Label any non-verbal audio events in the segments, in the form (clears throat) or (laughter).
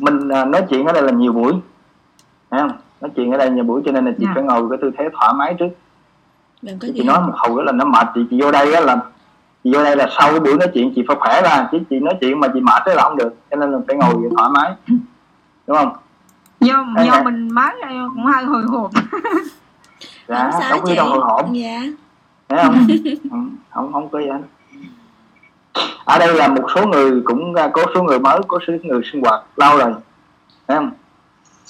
mình à, nói chuyện ở đây là nhiều buổi Thấy không nói chuyện ở đây nhiều buổi cho nên là chị Dạ. phải ngồi cái tư thế thoải mái trước Vâng có chị nói không? một hồi là nó mệt chị chị vô đây á là chị vô đây là sau cái buổi nói chuyện chị phải khỏe ra chứ chị nói chuyện mà chị mệt thế là không được cho nên là phải ngồi thoải mái đúng không do do nè. mình mới cũng hơi hồi hộp (laughs) dạ không đâu có gì đâu hồi hộp Dạ. thấy không ừ, không không có gì hết ở đây là một số người cũng à, có số người mới có số người sinh hoạt lâu rồi. Thấy không?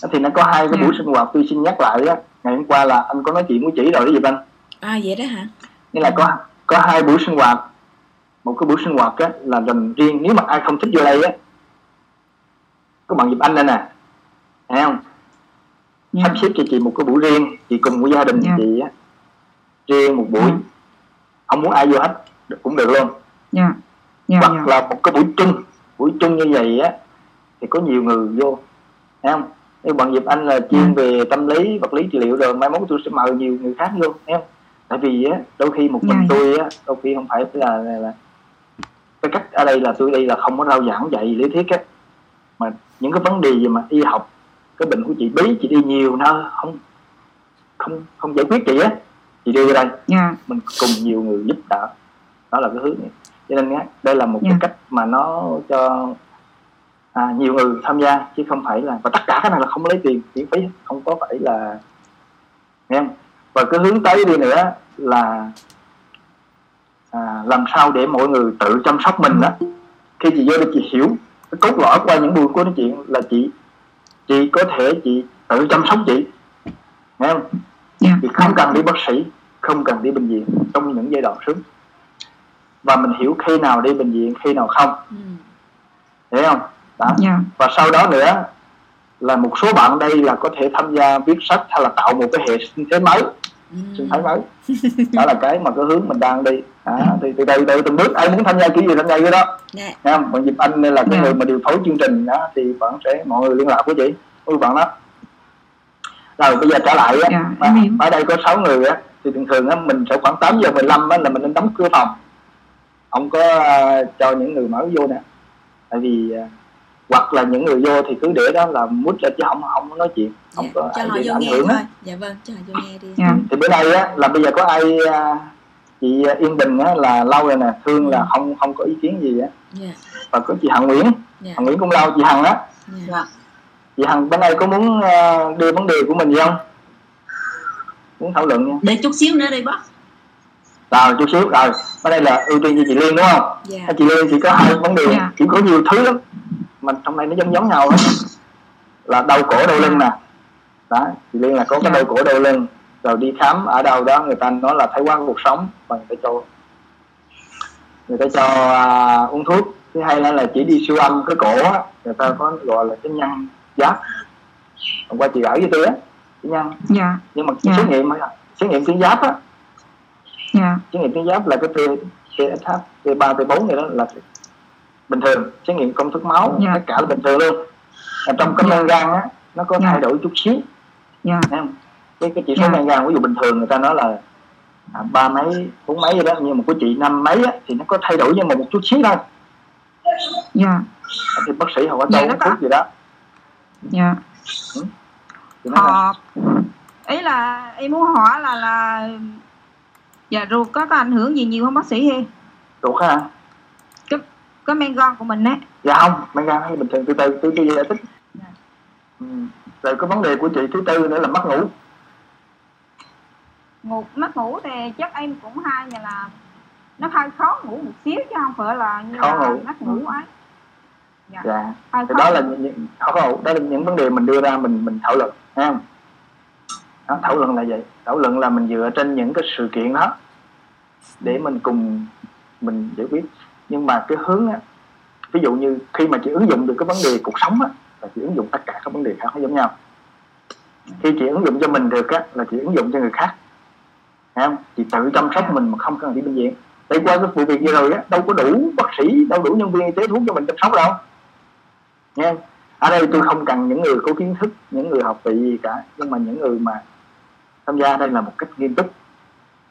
Đó thì nó có hai cái buổi sinh hoạt tôi xin nhắc lại á ngày hôm qua là anh có nói chuyện với chị rồi đó gì anh. À vậy đó hả? nghĩa là có có hai buổi sinh hoạt. Một cái buổi sinh hoạt á là dành riêng nếu mà ai không thích vô đây á có bạn giúp anh đây nè. Thấy không? Dạ. Sắp xếp cho chị một cái buổi riêng chị cùng với gia đình Dạ. chị á. Riêng một buổi. Dạ. không muốn ai vô hết cũng được luôn. Dạ dạ hoặc dạ. là một cái buổi chung buổi chung như vậy á thì có nhiều người vô. Thấy không? Nếu bạn Diệp Anh là chuyên Ừ. về tâm lý vật lý trị liệu rồi. Mai mốt tôi sẽ mời nhiều người khác vô thấy không? Tại vì á đôi khi một mình Dạ, dạ. tôi á đôi khi không phải là, là, là cái cách ở đây là tôi đây là không có rao giảng dạy lý thuyết á. Mà những cái vấn đề gì mà y học cái bệnh của chị bí chị đi nhiều nơi không không không giải quyết chị á chị đưa ra đây. Dạ. Mình cùng nhiều người giúp đỡ. Đó là cái hướng này cho nên đây là một Dạ. cái cách mà nó cho à, nhiều người tham gia chứ không phải là và tất cả cái này là không lấy tiền miễn phí không có phải là nghe không? Và cái hướng tới đi nữa là à, làm sao để mọi người tự chăm sóc mình đó khi chị vô đây chị hiểu cái cốt lõi qua những buổi của nói chuyện là chị chị có thể chị tự chăm sóc chị nghe không? Dạ. Thì không cần đi bác sĩ không cần đi bệnh viện trong những giai đoạn sớm và mình hiểu khi nào đi bệnh viện khi nào không. Ừ. hiểu không? Đó. Dạ. Và sau đó nữa là một số bạn đây là có thể tham gia viết sách hay là tạo một cái hệ sinh thế mới Ừ. sinh thái mới. Đó là cái mà cái hướng mình đang đi. À, thì từ từ từ từng bước ai muốn tham gia kiểu gì tham gia cái đó. Dạ. Thấy không? Còn dịp anh đây là cái Dạ. người mà điều phối chương trình đó thì bạn sẽ mọi người liên lạc với chị. Với bạn đó. Rồi bây giờ trở lại á. Dạ, hiểu. ở đây có 6 người á thì thường thường á mình sẽ khoảng 8 giờ 15 á là mình nên đóng cửa phòng không có à, cho những người mới vô nè tại vì à, hoặc là những người vô thì cứ để đó là mút ra chứ không không nói chuyện không Dạ. có Cho ai họ vô nghe hưởng á thôi. Dạ vâng, cho họ vô nghe đi. dạ thì bữa nay á là bây giờ có ai à, chị Yên Bình á là lâu rồi nè thương là không không có ý kiến gì á Dạ. và có chị Hằng Nguyễn Dạ. Hằng Nguyễn cũng lâu chị Hằng á Dạ. chị Hằng bên đây có muốn đưa vấn đề của mình gì không muốn thảo luận nha để chút xíu nữa đi bác rồi chút xíu. Rồi bên đây là ưu tiên cho chị Liên đúng không? Dạ. À, chị Liên chỉ có hai vấn đề. Dạ. chỉ có nhiều thứ lắm. Mà trong này nó giống giống nhau hết là đau cổ đau lưng nè. Đó chị Liên là có cái Dạ. đau cổ đau lưng. Rồi đi khám ở đâu đó người ta nói là thái quá cuộc sống. Và người ta cho người ta cho à, uống thuốc. Thứ hai là, là chỉ đi siêu âm cái cổ á. Người ta có gọi là cái nhân giáp hôm qua chị gửi cho tôi á cái nhân dạ. Nhưng mà Dạ. xét nghiệm á, xét nghiệm tuyến giáp á dạ. Xét nghiệm tuyến giáp là cái TSH T3 T4 này đó là bình thường. Xét nghiệm công thức máu Dạ. tất cả là bình thường luôn. Ở trong cái Dạ. men gan á nó có Dạ. thay đổi chút xíu. Dạ. Không? Cái cái chỉ số Dạ. men gan ví dụ bình thường người ta nói là à, ba mấy bốn mấy vậy đó. Nhưng mà của chị năm mấy á, thì nó có thay đổi nhưng mà một chút xíu thôi. Dạ. Thì bác sĩ họ có Dạ, uống có. thuốc gì đó. Dạ. Là, họ ý là em muốn hỏi là là dạ ruột có có ảnh hưởng gì nhiều không bác sĩ hay ruột ha cái men gan của mình á. Dạ không men gan hay bình thường từ từ tôi tôi giải thích. Dạ. ừ. rồi cái vấn đề của chị thứ tư nữa là mất ngủ. Ngủ mất ngủ thì chắc em cũng hay như là nó hơi khó ngủ một xíu chứ không phải là như Khó là ngủ. mất ngủ ấy. Dạ. Dạ. Thì khó đó là những, không không, đó là những vấn đề mình đưa ra mình mình thảo luận đó, thảo luận là vậy. Thảo luận là mình dựa trên những cái sự kiện đó để mình cùng mình giải quyết. Nhưng mà cái hướng á ví dụ như khi mà chị ứng dụng được cái vấn đề cuộc sống á là chị ứng dụng tất cả các vấn đề khác nó giống nhau. Khi chị ứng dụng cho mình được á là chị ứng dụng cho người khác. Thấy không? Chị tự chăm sóc mình mà không cần đi bệnh viện. Để qua cái vụ việc vừa rồi á đâu có đủ bác sĩ đâu đủ nhân viên y tế thuốc cho mình chăm sóc đâu. Nha ở đây tôi không cần những người có kiến thức những người học vị gì cả. Nhưng mà những người mà tham gia đây là một cách nghiêm túc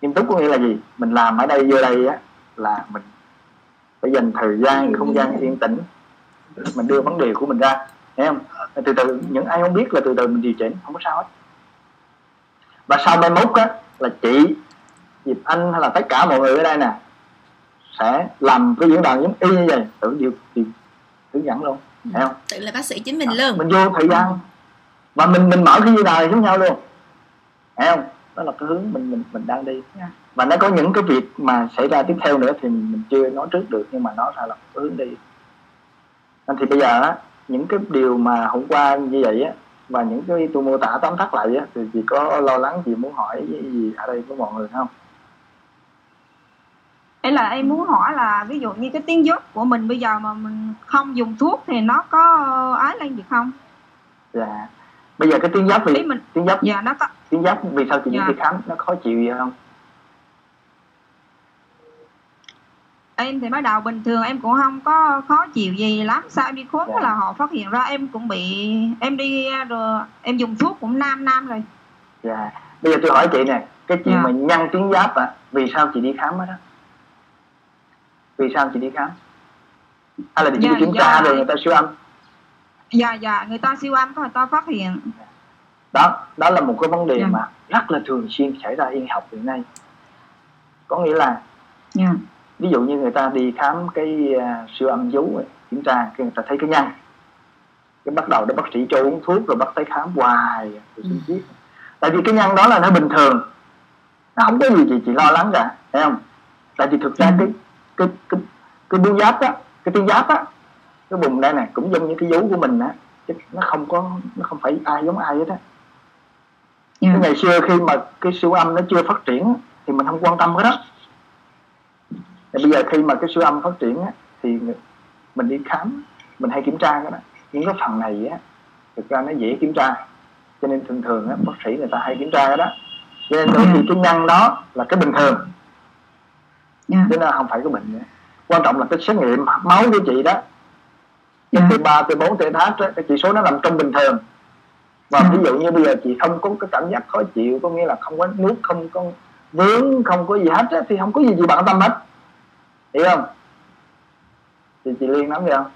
nghiêm túc có nghĩa là gì? Mình làm ở đây vô đây á là mình phải dành thời gian không gian yên tĩnh. Mình đưa vấn đề của mình ra thấy không? Từ từ những ai không biết là từ từ mình điều chỉnh không có sao hết. Và sau mai mốt á là chị Diệp Anh hay là tất cả mọi người ở đây nè sẽ làm cái diễn đàn giống y như vậy tự điều, điều hướng dẫn luôn thấy không? Tự là bác sĩ chính mình luôn. mình vô thời gian. Và mình mình mở cái diễn đàn này giống nhau luôn thấy không đó là cái hướng mình mình mình đang đi. Dạ. và nó có những cái việc mà xảy ra tiếp theo nữa thì mình, mình chưa nói trước được nhưng mà nó sẽ là cái hướng đi. Nên thì bây giờ á những cái điều mà hôm qua như vậy á và những cái tôi mô tả tóm tắt lại á thì chị có lo lắng gì muốn hỏi gì ở đây với mọi người không? Ấy là em muốn hỏi là ví dụ như cái tiếng giấc của mình bây giờ mà mình không dùng thuốc thì nó có ái lên được không? Dạ. Bây giờ cái tiếng ý vì mình tiếng giáp dạ nó có tiếng giáp vì sao chị Dạ. đi khám nó khó chịu gì không? Em thì mới đầu bình thường em cũng không có khó chịu gì lắm. Sao em đi khám Dạ. là họ phát hiện ra em cũng bị em đi rồi em dùng thuốc cũng nam nam rồi. Dạ. Bây giờ tôi hỏi chị nè cái chuyện Dạ. mà nhăn tiếng giáp à vì sao chị đi khám đó? Vì sao chị đi khám? Hay là chị Dạ, đi kiểm tra rồi người ta siêu âm? Dạ dạ. Người ta siêu âm có người ta phát hiện đó đó là một cái vấn đề Dạ. mà rất là thường xuyên xảy ra y học hiện nay. Có nghĩa là dạ. ví dụ như người ta đi khám cái à, siêu âm vú kiểm tra cái người ta thấy cái nhăn. Cái bắt đầu đó bác sĩ cho uống thuốc rồi bắt tới khám hoài rồi Ừ. không biết tại vì cái nhăn đó là nó bình thường. Nó không có gì chị chị lo lắng cả thấy không? Tại vì thực ra cái cái cái cái bú giáp á cái tuyến giáp á cái vùng đây này cũng giống như cái vú của mình á chứ nó không có nó không phải ai giống ai hết á dạ. cái ngày xưa khi mà cái siêu âm nó chưa phát triển thì mình không quan tâm cái đó. Thì bây giờ khi mà cái siêu âm phát triển á, thì mình đi khám mình hay kiểm tra cái đó. Những cái phần này á thực ra nó dễ kiểm tra. Cho nên thường thường á, bác sĩ người ta hay kiểm tra cái đó. Cho nên đôi khi cái nhăn đó là cái bình thường. Dạ. Chứ nó không phải cái bệnh nữa. Quan trọng là cái xét nghiệm máu của chị đó. Dạ. Cái T3, T4, T8 á, cái chỉ số nó nằm trong bình thường và Ừ. ví dụ như bây giờ chị không có cái cảm giác khó chịu có nghĩa là không có nuốt không có vướng không có gì hết á, thì không có gì chị bận tâm hết. Hiểu không? Thì chị liên nắm được không?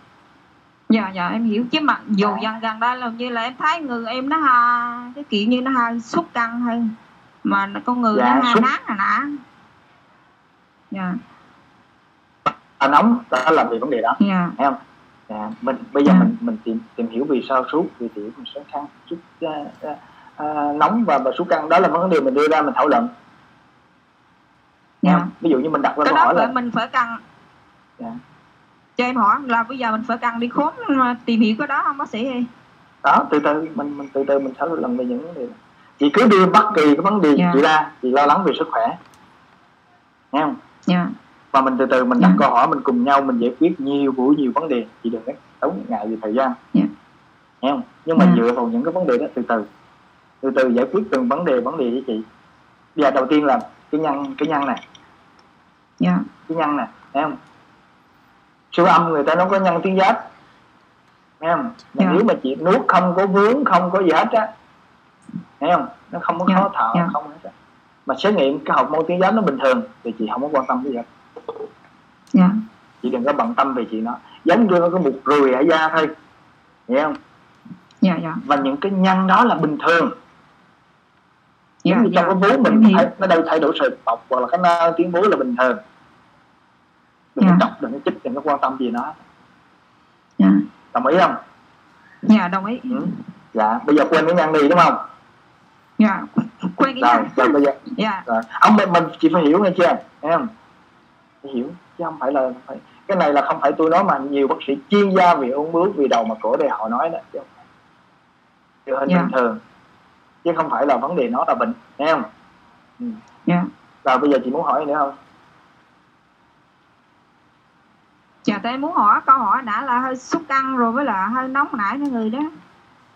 Dạ dạ em hiểu. Chứ mà dù Dạ. dần gần đây là như là em thấy người em nó ha cái kiểu như nó hơi xúc căng hơn mà con người Dạ, nó ha nán à nã dạ. À, nóng đó là vì vấn đề đó. Dạ. Thấy không à, mình bây giờ Ừ. mình mình tìm tìm hiểu vì sao sốt vì tiểu mình sốt căng sốt à, à, à, nóng và và sốt căng. Đó là vấn đề mình đưa ra mình thảo luận. Thấy dạ. ví dụ như mình đặt ra cái đó hỏi là mình phải cần Dạ. cho em hỏi là bây giờ mình phải cần đi mà tìm hiểu cái đó không bác sĩ ơi? Đó từ từ mình mình từ từ mình thảo luận về những vấn đề chị cứ đưa bất kỳ cái vấn đề Dạ. chị ra chị lo lắng về sức khỏe. Nghe không? Dạ và mình từ từ mình đặt Dạ. câu hỏi mình cùng nhau mình giải quyết nhiều buổi nhiều vấn đề. Chị đừng có tốn ngại về thời gian. Dạ. nghe không? Nhưng mà Dạ. dựa vào những cái vấn đề đó từ từ. Từ từ giải quyết từng vấn đề vấn đề với chị. Bây giờ đầu tiên là cái nhăn cái nhăn này. Dạ. Cái nhăn này thấy không? Siêu âm người ta nó có nhăn tuyến giáp. Thấy không? Mà Dạ. nếu mà chị nuốt không có vướng không có gì hết á thấy không? Nó không có khó thở dạ. không hết á. Mà xét nghiệm cái học môn tuyến giáp nó bình thường thì chị không có quan tâm cái gì hết dạ. Chị đừng có bận tâm về chị nó giống như nó có một ruồi ở da thôi. Hiểu không? Dạ dạ. Và những cái nhăn đó là bình thường. Giống như dạ. trong cái vú em mình thấy nó đâu thay đổi sợi bọc hoặc là cái nang tiếng vú là bình thường. Đừng có Dạ. chọc đừng có chích đừng có quan tâm gì nó dạ. Đồng ý không? Dạ đồng ý. Ừ. dạ bây giờ quên cái nhăn đi đúng không? Dạ. Quên cái rồi nhăn rồi bây giờ. Dạ. Rồi. Ông mình, mình chị phải hiểu nghe chưa? Không phải hiểu chứ không phải là phải cái này là không phải tôi nói mà nhiều bác sĩ chuyên gia về ung bướu vì đầu mà cổ đây họ nói đó chứ không phải. Hình Dạ. bình thường. Chứ không phải là vấn đề nó là bệnh thấy không? Ừ. dạ. Rồi bây giờ chị muốn hỏi nữa không? Dạ tại muốn hỏi câu hỏi đã là hơi xúc căng rồi với là hơi nóng nảy cái người đó.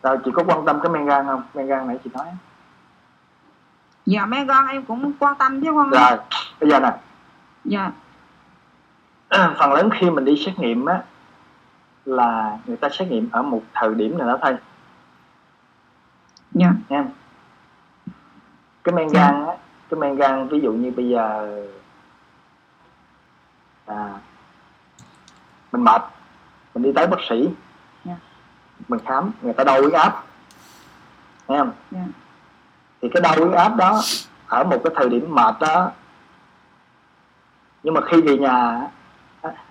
Rồi chị có quan tâm cái men gan không? Men gan nãy chị nói. Dạ men gan em cũng quan tâm chứ không. Rồi bây giờ nè. Dạ phần lớn khi mình đi xét nghiệm á là người ta xét nghiệm ở một thời điểm nào đó thôi. Dạ. Nha. Cái men gan á cái men gan ví dụ như bây giờ à, mình mệt mình đi tới bác sĩ. Dạ. mình khám người ta đo huyết áp. Nghe không? Dạ. thì cái đo huyết áp đó ở một cái thời điểm mệt đó nhưng mà khi về nhà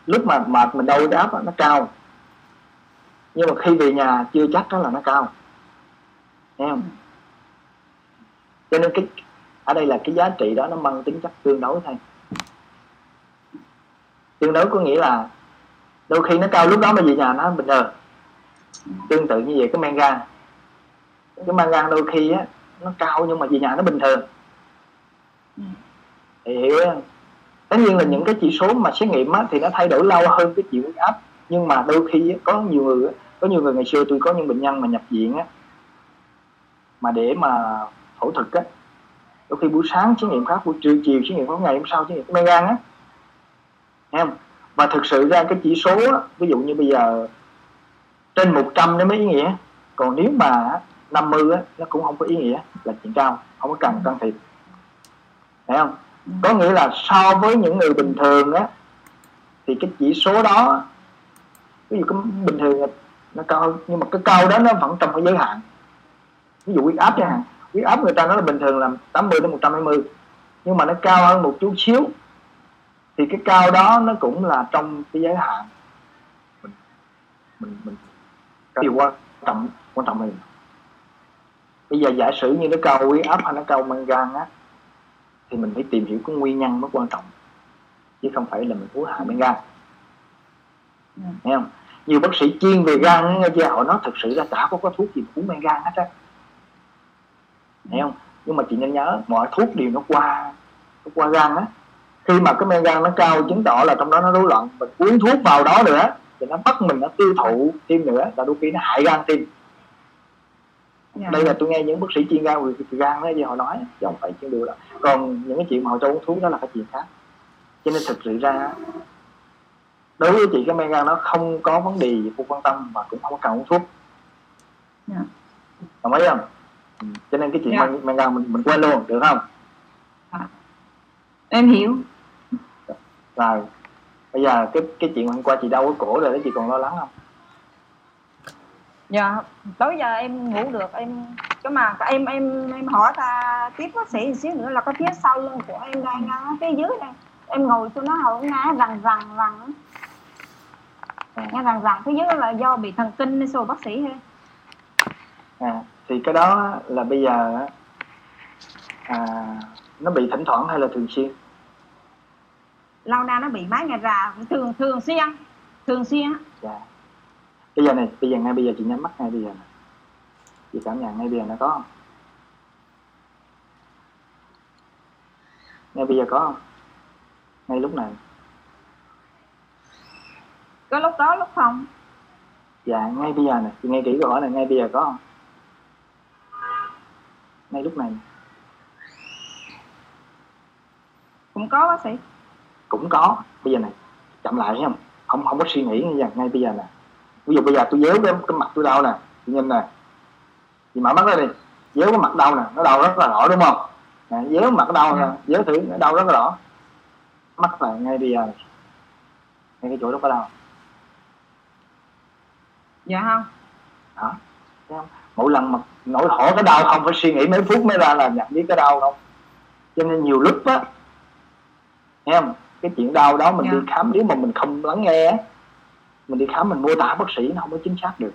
lúc mà mệt mình đau huyết áp nó cao. Nhưng mà khi về nhà chưa chắc đó là nó cao. Nghe không? Cho nên cái, ở đây là cái giá trị đó nó mang tính chất tương đối thôi. Tương đối có nghĩa là đôi khi nó cao lúc đó mà về nhà nó bình thường. Tương tự như vậy cái men gan cái men gan đôi khi á, nó cao nhưng mà về nhà nó bình thường. Thì hiểu không? Tất nhiên là những cái chỉ số mà xét nghiệm á, thì nó thay đổi lâu hơn cái chỉ huyết áp. Nhưng mà đôi khi á, có nhiều người á, có nhiều người ngày xưa tôi có những bệnh nhân mà nhập viện á mà để mà phẫu thuật á đôi khi buổi sáng xét nghiệm khác buổi trưa chiều xét nghiệm khác ngày hôm sau xét nghiệm. Men gan á. Em không? Và thực sự ra cái chỉ số á, ví dụ như bây giờ trên 100 nó mới ý nghĩa. Còn nếu mà 50 á, nó cũng không có ý nghĩa là chuyện cao không có cần can thiệp. Thấy không? Có nghĩa là so với những người bình thường á, thì cái chỉ số đó, ví dụ cái bình thường nó cao, nhưng mà cái cao đó nó vẫn trong cái giới hạn. Ví dụ huyết áp chẳng hạn huyết áp người ta nói là bình thường là 80 đến 120 nhưng mà nó cao hơn một chút xíu, thì cái cao đó nó cũng là trong cái giới hạn. Mình mình mình, cái điều quan trọng quan trọng là bây giờ giả sử như nó cao huyết áp hay nó cao men gan á thì mình phải tìm hiểu cái nguyên nhân mới quan trọng chứ không phải là mình uống hạ men gan. Ừ. nghe không? Nhiều bác sĩ chuyên về gan nghe chưa? Họ nói thực sự ra chả có, có thuốc gì uống men gan hết á. Nghe không? Nhưng mà chị nên nhớ mọi thuốc đều nó qua nó qua gan á. Khi mà cái men gan nó cao chứng tỏ là trong đó nó rối loạn mình uống thuốc vào đó nữa thì nó bắt mình nó tiêu thụ thêm nữa là đôi khi nó hại gan tim Dạ. đây là tôi nghe những bác sĩ chuyên gan về gan đó gì họ nói chứ không phải chuyên điều đó còn những cái chuyện mà họ cho uống thuốc đó là cái chuyện khác. Cho nên thực sự ra đối với chị cái men gan nó không có vấn đề gì cô quan tâm và cũng không có cần uống thuốc. Dạ. đồng ý không? Ừ, cho nên cái chuyện Dạ. men, gan mình mình quên luôn được không? Em hiểu. Rồi bây giờ cái cái chuyện hôm qua chị đau cái cổ rồi đó chị còn lo lắng không dạ tối giờ em ngủ được em cái mà em em em hỏi ta tiếp bác sĩ một xíu nữa là cái phía sau lưng của em ngay phía dưới đây. Em ngồi cho nó hậu nghe rằng rằng rằng nghe rằng rằng phía dưới là do bị thần kinh sao bác sĩ hay à, thì cái đó là bây giờ à, nó bị thỉnh thoảng hay là thường xuyên? Lâu nay nó bị mấy ngày rà thường thường xuyên thường xuyên dạ bây giờ này bây giờ ngay bây giờ chị nhắm mắt ngay bây giờ này. Chị cảm nhận ngay bây giờ nó có không? Ngay bây giờ có không? Ngay lúc này. Có lúc đó lúc không. Dạ ngay bây giờ này. Chị nghe kỹ câu hỏi này ngay bây giờ có không? Ngay lúc này. Cũng có bác sĩ. Cũng có. Bây giờ này chậm lại thấy không không không có suy nghĩ ngay bây giờ nè ví dụ bây giờ tôi déo cái, cái mặt tôi đau nè chị nhìn nè. Chị mở mắt ra đi déo cái mặt đau nè nó đau rất là rõ đúng không? Nè, déo mặt đau nè Dạ. déo thử nó đau rất là rõ. Mắt là ngay bây giờ ngay cái chỗ đó có đau. Dạ không. Đó thấy không. Mỗi lần mà nổi hổ cái đau không phải suy nghĩ mấy phút mới ra là nhận biết cái đau không cho nên nhiều lúc á nghe không? Cái chuyện đau đó mình Dạ. đi khám nếu mà mình không lắng nghe á mình đi khám mình mô tả bác sĩ nó không có chính xác được.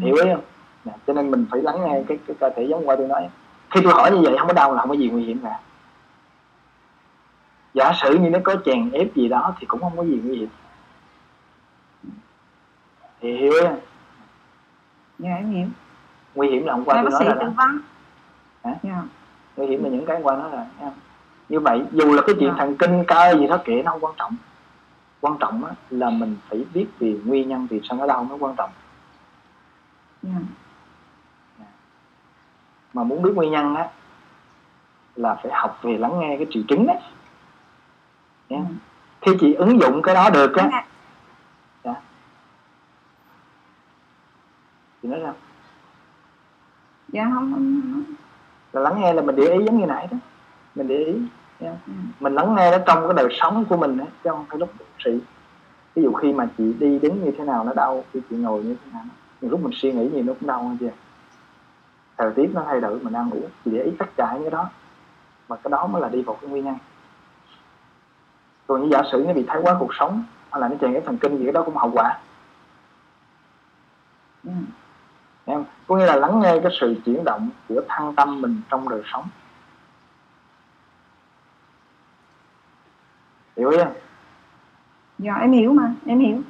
Hiểu ý không? Nè, cho nên mình phải lắng nghe cái cái cơ thể giống qua tôi nói. Khi tôi hỏi như vậy không có đau là không có gì nguy hiểm cả. Giả sử như nó có chèn ép gì đó thì cũng không có gì nguy hiểm. Thì hiểu không? dạ em hiểu. Nguy hiểm là hôm qua Đây tôi nói là Hả? dạ. Nguy hiểm là những cái qua nó là như vậy dù là cái chuyện Dạ. thần kinh cơ gì đó kệ nó không quan trọng quan trọng á, là mình phải biết về nguyên nhân vì sao nó đau nó quan trọng dạ mà muốn biết nguyên nhân á là phải học về lắng nghe cái triệu chứng á Nha. Ừ. khi chị ứng dụng cái đó được á Dạ. thì nói sao dạ không, không, không. là lắng nghe là mình để ý giống như nãy đó mình để ý nha. Ừ. mình lắng nghe nó trong cái đời sống của mình á chứ không phải lúc sĩ. Ví dụ khi mà chị đi đứng như thế nào nó đau, khi chị ngồi như thế nào nhiều lúc mình suy nghĩ gì nó cũng đau hơn chưa à. thời tiết nó thay đổi, mình đang ngủ thì để ý tất cả những cái đó. Mà cái đó mới là đi vào cái nguyên nhân. Còn như giả sử nó bị thái quá cuộc sống hay là nó chèn cái thần kinh gì, cái đó cũng hậu quả. Ừ. em có nghĩa là lắng nghe cái sự chuyển động của thăng tâm mình trong đời sống. Hiểu không? Dạ em hiểu mà em hiểu.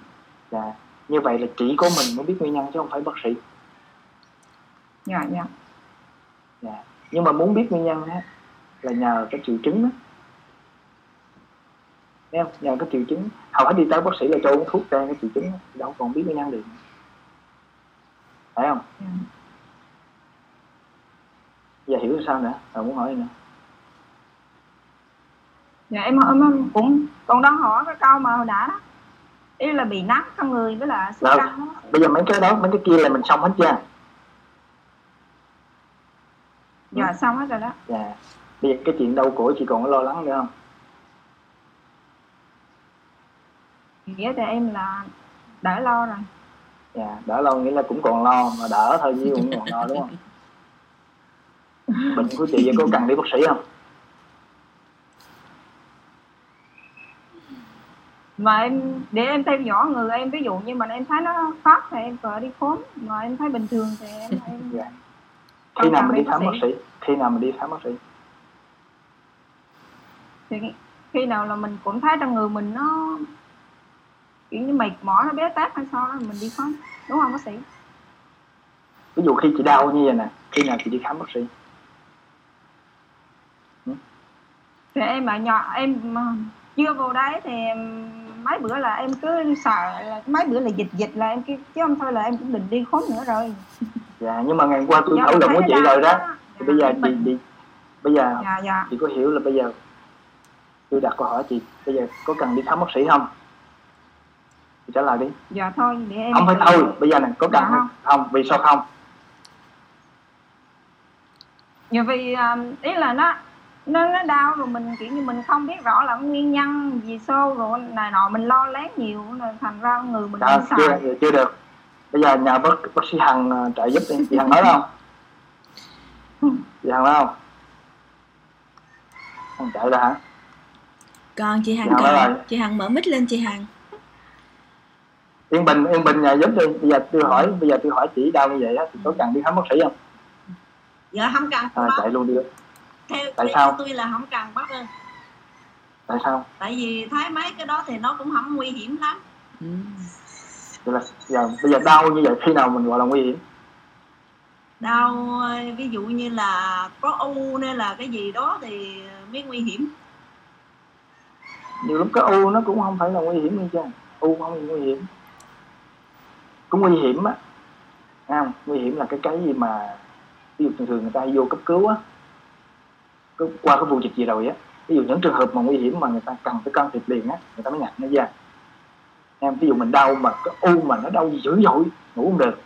Dạ như vậy là chỉ có mình mới biết nguyên nhân chứ không phải bác sĩ. Dạ dạ. Dạ nhưng mà muốn biết nguyên nhân á là nhờ cái triệu chứng đó không? nhờ cái triệu chứng. Hầu hết đi tới bác sĩ là cho uống thuốc ra cái triệu chứng đó. đâu còn biết nguyên nhân được phải không? Dạ. giờ hiểu sao nữa? Rồi muốn hỏi nữa dạ em, em, cũng còn đang hỏi cái câu mà hồi đã đó. Ý là bị nắng trong người với là sốt căng đó. bây giờ mấy cái đó mấy cái kia là mình xong hết chưa? Dạ xong hết rồi đó. Dạ. Bây giờ cái chuyện đau cổ chị còn có lo lắng nữa không? Nghĩa thì em là đỡ lo rồi. Dạ đỡ lâu nghĩa là cũng còn lo mà đỡ thôi chứ cũng còn lo đúng không? (laughs) Bệnh của chị có cần đi bác sĩ không mà em để em theo dõi người em ví dụ như mà em thấy nó phát thì em phải đi khám mà em thấy bình thường thì em, em. (laughs) Không khi nào mình đi khám bác sĩ. khi nào mình đi khám bác sĩ? Thì khi nào là mình cũng thấy trong người mình nó kiểu như mệt mỏi nó bế tắc hay sao đó mình đi khám. Đúng không bác sĩ? Ví dụ khi chị đau như vậy nè khi nào chị đi khám bác sĩ? Thì em ở nhỏ em chưa vào đấy thì em, mấy bữa là em cứ sợ là mấy bữa là dịch dịch là em kêu chứ không thôi là em cũng định đi khám nữa rồi. (laughs) Dạ nhưng mà ngày qua tôi thảo mình luận với chị rồi đó. thì Dạ, bây giờ chị bệnh. chị bây giờ dạ dạ. chị có hiểu là bây giờ tôi đặt câu hỏi chị bây giờ có cần đi khám bác sĩ không? Chị trả lời đi. Dạ thôi để em không phải thôi bây giờ này có cần Dạ không. không? Vì sao không? Dạ vì à, ý là nó nó nó đau rồi mình kiểu như mình không biết rõ là nguyên nhân vì sao rồi này nọ mình lo lắng nhiều rồi thành ra người mình à, sợ. chưa, chưa được. Bây giờ nhờ bác bác sĩ hằng ờ, trợ giúp đi. Chị hằng nói không? Chị hằng nói không? Hằng chạy ra hả? Còn chị Hằng còn. Chị Hằng mở mic lên chị Hằng. Yên bình yên bình nhờ giúp đi. Bây giờ tôi hỏi bây giờ tôi hỏi chị đau như vậy á thì có cần đi khám bác sĩ không? Dạ không cần. À, chạy luôn đi theo, Tại sao? tôi là không cần bác ơi. Tại sao? Tại vì thấy mấy cái đó thì nó cũng không nguy hiểm lắm. Ừ. Vậy là giờ bây giờ đau như vậy khi nào mình gọi là nguy hiểm? Đau ví dụ như là có u nên là cái gì đó thì mới nguy hiểm. Nhiều lúc cái u nó cũng không phải là nguy hiểm như chứ. U không nguy hiểm. Cũng nguy hiểm á. Không? Nguy hiểm là cái cái gì mà ví dụ thường thường người ta hay vô cấp cứu á qua cái vụ dịch gì rồi á, ví dụ những trường hợp mà nguy hiểm mà người ta cần phải can thiệp liền á, người ta mới nhận nó ra. Em, ví dụ mình đau mà cái u mà nó đau dữ dội, ngủ không được.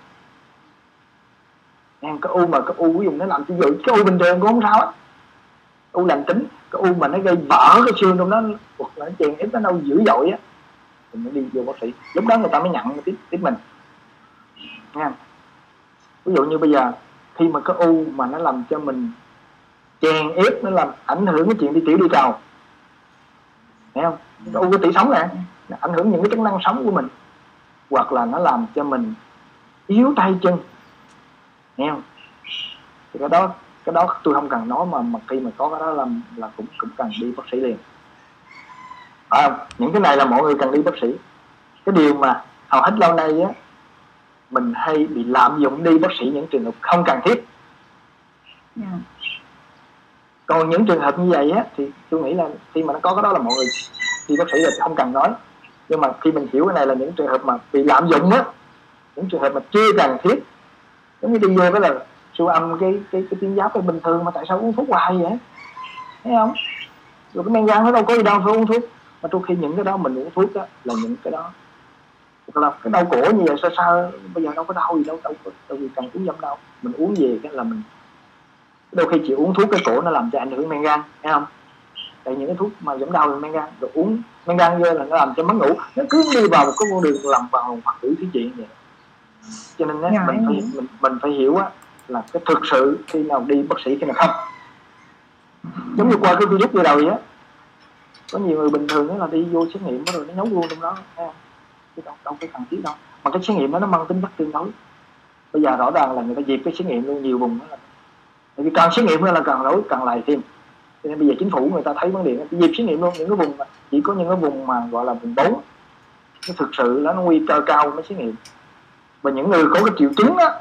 Em, cái u mà cái u ví dụ nó làm cái dữ, cái u bình thường cũng không sao á. U lành tính, cái u mà nó gây vỡ cái xương trong đó hoặc là nó chèn ép nó đau dữ dội á, thì mới đi vô bác sĩ. Lúc đó người ta mới nhận tiếp tiếp mình. Nha ví dụ như bây giờ, khi mà cái u mà nó làm cho mình chèn ép nó làm ảnh hưởng cái chuyện đi tiểu đi cầu thấy không? Cái u cái tỷ sống nè. Nó ảnh hưởng những cái chức năng sống của mình. Hoặc là nó làm cho mình yếu tay chân. Nghe không? Thì cái đó cái đó tôi không cần nói mà mà khi mà có cái đó là là cũng cũng cần đi bác sĩ liền. Phải không? Những cái này là mọi người cần đi bác sĩ. Cái điều mà hầu hết lâu nay á, mình hay bị lạm dụng đi bác sĩ những trường hợp không cần thiết. Yeah còn những trường hợp như vậy á, thì tôi nghĩ là khi mà nó có cái đó là mọi người, thì bác sĩ là không cần nói. Nhưng mà khi mình hiểu cái này là những trường hợp mà bị lạm dụng á, những trường hợp mà chưa cần thiết. Giống như đi vô cái là siêu âm, cái cái cái tuyến giáp bình thường mà tại sao uống thuốc hoài vậy? Thấy không? Rồi cái men gan nó đâu có gì đâu, phải uống thuốc. Mà trong khi những cái đó mình uống thuốc á, là những cái đó. Là cái đau cổ như vậy, sao sao bây giờ đâu có đau gì đâu đâu có, đâu gì cần uống giảm đau mình uống về cái là mình đôi khi chỉ uống thuốc cái cổ nó làm cho ảnh hưởng men gan thấy không? Tại những cái thuốc mà giảm đau men gan rồi uống men gan vô là nó làm cho mất ngủ. Nó cứ đi vào một cái con đường làm vào hoặc tử thứ chuyện vậy. Cho nên á, Dạ, mình phải hiểu. mình, mình phải hiểu á, là cái thực sự khi nào đi bác sĩ khi nào không. Giống như qua cái virus vừa đầu vậy á có nhiều người bình thường là đi vô xét nghiệm rồi nó nhấu luôn trong đó thấy không? chứ đâu đâu phải cần thiết đâu. Mà cái xét nghiệm đó nó mang tính chất tương đối. Bây giờ rõ ràng là người ta dịp cái xét nghiệm luôn nhiều vùng đó là bởi vì càng xét nghiệm là càng lỗi, càng lại thêm. Cho nên bây giờ chính phủ người ta thấy vấn đề cái dịp xét nghiệm luôn những cái vùng mà, chỉ có những cái vùng mà gọi là vùng bốn, nó thực sự là nó nguy cơ cao mới xét nghiệm. Và những người có cái triệu chứng á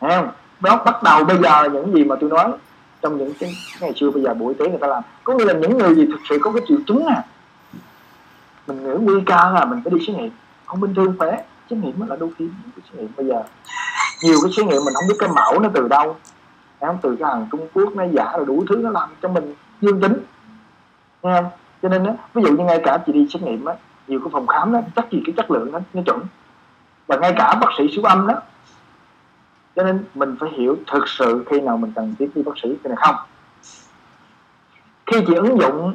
thấy không? Đó bắt đầu bây giờ những gì mà tôi nói, trong những cái ngày xưa, bây giờ bộ y tế người ta làm. Có nghĩa là những người gì thực sự có cái triệu chứng à mình nghĩ nguy cơ là mình phải đi xét nghiệm. Không bình thường khỏe xét nghiệm mới là đôi khi những cái xét nghiệm. Bây giờ nhiều cái xét nghiệm mình không biết cái mẫu nó từ đâu không từ cái hàng Trung Quốc nó giả rồi đủ thứ nó làm cho mình dương tính. Nghe không? Cho nên á ví dụ như ngay cả chị đi xét nghiệm á nhiều cái phòng khám đó chắc gì cái chất lượng nó nó chuẩn. Và ngay cả bác sĩ siêu âm đó. Cho nên mình phải hiểu thực sự khi nào mình cần thiết đi bác sĩ khi nào không. Khi chị ứng dụng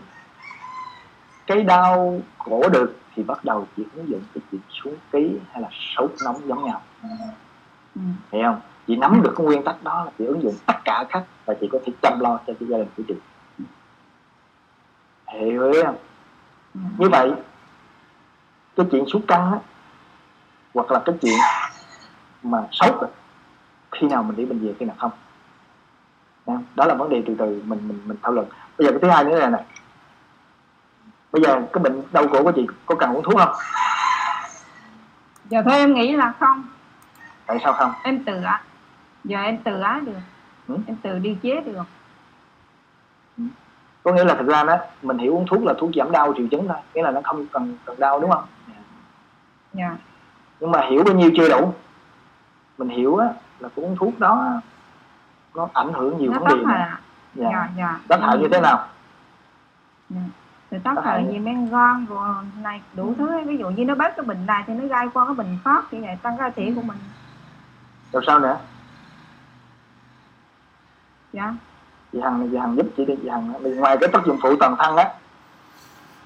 cái đau khổ được thì bắt đầu chị ứng dụng cái chuyện xuống ký hay là sốt nóng giống nhau. Ừ. hiểu không chị nắm được cái nguyên tắc đó là chị ứng dụng tất cả khác và chị có thể chăm lo cho cái gia đình của chị. Hiểu không? Như vậy cái chuyện sút căng á hoặc là cái chuyện mà sốt á, khi nào mình đi bệnh viện khi nào không? Đó là vấn đề từ từ mình mình mình thảo luận. Bây giờ cái thứ hai nữa là này bây giờ cái bệnh đau cổ của chị có cần uống thuốc không? Giờ thôi em nghĩ là không. Tại sao không? Em tự á giờ em tự á được. Ừ. em tự đi chế được. Có nghĩa là thực ra đó mình hiểu uống thuốc là thuốc giảm đau triệu chứng thôi. Nghĩa là nó không cần cần đau đúng không? Dạ. Nhưng mà hiểu bao nhiêu chưa đủ. Mình hiểu á là cái uống thuốc đó nó ảnh hưởng nhiều nó vấn đề dạ. dạ dạ. Tác hại như thế nào? Thì tác Tác hại gì men gan rồi này đủ thứ. Ấy. ví dụ như nó bớt cái bệnh này thì nó gây qua cái bệnh khác. Như vậy tăng cơ thể của mình. Rồi sao nữa dạ. Chị hằng chị hằng giúp chị đi chị hằng Vì ngoài cái tác dụng phụ toàn thân á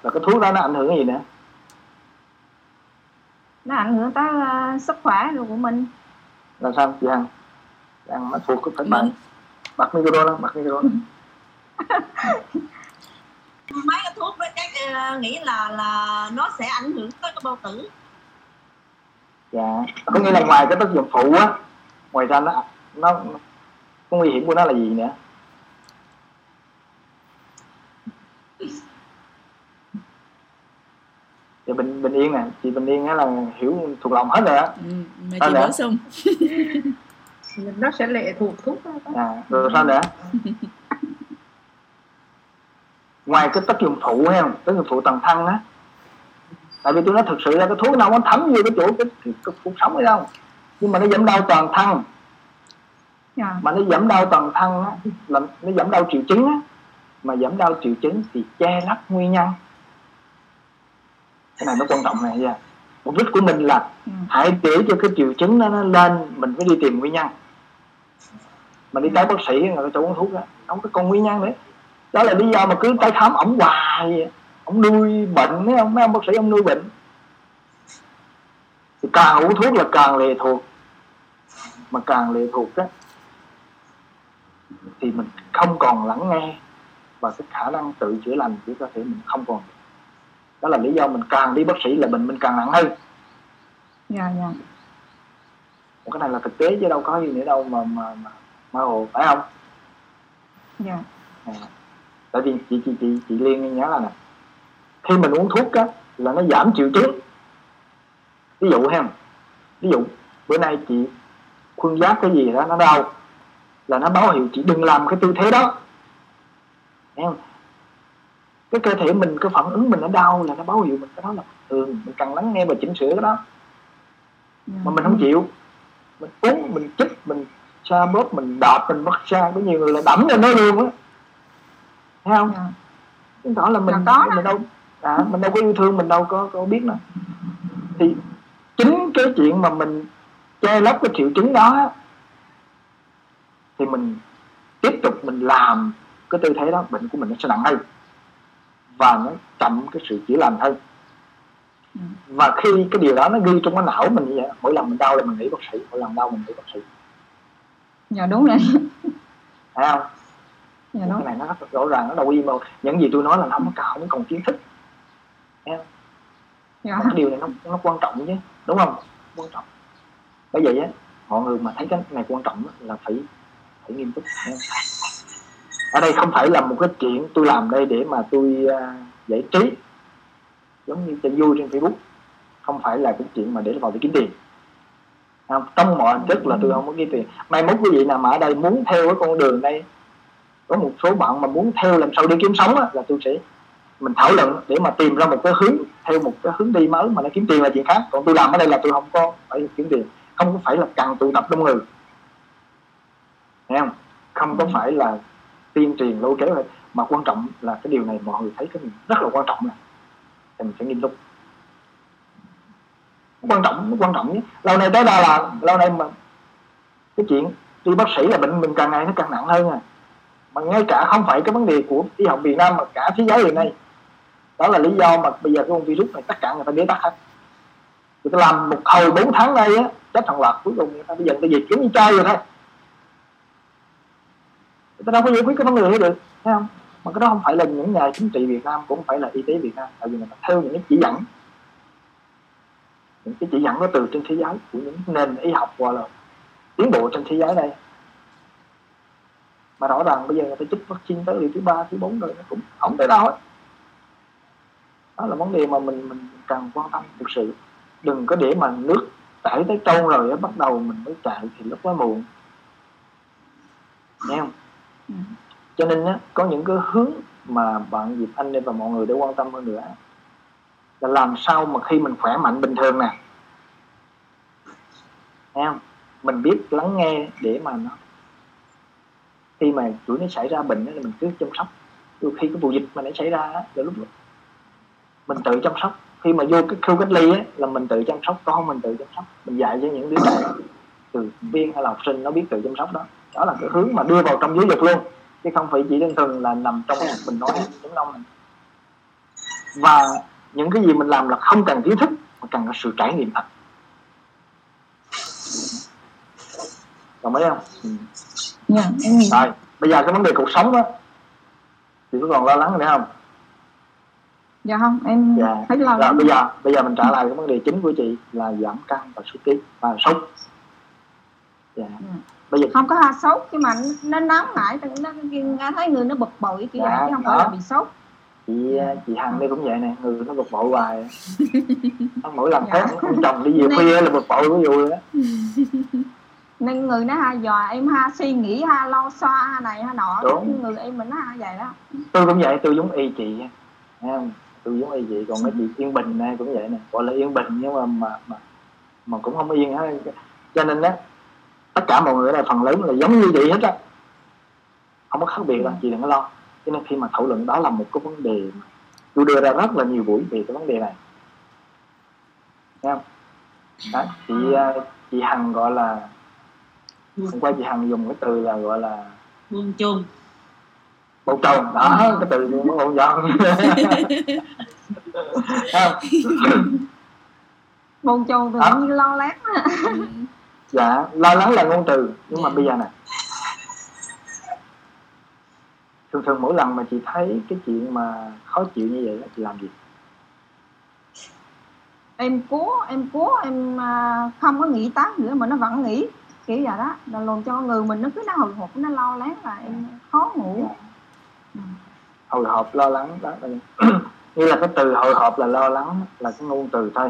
là cái thuốc đó nó ảnh hưởng cái gì nữa? Nó ảnh hưởng tới ờ, sức khỏe rồi của mình. Là sao chị hằng? Chị hằng mắt thuộc Vâng. bạn bật micro đó bật micro đó. mấy cái thuốc đó chắc ờ, nghĩ là là nó sẽ ảnh hưởng tới cái bao tử. Dạ. Có nghĩa là ngoài cái tác dụng phụ á ngoài ra nó nó cái nguy hiểm của nó là gì nữa? Thì bình bình yên nè chị bình yên á là hiểu thuộc lòng hết rồi á. Ừ, mà chị nữa? bổ sung nó sẽ lệ thuộc thuốc đó. à, rồi sao nữa? (laughs) Ngoài cái tác dụng phụ hay không tác dụng phụ toàn thân á. Tại vì tôi nói thực sự là cái thuốc nào nó thấm vô cái chỗ cái, cái, cái cuộc sống ấy đâu. Nhưng mà nó giảm đau toàn thân dạ. Mà nó giảm đau toàn thân á là nó giảm đau triệu chứng á. Mà giảm đau triệu chứng thì che lấp nguyên nhân. Cái này nó quan trọng này nha mục đích của mình là ừ. hãy để cho cái triệu chứng đó nó lên mình phải đi tìm nguyên nhân. Mình đi tới bác sĩ người ta cho uống thuốc á không có con nguyên nhân nữa. Đó là lý do mà cứ tới khám ổng hoài ổng nuôi bệnh mấy ông mấy ông bác sĩ ông nuôi bệnh. Thì càng uống thuốc là càng lệ thuộc. Mà càng lệ thuộc á thì mình không còn lắng nghe và cái khả năng tự chữa lành của cơ thể mình không còn đó là lý do mình càng đi bác sĩ là bệnh mình càng nặng hơn. Dạ dạ. Cái này là thực tế chứ đâu có gì nữa đâu mà mà mà, mà hồ phải không? Dạ. À. tại vì chị chị chị chị liên nhớ là nè khi mình uống thuốc á là nó giảm triệu chứng. Ví dụ ha ví dụ bữa nay chị khuân giáp cái gì đó nó đau là nó báo hiệu chị đừng làm cái tư thế đó. Thấy không? cái cơ thể mình cái phản ứng mình nó đau là nó báo hiệu mình cái đó là thường. Mình cần lắng nghe và chỉnh sửa cái đó. Dạ. mà mình không chịu. Mình uống mình chích mình xa bóp mình đạp mình bắt xa có nhiều người là đẫm lên nó luôn á. Thấy không? Dạ. chứng tỏ là mình Là có mình đâu à, mình đâu có yêu thương mình đâu có có biết đâu thì chính cái chuyện mà mình che lấp cái triệu chứng đó thì mình tiếp tục mình làm cái tư thế đó bệnh của mình nó sẽ nặng hơn. Và nó chậm cái sự chữa lành hơn. Ừ. và khi cái điều đó nó ghi trong cái não mình như vậy mỗi lần mình đau là mình nghĩ bác sĩ mỗi lần đau mình nghĩ bác sĩ. Dạ đúng rồi. Thấy không? Dạ cái đúng. này nó rất rõ ràng nó đâu im đâu những gì tôi nói là nó không có không còn kiến thức. Dạ. Cái điều này nó nó quan trọng chứ đúng không? Quan trọng. Bởi vậy á mọi người mà thấy cái này quan trọng là phải phải nghiêm túc. Nha. ở đây không phải là một cái chuyện tôi làm đây để mà tôi à, giải trí giống như cho vui trên facebook. Không phải là cái chuyện mà để vào để kiếm tiền. Không? trong mọi hình thức là tôi không có kiếm tiền. Mai mốt quý vị nào mà ở đây muốn theo cái con đường này có một số bạn mà muốn theo làm sao đi kiếm sống á, là tôi sẽ mình thảo luận để mà tìm ra một cái hướng theo một cái hướng đi mới mà nó kiếm tiền là chuyện khác. Còn tôi làm ở đây là tôi không có phải kiếm tiền. Không có phải là cần tụ tập đông người. Thấy không? Không có phải là tuyên truyền lôi kéo thôi mà quan trọng là cái điều này mọi người thấy cái này rất là quan trọng này thì mình phải nghiêm túc. Quan trọng quan trọng nhé lâu nay tới đây là lâu nay mà cái chuyện đi bác sĩ là bệnh mình càng ngày nó càng nặng hơn à. Mà ngay cả không phải cái vấn đề của y học Việt Nam mà cả thế giới hiện nay. Đó là lý do mà bây giờ cái con virus này tất cả người ta bế tắc hết. Người ta làm một hồi 4 tháng nay á chết thằng loạt cuối cùng người ta bây giờ người ta dịch kiếm như trai rồi thôi người ta đâu có giải quyết cái vấn đề đó được, thấy không? Mà cái đó không phải là những nhà chính trị Việt Nam, cũng không phải là y tế Việt Nam, tại vì người ta theo những cái chỉ dẫn. Những cái chỉ dẫn đó từ trên thế giới, của những nền y học hoặc là tiến bộ trên thế giới đây. Mà rõ ràng bây giờ người ta chích vaccine tới liều thứ ba, thứ bốn rồi, nó cũng không tới đâu hết. Đó là vấn đề mà mình mình cần quan tâm thực sự. Đừng có để mà nước chảy tới trâu rồi bắt đầu mình mới chạy thì lúc đó muộn. Nghe không? Ừ. cho nên á, có những cái hướng mà bạn Diệp Anh và mọi người để quan tâm hơn nữa. Là làm sao mà khi mình khỏe mạnh bình thường nè. Em mình biết lắng nghe để mà nó khi mà chuỗi nó xảy ra bệnh thì mình cứ chăm sóc. Đôi khi cái vụ dịch mà nó xảy ra á, là lúc mình tự chăm sóc. Khi mà vô cái khu cách ly á, là mình tự chăm sóc con mình tự chăm sóc. Mình dạy cho những đứa trẻ từ viên hay là học sinh nó biết tự chăm sóc đó đó là cái hướng mà đưa vào trong giáo dục luôn. Chứ không phải chỉ đơn thuần là nằm trong mình nói đúng không? Này và những cái gì mình làm là không cần kiến thức mà cần có sự trải nghiệm thật. Đồng ý không? Ừ. dạ em hiểu. Rồi bây giờ cái vấn đề cuộc sống đó thì có còn lo lắng nữa không? Dạ không em dạ. thấy lo rồi bây giờ bây giờ mình trả lời cái vấn đề chính của chị là giảm cân và sút ký và sốt. Dạ. Ừ. bây giờ không có ha sốt nhưng mà nó nóng lại nó nghe thấy người nó bực bội kiểu Dạ, vậy chứ không phải là bị sốt. Chị chị hằng đây cũng vậy nè người nó bực bội hoài. (laughs) Mỗi lần Dạ. thấy ông chồng đi về Nên- khuya là bực bội ví dụ đó nên người nó ha dò em ha suy nghĩ ha lo xoa ha này ha nọ Đúng. người em mình nó ha vậy đó. Tôi cũng vậy tôi giống y chị thấy không? Tôi giống y chị còn mấy chị yên bình này cũng vậy nè. Gọi là yên bình nhưng mà mà mà, mà cũng không yên hết. Cho nên đó tất cả mọi người ở đây phần lớn là giống như chị hết á. Không có khác biệt đâu chị đừng có lo. Cho nên khi mà thảo luận đó là một cái vấn đề mà tôi đưa ra rất là nhiều buổi về cái vấn đề này. Thấy không? Đó, chị à, chị hằng gọi là hôm qua chị hằng dùng cái từ là gọi là buông chung bầu trời đó cái từ nó bầu bồn chồn tự Đó. (laughs) nhiên lo lắng. Dạ lo lắng là ngôn từ. Nhưng mà Dạ. bây giờ nè. Thường thường mỗi lần mà chị thấy cái chuyện mà khó chịu như vậy đó, chị làm gì? Em cố em cố em à, không có nghĩ tới nữa mà nó vẫn nghĩ. Kiểu vậy đó. Là làm cho người mình nó cứ nó hồi hộp nó lo lắng là em khó ngủ. Ừ. hồi hộp lo lắng đó là (clears throat) như là cái từ hồi hộp là lo lắng là cái ngôn từ thôi.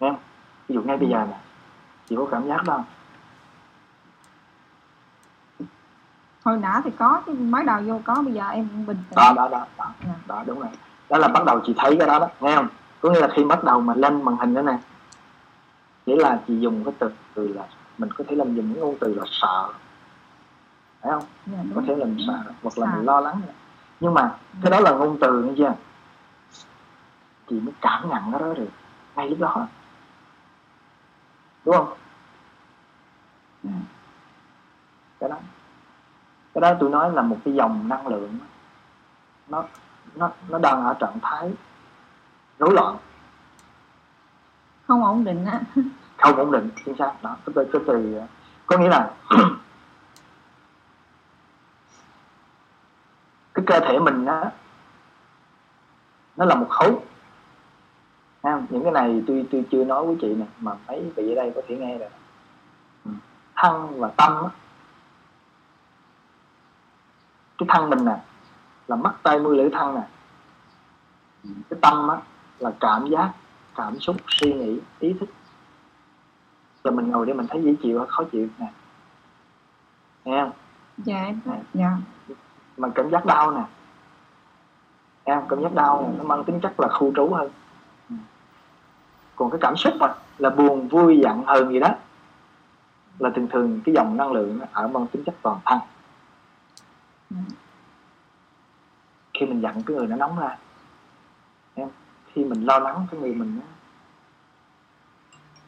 Không? Ví dụ ngay bây giờ nè chị có cảm giác đó không? Hồi nãy thì có chứ mới đầu vô có bây giờ em cũng bình tĩnh. Đó đó đó đó, Dạ. đó đúng rồi. Đó là bắt đầu chị thấy cái đó đó nghe không? Có nghĩa là khi bắt đầu mà lên màn hình đó nè nghĩa là chị dùng cái từ từ là mình có thể làm dùng những ngôn từ là sợ. Phải không? Dạ, có thể là mình sợ hoặc là Sợ. mình lo lắng. Nhưng mà cái đó là ngôn từ nghe chưa chị mới cảm nhận cái đó được. Ngay lúc đó đúng không? Ừ. cái đó. Cái đó tôi nói là một cái dòng năng lượng nó nó nó đang ở trạng thái rối loạn. Không ổn định á. (laughs) Không ổn định chính xác. Đó cái từ cái từ có nghĩa là (clears throat) cái cơ thể mình á nó là một khối ha, những cái này tôi tôi chưa nói với chị nè mà mấy vị ở đây có thể nghe được. Ừ. thân và tâm á. Cái thân mình nè là mắt tay mũi lưỡi thân nè. Cái tâm á là cảm giác cảm xúc suy nghĩ ý thức. Giờ mình ngồi để mình thấy dễ chịu hay khó chịu nè. Nghe không? Dạ em thấy dạ. Mà cảm giác đau nè. Em cảm giác đau nè nó mang tính chất là khu trú hơn còn cái cảm xúc mà là buồn, vui, giận, hờn gì đó, là thường thường cái dòng năng lượng nó ở mang tính chất toàn thân. Khi mình giận cái người nó nóng ra em khi mình lo lắng cái người mình á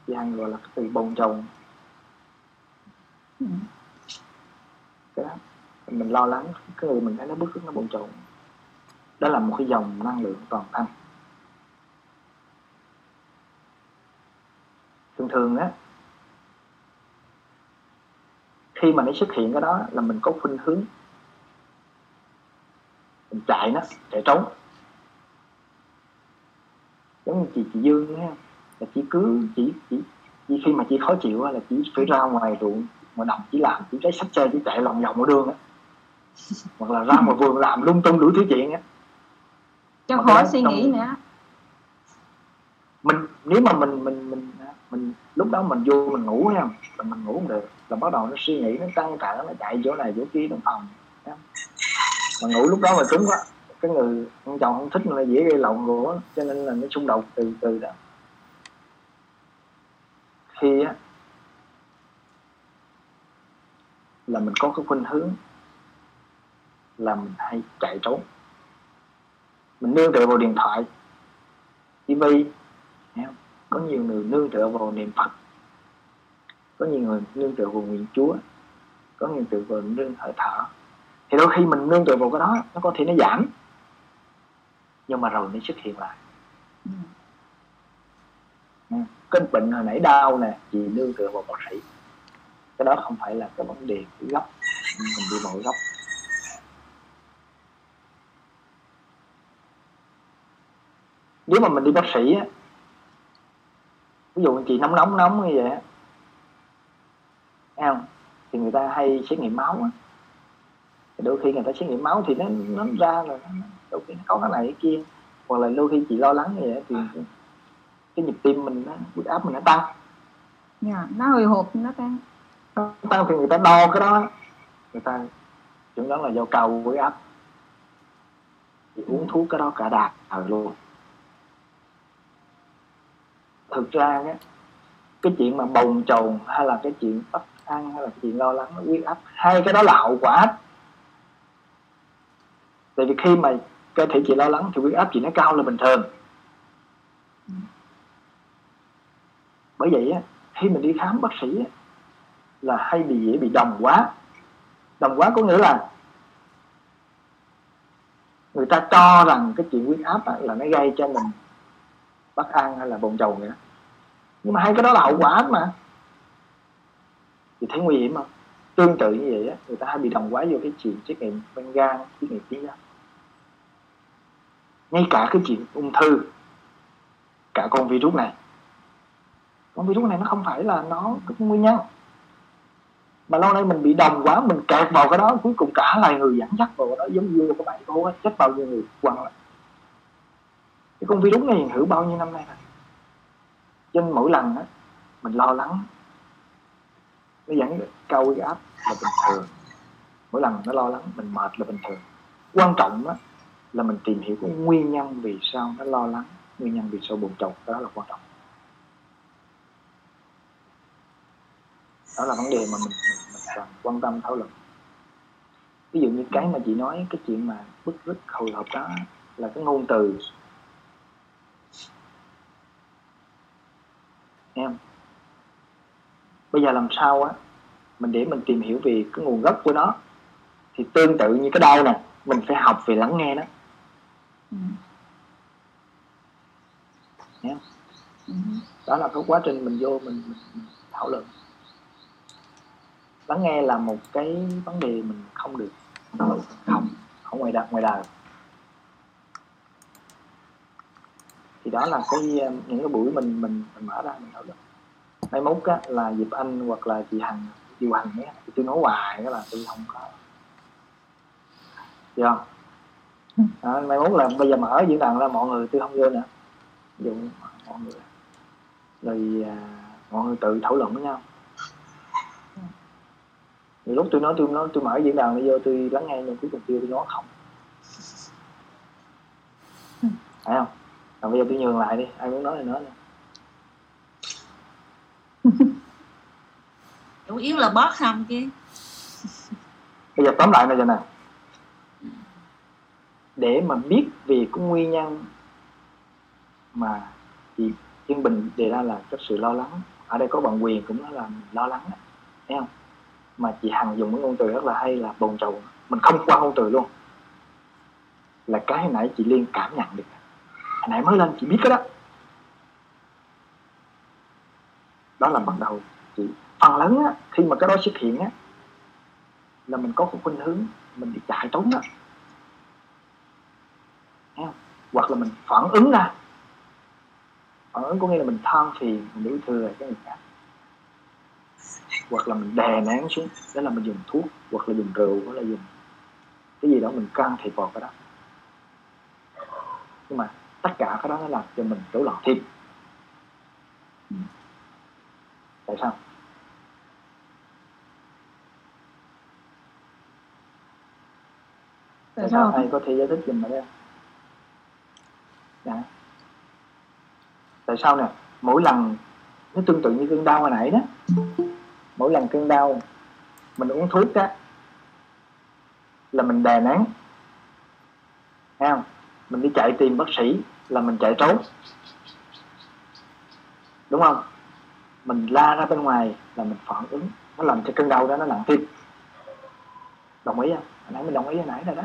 Giang gọi là cái từ bồn chồn. Ừ. cái đó, mình lo lắng cái người mình thấy nó bức nó bồn chồn. Đó là một cái dòng năng lượng toàn thân. Thường thường á khi mà nó xuất hiện cái đó là mình có khuynh hướng. Mình chạy nó chạy trốn. Giống như chị chị Dương á là chỉ cứ chỉ chỉ chỉ khi mà chị khó chịu á, là chỉ phải ra ngoài ruộng ngoài đồng chỉ làm chỉ cái sách chơi chỉ chạy lòng vòng ở đường á. (laughs) Hoặc là ra ngoài vườn làm lung tung đủ thứ chuyện á. Cho khỏi suy nghĩ nữa. Mình nếu mà mình mình mình mình, lúc đó mình vô mình ngủ nha. Là mình ngủ không được. Là bắt đầu nó suy nghĩ, nó căng trở nó chạy chỗ này, chỗ kia trong phòng. Mà ngủ lúc đó mà cứng quá. Cái người, con chồng không thích là dễ gây lộn của cho nên là nó xung đột từ từ đó. Khi á, là mình có cái khuynh hướng là mình hay chạy trốn. Mình nương tựa vào điện thoại tivi có nhiều người nương tựa vào niệm phật. Có nhiều người nương tựa vào nguyện chúa. Có nhiều tựa vào nương hơi thở thì đôi khi mình nương tựa vào cái đó nó có thể nó giảm. Nhưng mà rồi nó xuất hiện lại. Ừ. Ừ. cái bệnh hồi nãy đau nè chị nương tựa vào bác sĩ cái đó không phải là cái vấn đề gốc. Mình đi vào gốc. Nếu mà mình đi bác sĩ á ví dụ chị nóng nóng nóng như vậy á. Không? Thì người ta hay xét nghiệm máu á. Đôi khi người ta xét nghiệm máu thì nó nó ra là nó, đôi khi nó có cái này cái kia. Hoặc là đôi khi chị lo lắng như vậy thì cái, nhịp tim mình nó huyết áp mình nó tăng. Dạ nó hồi hộp nó tăng. Nó tăng thì người ta đo cái đó. Người ta chuẩn đoán là do cao huyết áp. Thì uống thuốc cái đó cả đà luôn thực ra á cái chuyện mà bồng chồn hay là cái chuyện bất an hay là cái chuyện lo lắng huyết áp hai cái đó là hậu quả. Hết tại vì khi mà cơ thể chị lo lắng thì huyết áp chị nó cao là bình thường. Bởi vậy á khi mình đi khám bác sĩ á, là hay bị dễ bị đồng quá đồng quá có nghĩa là người ta cho rằng cái chuyện huyết áp á, là nó gây cho mình bất an hay là bồn chầu vậy đó. Nhưng mà hai cái đó là hậu quả mà. Thì thấy nguy hiểm không? Tương tự như vậy á, người ta hay bị đồng quá vô cái chuyện xét nghiệm men gan xét nghiệm trí đó ngay cả cái chuyện ung thư, cả con virus này. Con virus này nó không phải là nó cái nguyên nhân. Mà lâu nay mình bị đồng quá, mình kẹt vào cái đó, cuối cùng cả loài người dẫn dắt vào cái đó, giống như cái bạn cô chết bao nhiêu người, quăng lại cái con virus này thử hữu bao nhiêu năm nay rồi? Cho nên mỗi lần đó mình lo lắng. Nó dẫn cao huyết áp là bình thường. Mỗi lần nó lo lắng mình mệt là bình thường. Quan trọng á là mình tìm hiểu cái nguyên nhân vì sao nó lo lắng nguyên nhân vì sao buồn chồn đó là quan trọng. Đó là vấn đề mà mình mình, mình cần quan tâm thảo luận. Ví dụ như cái mà chị nói cái chuyện mà bức rứt hồi hộp đó là cái ngôn từ em. Bây giờ làm sao á mình để mình tìm hiểu về cái nguồn gốc của nó thì tương tự như cái đau nè mình phải học về lắng nghe nó. Ừ. Ừ. đó là cái quá trình mình vô mình, mình, mình thảo luận. Lắng nghe là một cái vấn đề mình không được không không ngoài đời ngoài đời đó là cái những cái buổi mình mình mình mở ra mình thảo luận. Mai mốt á, là dịp anh hoặc là chị hằng chị hằng nhé tôi nói hoài đó là tôi không có. Được không? Đó, mai mốt là bây giờ mở diễn đàn ra mọi người tôi không vô nữa. Dụ mọi người. Rồi à, mọi người tự thảo luận với nhau. Thì lúc tôi nói tôi nói tôi mở diễn đàn bây giờ tôi lắng nghe nhưng cuối cùng kia tôi nói không. Phải không? Còn bây giờ tôi nhường lại đi ai muốn nói thì nói (laughs) chủ yếu là bớt xong chứ. Bây giờ tóm lại là giờ này để mà biết về cái nguyên nhân mà chị Thiên Bình đề ra là cái sự lo lắng ở đây có bạn quyền cũng nói là lo lắng đó, thấy không? Mà chị Hằng dùng cái ngôn từ rất là hay là bồn chồn mình không qua ngôn từ luôn. Là cái nãy chị Liên cảm nhận được hồi nãy mới lên chị biết cái đó. Đó là bắt đầu. Chị phần lớn á, khi mà cái đó xuất hiện á là mình có một khuynh hướng mình bị chạy trốn á, hoặc là mình phản ứng ra. Phản ứng có nghĩa là mình than phiền mình đối thừa cái người khác. Hoặc là mình đè nén xuống đó là mình dùng thuốc hoặc là dùng rượu hoặc là dùng cái gì đó mình can thiệp vào cái đó. Nhưng mà tất cả cái đó nó làm cho mình rối loạn thêm tại sao? Tại sao? ai có thể giải thích giùm mà đây dạ. tại sao nè? Mỗi lần nó tương tự như cơn đau hồi nãy đó. Mỗi lần cơn đau mình uống thuốc á là mình đè nén. Thấy không? Mình đi chạy tìm bác sĩ là mình chạy trốn. Đúng không? Mình la ra bên ngoài là mình phản ứng. Nó làm cho cơn đau đó nó nặng thêm đồng ý không? Hồi nãy mình đồng ý hồi nãy rồi đó.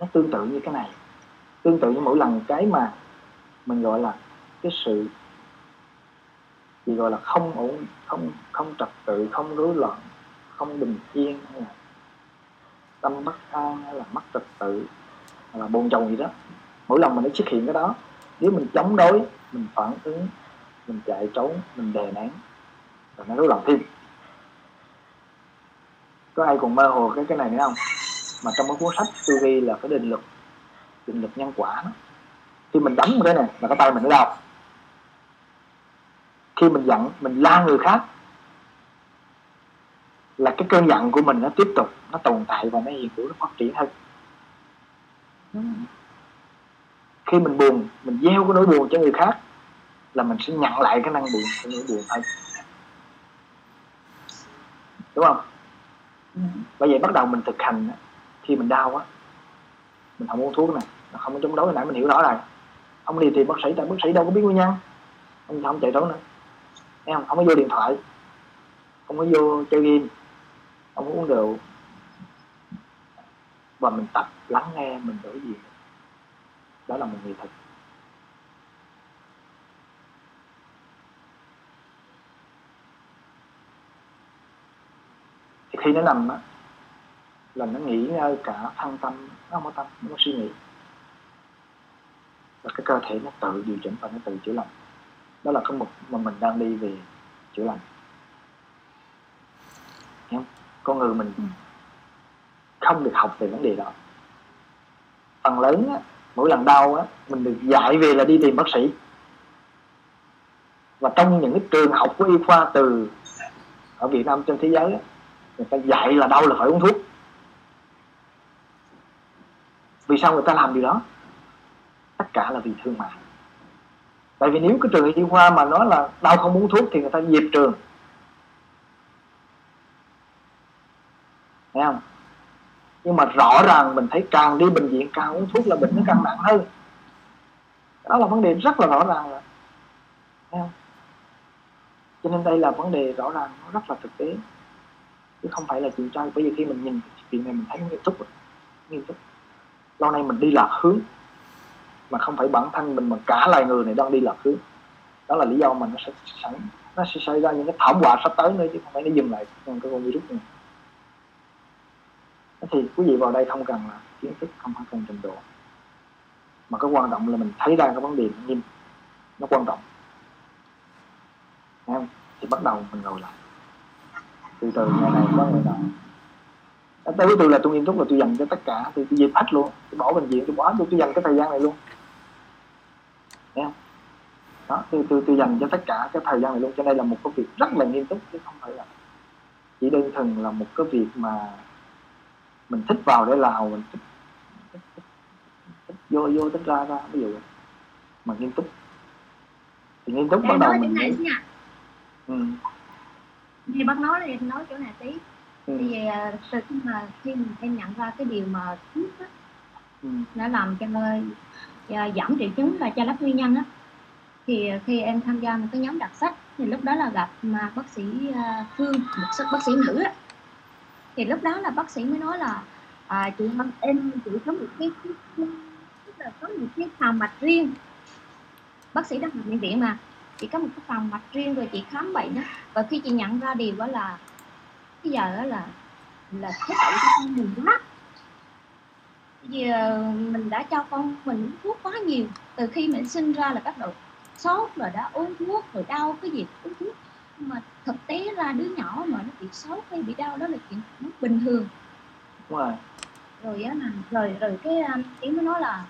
Nó tương tự như cái này. Tương tự như mỗi lần cái mà mình gọi là cái sự gì gọi là không ổn, không không trật tự, không rối loạn, không bình yên, hay là tâm bất an, hay là mất trật tự là bồn chồn gì đó, mỗi lần mình nó xuất hiện cái đó, nếu mình chống đối, mình phản ứng, mình chạy trốn, mình đè nén và nó rối loạn thêm. Có ai còn mơ hồ cái cái này nữa không? Mà trong cái cuốn sách tôi ghi là cái định luật định luật nhân quả đó. Khi mình đấm một cái này là cái tay mình nó đau. khi mình giận, mình la người khác, là cái cơn giận của mình nó tiếp tục, nó tồn tại và nó hiện hữu, nó phát triển hơn khi mình buồn mình gieo cái nỗi buồn cho người khác là mình sẽ nhận lại cái năng buồn cái nỗi buồn hơn đúng không? Ừ. bởi vậy bắt đầu mình thực hành khi mình đau á mình không uống thuốc này nó không có chống đối. Nãy mình hiểu rõ rồi. Không đi tìm bác sĩ tại bác sĩ đâu có biết nguyên nhân. Không không chạy trốn nữa. Không? Không có vô điện thoại. Không có vô chơi game. Không có uống rượu và mình tập, lắng nghe, mình đối diện. Đó là một người thật thì khi nó nằm á, là nó nghỉ ngơi cả thân tâm, nó không có tâm, nó không có suy nghĩ. Và cái cơ thể nó tự điều chỉnh và nó tự chữa lành. Đó là cái mục mà mình đang đi về chữa lành. Hiểu không? con người mình Ừ không được học về vấn đề đó. Phần lớn á, mỗi lần đau á mình được dạy về là đi tìm bác sĩ. Và trong những cái trường học của y khoa từ ở Việt Nam trên thế giới á, người ta dạy là đau là phải uống thuốc. Vì sao người ta làm điều đó? Tất cả là vì thương mại. Tại vì nếu cái trường y khoa mà nói là đau không uống thuốc thì người ta dẹp trường. Thấy không? Nhưng mà rõ ràng mình thấy càng đi bệnh viện càng uống thuốc là bệnh nó càng nặng hơn. Đó là vấn đề rất là rõ ràng rồi. Cho nên đây là vấn đề rõ ràng, nó rất là thực tế. Chứ không phải là chuyện trai. Bởi vì khi mình nhìn chuyện này, mình thấy nghiêm túc rồi. nghiêm túc. Lâu nay mình đi lạc hướng. Mà không phải bản thân mình, mà cả loài người này đang đi lạc hướng. Đó là lý do mà nó sẽ sẵn nó sẽ xảy ra những cái thảm họa sắp tới nữa, chứ không phải nó dừng lại trong cái con virus này thì quý vị vào đây không cần là kiến thức không phải cần trình độ. Mà cái quan trọng là mình thấy ra cái vấn đề nghiêm nó quan trọng. Thấy không? thì bắt đầu mình ngồi lại. Từ từ ngày này qua ngày nào. Tới từ là tôi nghiêm túc là tôi dành cho tất cả tôi, tôi dịp hết luôn. Tôi bỏ bệnh viện tôi bỏ tôi, tôi dành cái thời gian này luôn. Thấy không? đó tôi, tôi, tôi dành cho tất cả cái thời gian này luôn. Cho nên là một cái việc rất là nghiêm túc chứ không phải là chỉ đơn thuần là một cái việc mà mình thích vào để làm mình thích, thích, thích, thích vô vô thích ra ra ví dụ mà nghiêm túc. Thì nghiêm túc bắt đầu mình này ừ, thì bác nói thì em nói chỗ này tí. Ừ, thì à, từ khi mà khi mà em nhận ra cái điều mà thuốc á, ừ, nó làm cho à, giảm triệu chứng và cho lắp nguyên nhân á. Thì khi em tham gia một cái nhóm đọc sách thì lúc đó là gặp mà bác sĩ à, Phương một bác sĩ nữ á thì lúc đó là bác sĩ mới nói là à, chị Hân em chị có một cái, tức là có một cái phòng mạch riêng. Bác sĩ đang học bệnh viện mà chị có một cái phòng mạch riêng rồi chị khám bệnh đó và khi chị nhận ra điều đó là bây giờ đó là là thế bệnh của con mình quá giờ mình đã cho con mình uống thuốc quá nhiều. Từ khi mình sinh ra là bắt đầu sốt rồi đã uống thuốc rồi đau cái gì uống thuốc. Mà thực tế ra đứa nhỏ mà nó bị sốt hay bị đau đó là chuyện nó bình thường. Đúng rồi. Rồi á là rồi rồi cái um, chị mới nói là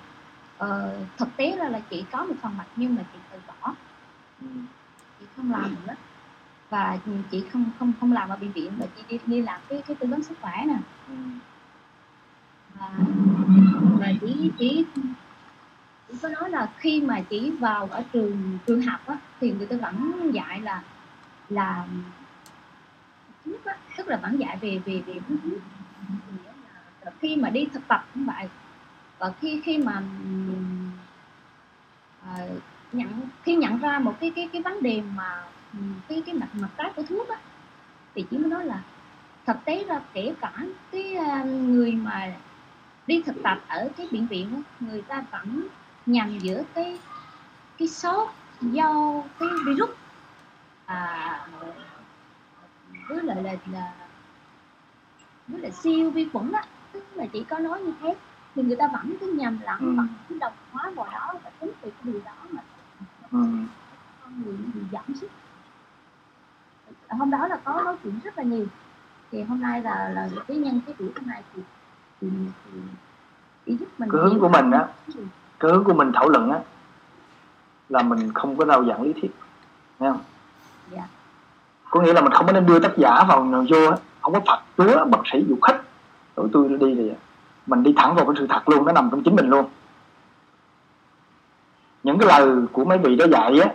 ờ, thực tế ra là chị có một phần mạch nhưng mà chị từ bỏ. Ừ, chị không làm nữa. Và chị không không không làm ở bệnh viện mà chị đi đi làm cái cái tư vấn sức khỏe nè. Ừ, và và chỉ chỉ chỉ có nói là khi mà chỉ vào ở trường trường học á thì người ta vẫn dạy là là thuốc á tức là bản dạy về về về thuốc khi mà đi thực tập cũng vậy. Và khi khi mà à, nhận khi nhận ra một cái cái cái vấn đề mà cái cái mặt mặt trái của thuốc á thì chỉ mới nói là thực tế ra kể cả cái à, người mà đi thực tập ở cái bệnh viện người ta vẫn nhằm giữa cái cái sốt do cái virus à, với lại là, là với lại siêu vi khuẩn á. Tức là chỉ có nói như thế. Thì người ta vẫn cứ nhầm lẫn Ừ. bằng cái đồng hóa vào đó và chính từ cái điều đó mà ừ. con người bị giảm sức hôm đó là có nói chuyện rất là nhiều. Thì hôm nay là là cái nhân cái buổi hôm nay thì thì, thì, thì giúp mình cái hướng của mình á cái hướng của mình thảo luận á là mình không có rao giảng lý thuyết. Nghe không Dạ. Có nghĩa là mình không có nên đưa tác giả vào nào vô á, không có phật chúa bác sĩ du khách. Tụi tôi đi thì mình đi thẳng vào cái sự thật luôn, nó nằm trong chính mình luôn. Những cái lời của mấy vị đó dạy á,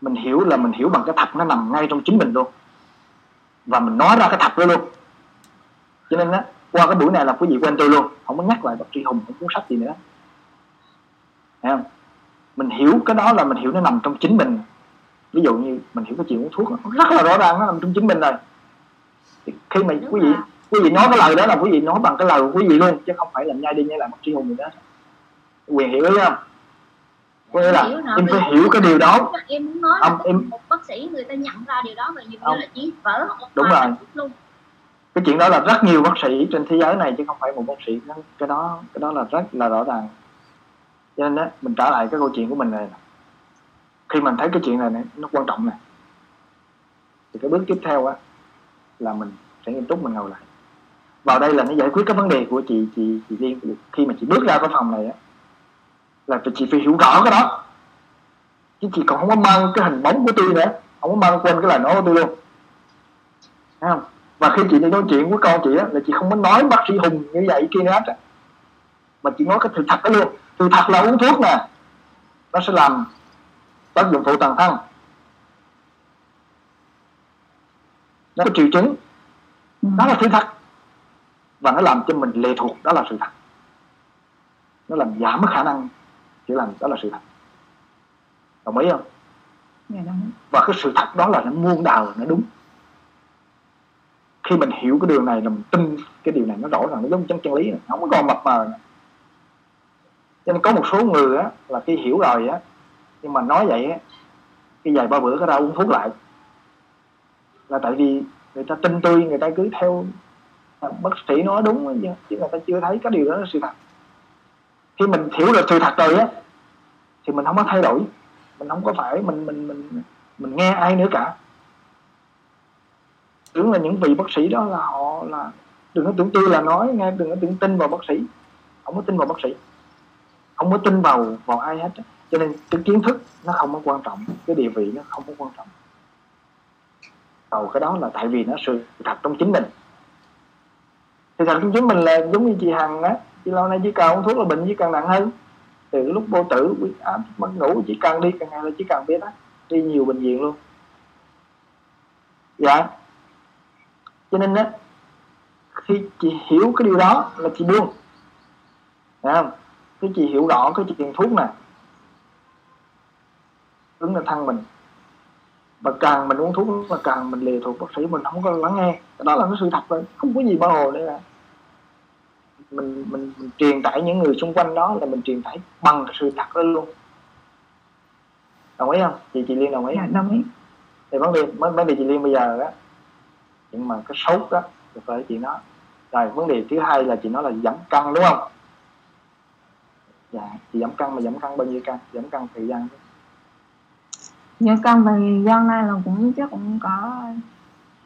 mình hiểu là mình hiểu bằng cái thật nó nằm ngay trong chính mình luôn. Và mình nói ra cái thật đó luôn. Cho nên á, qua cái buổi này là quý vị quen tôi luôn. Không có nhắc lại bậc tri hùng, không cuốn sách gì nữa. Thấy không? Mình hiểu cái đó là mình hiểu nó nằm trong chính mình ví dụ như mình hiểu cái chuyện uống thuốc nó rất là rõ ràng nó nằm trong chính mình rồi. Thì khi mà quý vị quý vị nói cái lời đó là quý vị nói bằng cái lời của quý vị luôn chứ không phải là nhai đi nhai lại một tri hùng gì đó. Quyền hiểu ý không? Có nghĩa là em phải hiểu cái điều đó. em muốn nói là Ông- em- một bác sĩ người ta nhận ra điều đó và Ông- như là chỉ vỡ một Đúng rồi. luôn. Cái chuyện đó là rất nhiều bác sĩ trên thế giới này chứ không phải một bác sĩ. Cái đó cái đó là rất là rõ ràng. Cho nên đó, mình trở lại cái câu chuyện của mình này khi mình thấy cái chuyện này này nó quan trọng này thì cái bước tiếp theo á, là mình sẽ nghiêm túc mình ngồi lại. Vào đây là nó giải quyết cái vấn đề của chị chị chị Liên. Khi mà chị bước ra cái phòng này á, là chị phải hiểu rõ cái đó. Chứ chị còn không có mang cái hình bóng của tôi nữa, không có mang quên cái lời nói của tôi luôn. Thấy không? Và khi chị đi nói chuyện với con chị á, là chị không có nói bác sĩ hùng như vậy kia hết á. Mà chị nói cái sự thật đó luôn. Sự thật là uống thuốc nè, nó sẽ làm tác dụng phụ toàn thân. Nó có triệu chứng. Đó là sự thật. Và nó làm cho mình lệ thuộc đó là sự thật. Nó làm giảm cái khả năng chữa lành đó là sự thật. Đồng ý không? Dạ, và cái sự thật đó là nó muôn đào nó đúng. Khi mình hiểu cái điều này là mình tin cái điều này nó rõ ràng nó giống chân chân lý. Này. không có còn mập mờ cho nên có một số người á là khi hiểu rồi á nhưng mà nói vậy á, cái vài ba bữa cái ra uống thuốc lại. Là tại vì người ta tin tươi người ta cứ theo à, bác sĩ nói đúng chứ người ta chưa thấy cái điều đó là sự thật. Khi mình hiểu được sự thật rồi á, thì mình không có thay đổi. Mình không có phải mình mình mình mình nghe ai nữa cả. Tưởng là những vị bác sĩ đó là họ là, đừng có tưởng tư là nói nghe, đừng có tưởng tin vào bác sĩ. Không có tin vào bác sĩ. Không có tin vào vào ai hết cho nên cái kiến thức nó không có quan trọng, cái địa vị nó không có quan trọng. Đầu cái đó là tại vì nó sự thật trong chính mình. Thì thật trong chính mình là giống như chị hằng á, chị lâu nay chỉ cần uống thuốc là bệnh chỉ càng nặng hơn? Từ lúc vô tử huyết áp mất ngủ chỉ cần đi càng ngày là chỉ cần biết á đi nhiều bệnh viện luôn. Dạ. Cho nên á, khi chị hiểu cái điều đó là chị buông. Dạ. Thấy không cái chị hiểu rõ cái chuyện thuốc nè đứng lên thân mình. Và càng mình uống thuốc là càng mình lệ thuộc bác sĩ mình không có lắng nghe. Cái đó là cái sự thật rồi không có gì bao hồ nữa. Mình, mình mình truyền tải những người xung quanh đó là mình truyền tải bằng cái sự thật đó luôn. Đồng ý không? Chị chị liên đồng ý. Dạ, đồng ý. Thì vấn đề vấn đề chị liên bây giờ đó nhưng mà cái sốt đó thì phải chị nói. Rồi vấn đề thứ hai là chị nói là giảm cân đúng không? Dạ chị giảm cân mà giảm cân bao nhiêu cân? Giảm cân thời gian Dạ cân thời gian nay là cũng chắc cũng có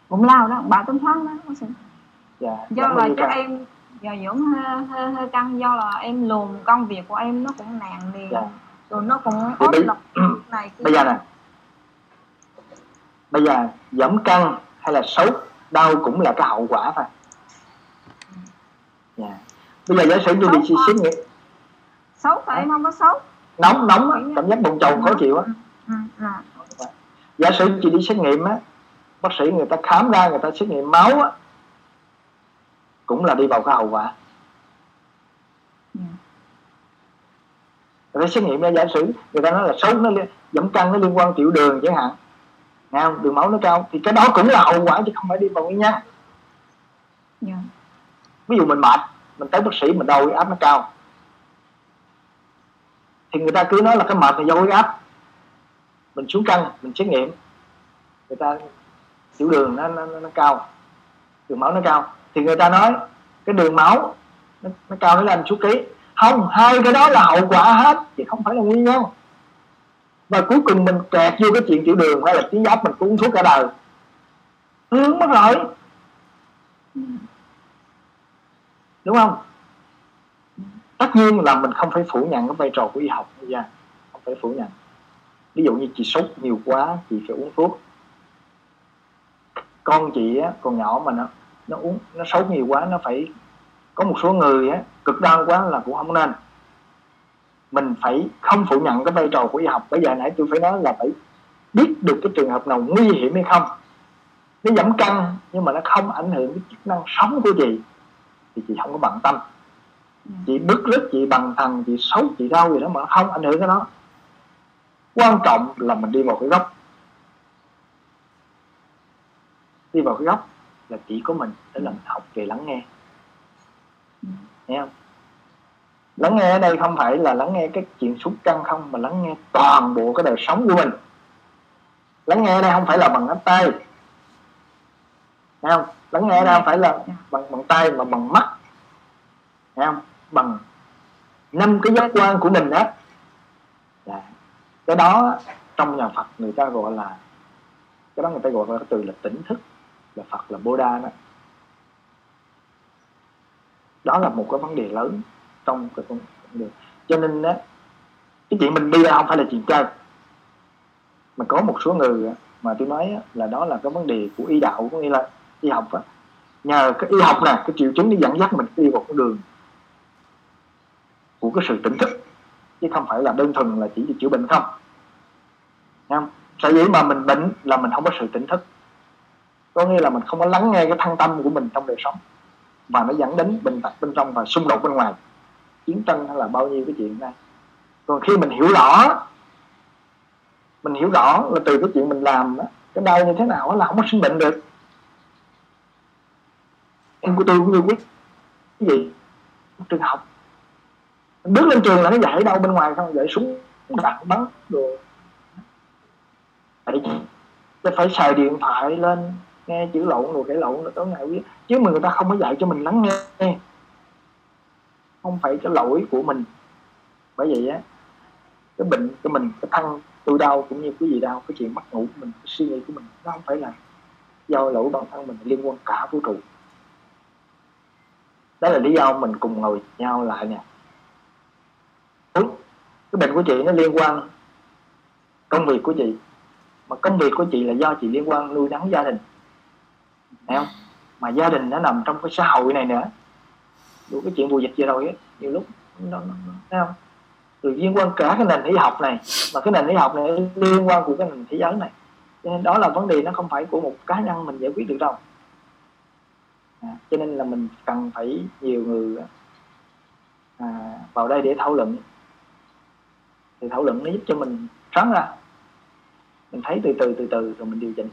cũng lao đó ba bốn tháng đó dạ do là chắc em giờ dưỡng hơi, hơi, hơi căng do là em lùn công việc của em nó cũng nặng liền Dạ. rồi nó cũng Thì bây- lập (clears throat) này kia. bây giờ nè. Bây giờ giảm cân hay là sốt đau cũng là cái hậu quả thôi. Dạ. bây giờ giả sử như Sốt xét nghiệm xấu thì em không có xấu. Nóng nóng á, cảm giác bụng trầu khó chịu á giả sử chị đi xét nghiệm á bác sĩ người ta khám ra người ta xét nghiệm máu á cũng là đi vào cái hậu quả Ừ. người ta xét nghiệm ra giả sử người ta nói là sốt nó giảm cân nó liên quan tiểu đường chẳng hạn Nghe không? đường máu nó cao thì cái đó cũng là hậu quả chứ không phải đi vào nguyên nhân dạ. ví dụ mình mệt mình tới bác sĩ mình đau huyết áp nó cao thì người ta cứ nói là cái mệt là do huyết áp mình xuống cân mình xét nghiệm người ta tiểu đường nó, nó, nó, nó cao đường máu nó cao. Thì người ta nói cái đường máu nó, nó cao nó làm chú ký. Không hai cái đó là hậu quả hết chứ không phải là nguyên nhân. Và cuối cùng mình kẹt vô cái chuyện tiểu đường hay là tiếng giáp mình cũng uống thuốc cả đời. Hướng mất rồi. Đúng không? Tất nhiên là mình không phải phủ nhận cái vai trò của y học bây giờ không phải phủ nhận ví dụ như chị sốt nhiều quá chị phải uống thuốc. Con chị á còn nhỏ mà nó nó uống nó sốt nhiều quá nó phải có một số người á cực đoan quá là cũng không nên. Mình phải không phủ nhận cái vai trò của y học. Bây giờ nãy tôi phải nói là phải biết được cái trường hợp nào nguy hiểm hay không. Nó giảm cân nhưng mà nó không ảnh hưởng đến chức năng sống của chị thì chị không có bận tâm. Chị bức rứt chị bằng thần chị xấu chị đau gì đó mà không ảnh hưởng cái đó quan trọng là mình đi vào cái góc. Đi vào cái góc là chỉ có mình để làm học về lắng nghe. Nghe không? Lắng nghe ở đây không phải là lắng nghe cái chuyện xúc căng không, mà lắng nghe toàn bộ cái đời sống của mình. Lắng nghe ở đây không phải là bằng nắm tay. Nghe không? Lắng nghe ở đây không phải là bằng bằng tay, mà bằng mắt. Nghe không? Bằng năm cái giác quan của mình đó là cái đó, trong nhà Phật người ta gọi là, cái đó người ta gọi là cái từ là tỉnh thức, là Phật là Buddha đó. Đó là một cái vấn đề lớn trong cái con đường. Cho nên á, cái chuyện mình đi giờ không phải là chuyện chơi. Mà có một số người mà tôi nói là đó là cái vấn đề của y đạo, có nghĩa là y học á. Nhờ cái y học nè, cái triệu chứng đi dẫn dắt mình đi vào con đường của cái sự tỉnh thức chứ không phải là đơn thuần là chỉ vì chữa bệnh không. Không sở dĩ mà mình bệnh là mình không có sự tỉnh thức. Có nghĩa là mình không có lắng nghe cái thăng tâm của mình trong đời sống. Và nó dẫn đến bệnh tật bên trong và xung đột bên ngoài. Chiến tranh hay là bao nhiêu cái chuyện này. Còn khi mình hiểu rõ mình hiểu rõ là từ cái chuyện mình làm đó, cái đau như thế nào là không có sinh bệnh được. Em của tôi cũng như quý. Cái gì? Trường học bước lên trường là nó dạy đâu, bên ngoài không dạy súng, đạn bắn, đồ. Phải phải xài điện thoại lên, nghe chữ lộn rồi cái lộn là tối ngày biết. Chứ mà người ta không có dạy cho mình lắng nghe. Không phải cái lỗi của mình. Bởi vậy á, cái bệnh của mình, cái thân tôi đau cũng như cái gì đau, cái chuyện mất ngủ của mình, cái suy nghĩ của mình, nó không phải là do lỗi bản thân mình liên quan cả vũ trụ. Đó là lý do mình cùng ngồi nhau lại nè cái bệnh của chị nó liên quan công việc của chị. Mà công việc của chị là do chị liên quan nuôi nấng gia đình. Thấy không? Mà gia đình nó nằm trong cái xã hội này nữa. Đủ cái chuyện mùa dịch vừa rồi ấy, nhiều lúc nó, nó, nó, thấy không? Từ liên quan cả cái nền y học này. Mà cái nền y học này liên quan của cái nền thế giới này. Cho nên đó là vấn đề nó không phải của một cá nhân mình giải quyết được đâu. À, cho nên là mình cần phải nhiều người à, vào đây để thảo luận thì thảo luận nó giúp cho mình sáng ra. Mình thấy từ từ từ từ rồi mình điều chỉnh.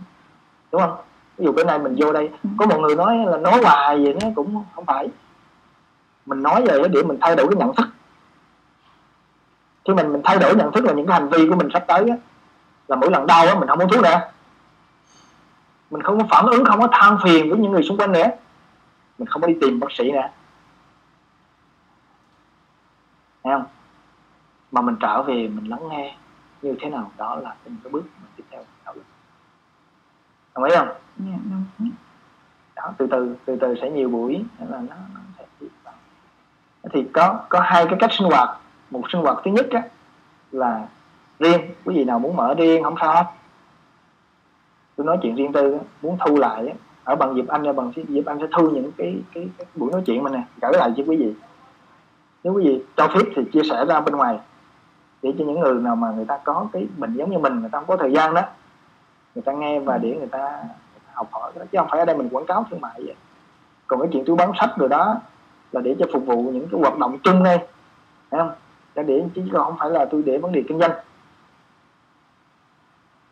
Đúng không? Ví dụ bữa nay mình vô đây có một người nói là nói hoài vậy nó cũng không phải. Mình nói về để mình thay đổi cái nhận thức. Khi mình mình thay đổi nhận thức là những cái hành vi của mình sắp tới á, là mỗi lần đau á mình không muốn thuốc nữa mình không có phản ứng không có than phiền với những người xung quanh nữa mình không có đi tìm bác sĩ nữa thấy không mà mình trở về mình lắng nghe như thế nào đó là cái bước mình tiếp theo thảo luận đồng ý không? Dạ, đúng. đó từ từ từ từ sẽ nhiều buổi nên là nó, nó sẽ thì có có hai cái cách sinh hoạt. Một sinh hoạt thứ nhất á, là riêng quý vị nào muốn mở riêng không sao hết. Tôi nói chuyện riêng tư á, muốn thu lại á, ở bằng dịp anh hay bằng dịp anh sẽ thu những cái cái, cái buổi nói chuyện mình nè gửi lại cho quý vị. Nếu quý vị cho phép thì chia sẻ ra bên ngoài để cho những người nào mà người ta có cái bệnh giống như mình người ta không có thời gian đó người ta nghe và để người ta, người ta học hỏi đó. chứ không phải ở đây mình quảng cáo thương mại vậy còn cái chuyện tôi bán sách rồi đó là để cho phục vụ những cái hoạt động chung đây thấy không để để chứ không phải là tôi để vấn đề kinh doanh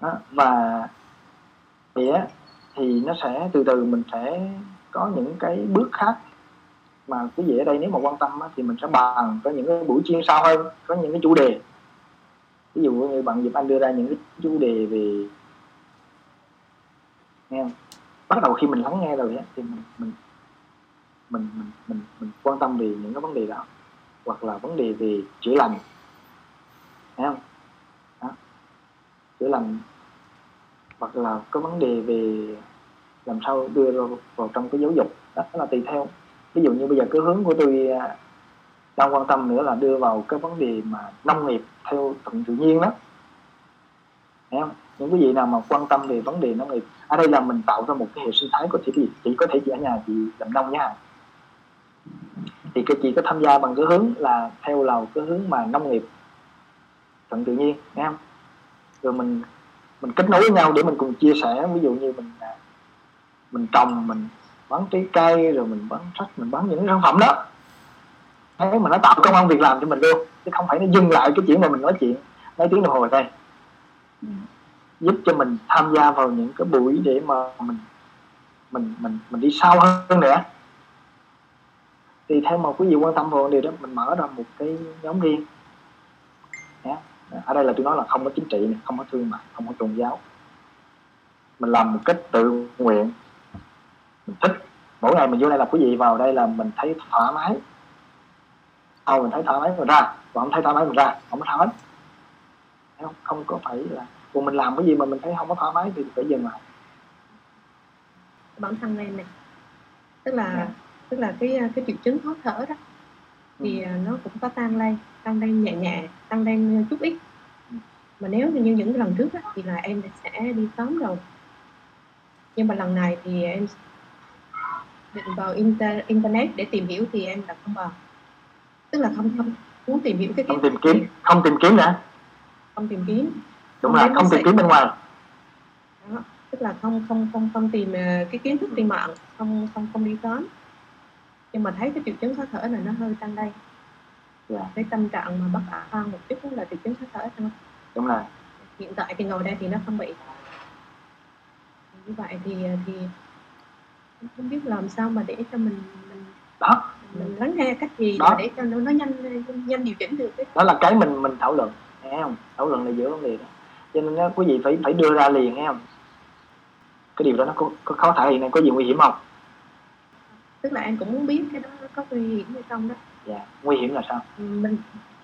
đó. và thì á thì nó sẽ từ từ mình sẽ có những cái bước khác mà quý vị ở đây nếu mà quan tâm á, thì mình sẽ bàn có những cái buổi chuyên sâu hơn có những cái chủ đề ví dụ như bạn Diệp Anh đưa ra những cái chủ đề về nghe không? bắt đầu khi mình lắng nghe rồi á, thì mình mình mình mình mình mình quan tâm về những cái vấn đề đó hoặc là vấn đề về chữa lành. Thấy không? Đó. chữa lành hoặc là có vấn đề về làm sao đưa vào, vào trong cái giáo dục. Đó là tùy theo. Ví dụ như bây giờ cái hướng của tôi à, đang quan tâm nữa là đưa vào cái vấn đề mà nông nghiệp theo thuận tự nhiên đó. Thấy không? những cái gì nào mà quan tâm về vấn đề nông nghiệp ở đây là mình tạo ra một cái hệ sinh thái có thể gì chỉ có thể chị ở nhà chị làm nông nha. Thì cái chị có tham gia bằng cái hướng là theo là cái hướng mà nông nghiệp thuận tự nhiên, nghe không? Rồi mình mình kết nối với nhau để mình cùng chia sẻ, ví dụ như mình à, mình trồng, mình bán trái cây, rồi mình bán sách, mình bán những sản phẩm đó thế mà nó tạo công ăn việc làm cho mình luôn. Chứ không phải nó dừng lại cái chuyện mà mình nói chuyện mấy tiếng đồng hồ đây giúp cho mình tham gia vào những cái buổi để mà mình mình mình mình đi sâu hơn nữa. Thì theo mà quý vị quan tâm vào đề đó mình mở ra một cái nhóm riêng. Nhá. ở đây là tôi nói là không có chính trị này, không có thương mại không có tôn giáo. Mình làm một cách tự nguyện. Mình thích. Mỗi ngày mình vô đây là quý vị vào đây là mình thấy thoải mái sau mình thấy thoải mái mình ra. Còn không thấy thoải mái mình ra. Không có mái. Không, không có phải là còn mình làm cái gì mà mình thấy không có thoải mái thì phải dừng lại. Bản thân em này tức là Dạ. tức là cái cái triệu chứng khó thở đó thì à, nó cũng có tăng lên. Tăng lên nhẹ nhẹ tăng lên chút ít. Mà nếu như những lần trước á, thì là em sẽ đi sớm rồi. Nhưng mà lần này thì em định vào inter, internet để tìm hiểu thì em là không vào tức là không không muốn tìm hiểu cái không tìm kiếm. Không tìm kiếm nữa. Không tìm kiếm. Đúng là không tìm kiếm bên ngoài. Đó. tức là không không không không tìm ờ, cái kiến thức trên mạng không không không đi khám nhưng mà thấy cái triệu chứng khó thở này nó hơi tăng đây. Dạ. cái tâm trạng mà bất an một chút đó là triệu chứng khó thở tăng đúng là hiện tại thì ngồi đây thì nó không bị. Như vậy thì thì Em không biết làm sao mà để cho mình mình, đó mình lắng nghe cách gì Đó. để cho nó, nó nhanh nhanh điều chỉnh được cái đó là cái mình mình thảo luận nghe không? Thảo luận là giữa vấn đề đó. Cho nên á, quý vị phải phải đưa ra liền nghe không? Cái điều đó nó có, có khó thể hiện này có gì nguy hiểm không? Tức là em cũng muốn biết cái đó nó có nguy hiểm hay không đó. Dạ nguy hiểm là sao? Mình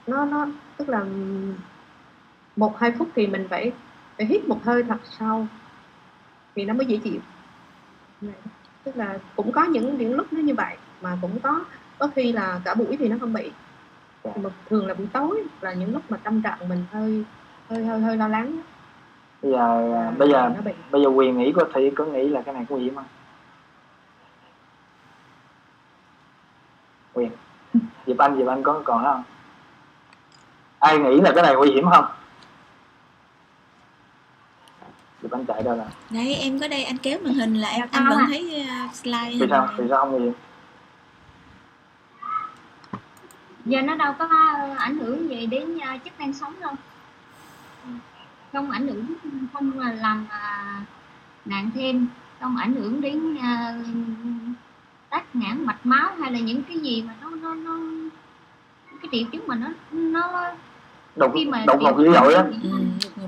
nó nó tức là một hai phút thì mình phải phải hít một hơi thật sâu thì nó mới dễ chịu. Đó. tức là cũng có những những lúc nó như vậy mà cũng có có khi là cả buổi thì nó không bị. Dạ. mà thường là buổi tối là những lúc mà tâm trạng mình hơi hơi hơi hơi lo lắng bây giờ là- bây giờ bây giờ quyền nghĩ của thị có nghĩ là cái này có nguy hiểm không quyền Diệp Anh Diệp Anh có còn đó không? Ai nghĩ là cái này nguy hiểm không? Diệp Anh chạy đâu rồi Đấy em có đây anh kéo màn hình là em Dạ anh vẫn thấy uh, slide vì sao? Vì sao không nguy hiểm giờ nó đâu có ảnh hưởng gì đến à, chức năng sống đâu. Không ảnh hưởng không làm à, nặng thêm không ảnh hưởng đến tắc nghẽn mạch máu hay là những cái gì mà nó nó nó cái triệu chứng mà nó nó đột khi mà đột ngột dữ dội á. Ừ,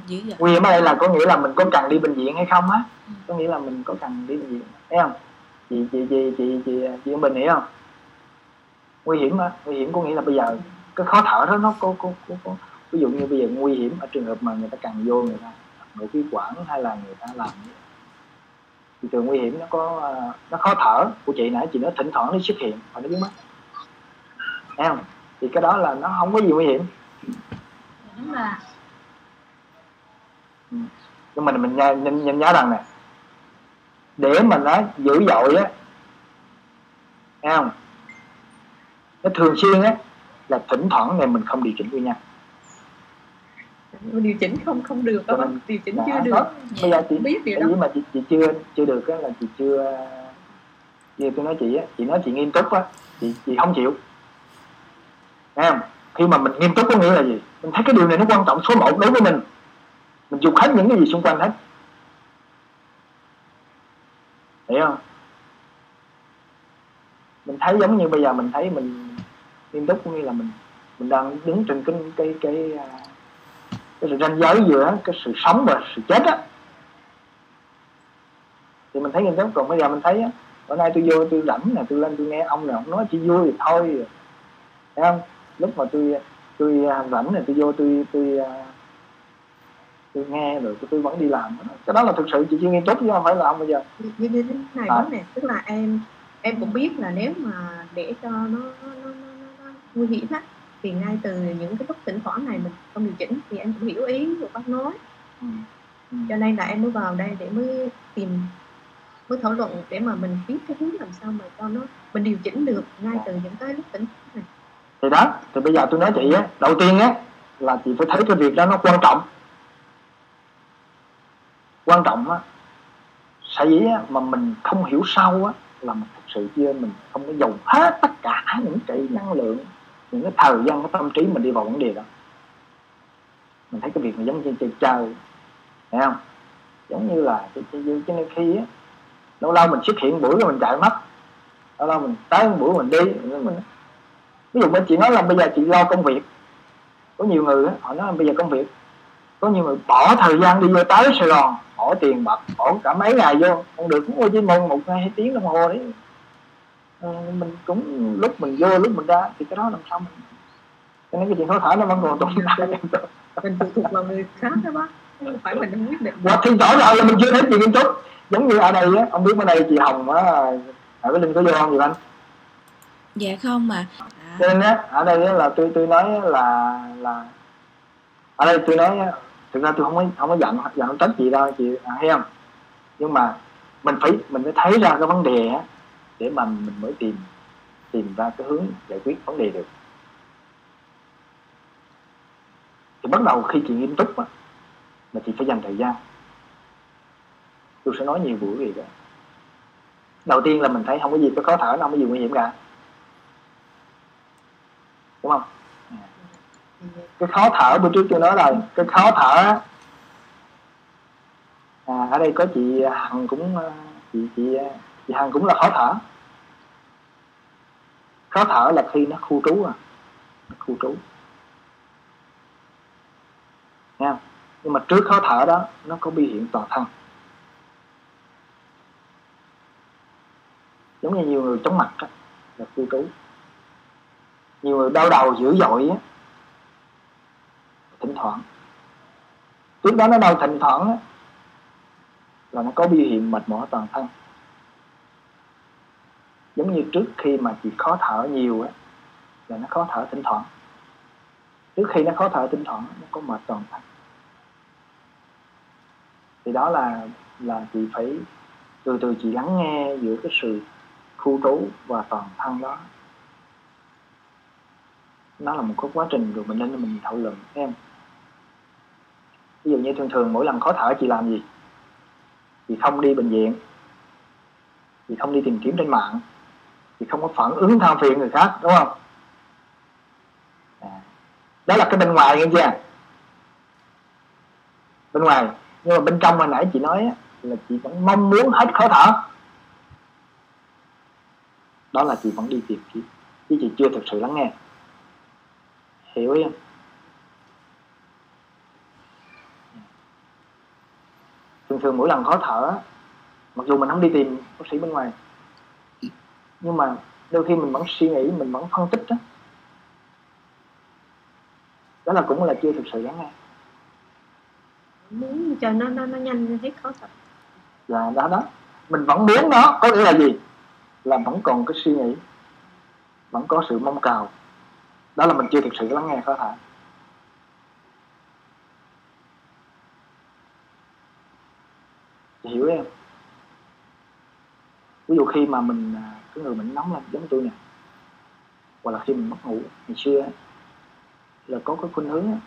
dữ dội. nguy hiểm ở đây là có nghĩa là mình có cần đi bệnh viện hay không á? Có nghĩa là mình có cần đi bệnh viện thấy không? Chị chị chị chị chị chị Bình hiểu không nguy hiểm á nguy hiểm có nghĩa là bây giờ cái khó thở đó nó có có, có, có. Ví dụ như bây giờ nguy hiểm ở trường hợp mà người ta cần vô người ta nội khí quản hay là người ta làm thì trường nguy hiểm nó có ờ, nó khó thở của chị nãy chị nói thỉnh thoảng nó xuất hiện và nó biến mất. Thấy không? Thì cái đó là nó không có gì nguy hiểm. Đúng là nhưng mà mình nhớ, nhìn, nhìn nhớ rằng nè để mà nó dữ dội á thấy không nó thường xuyên á là thỉnh thoảng này mình không điều chỉnh nguyên nhân điều chỉnh không không được đó nên- điều chỉnh chưa được. Bây giờ chị biết điều đó. mà chị, chị chưa chưa được á là chị chưa như tôi nói chị á chị nói chị nghiêm túc á chị chị không chịu. Thấy không? Khi mà mình nghiêm túc có nghĩa là gì? Mình thấy cái điều này nó quan trọng số một đối với mình. Mình dùng hết những cái gì xung quanh hết. Hiểu không? Mình thấy giống như bây giờ mình thấy mình nghiêm túc có nghĩa là mình mình đang đứng trên cái cái cái à, cái sự ranh giới giữa cái sự sống và sự chết á. Thì mình thấy nghiêm túc còn bây giờ mình thấy á bữa nay tôi vô tôi rảnh nè tôi lên tôi nghe ông này ông nói chỉ vui thì thôi. Thấy không? Lúc mà tôi tôi à, rảnh này tôi vô tôi tôi à, tôi nghe rồi tôi, vẫn đi làm cái đó là thực sự chị chưa nghiêm túc chứ không phải là ông bây giờ. Như như thế này À. đó nè tức là em em cũng biết là nếu mà để cho nó, nó, nó nguy hiểm á thì ngay từ những cái lúc thỉnh thoảng này mình không điều chỉnh thì em cũng hiểu ý của bác nói. Ừ. cho nên là em mới vào đây để mới tìm mới thảo luận để mà mình biết cái hướng làm sao mà cho nó mình điều chỉnh được ngay từ những cái lúc tỉnh này. Thì đó thì bây giờ tôi nói chị á đầu tiên á là chị phải thấy cái việc đó nó quan trọng. Quan trọng á sở dĩ á, mà mình không hiểu sâu á là mình thực sự chưa mình không có dùng hết tất cả những cái năng lượng những cái thời gian cái tâm trí mình đi vào vấn đề đó. Mình thấy cái việc mà giống như chơi chơi thấy không? Giống như là cái cái cái nên khi á lâu lâu mình xuất hiện buổi rồi mình chạy mất. Lâu lâu mình tới một buổi mình đi mình ví dụ bên chị nói là bây giờ chị lo công việc. Có nhiều người á, họ nói là bây giờ công việc. Có nhiều người bỏ thời gian đi vô tới Sài Gòn bỏ tiền bạc bỏ cả mấy ngày vô không được cũng Hồ Chí Minh một hai tiếng đồng hồ đấy mình cũng lúc mình vô lúc mình ra thì cái đó làm sao mình cho nên cái chuyện khó thở nó vẫn còn tồn tại mình phụ thuộc vào người khác đó bác. Không phải mình không quyết định và thì rõ ràng là mình chưa thấy chị nghiêm túc. Giống như ở đây á ông biết ở đây chị Hồng á ở cái linh có vô không gì anh Dạ không mà. À, cho nên á ở đây á, là tôi tôi nói là là ở đây tôi nói á, thực ra tôi không có không có giận giận trách chị đâu chị à, thấy không? Nhưng mà mình phải mình phải thấy ra cái vấn đề á để mà mình mới tìm tìm ra cái hướng giải quyết vấn đề được. Thì bắt đầu khi chị nghiêm túc á mà chị phải dành thời gian. Tôi sẽ nói nhiều buổi về đó. Đầu tiên là mình thấy không có gì có khó thở nó không có gì nguy hiểm cả. Đúng không? Cái khó thở bữa trước tôi nói rồi cái khó thở à, ở đây có chị hằng cũng ờ, chị chị thì hằng cũng là khó thở. Khó thở là khi nó khu trú à. Nó khu trú. Nha nhưng mà trước khó thở đó nó có biểu hiện toàn thân. Giống như nhiều người chóng mặt đó, là khu trú. Nhiều người đau đầu dữ dội á thỉnh thoảng. Trước đó nó đau thỉnh thoảng á là nó có biểu hiện mệt mỏi toàn thân giống như trước khi mà chị khó thở nhiều á, là nó khó thở thỉnh thoảng. Trước khi nó khó thở thỉnh thoảng, nó có mệt toàn thân. Thì đó là là chị phải từ từ chị lắng nghe giữa cái sự khu trú và toàn thân đó. Nó là một cái quá trình rồi mình nên mình thảo luận em ví dụ như thường thường mỗi lần khó thở chị làm gì? Chị không đi bệnh viện. Chị không đi tìm kiếm trên mạng thì không có phản ứng tham phiền người khác, đúng không? À, đó là cái bên ngoài nghe chưa? Bên ngoài. Nhưng mà bên trong hồi nãy chị nói là chị vẫn mong muốn hết khó thở. Đó là chị vẫn đi tìm kiếm. Chứ chị chưa thực sự lắng nghe. Hiểu không? Thường thường mỗi lần khó thở mặc dù mình không đi tìm bác sĩ bên ngoài nhưng mà đôi khi mình vẫn suy nghĩ mình vẫn phân tích đó đó là cũng là chưa thực sự lắng nghe. Muốn cho nó nó nó nhanh hết khó thở là đó đó. Mình vẫn muốn nó có nghĩa là gì? Là vẫn còn cái suy nghĩ vẫn có sự mong cầu. Đó là mình chưa thực sự lắng nghe khó thở hiểu em? Ví dụ khi mà mình à, cái người mình nóng lên, giống tôi nè. Hoặc là khi mình mất ngủ ngày xưa là có cái khuynh hướng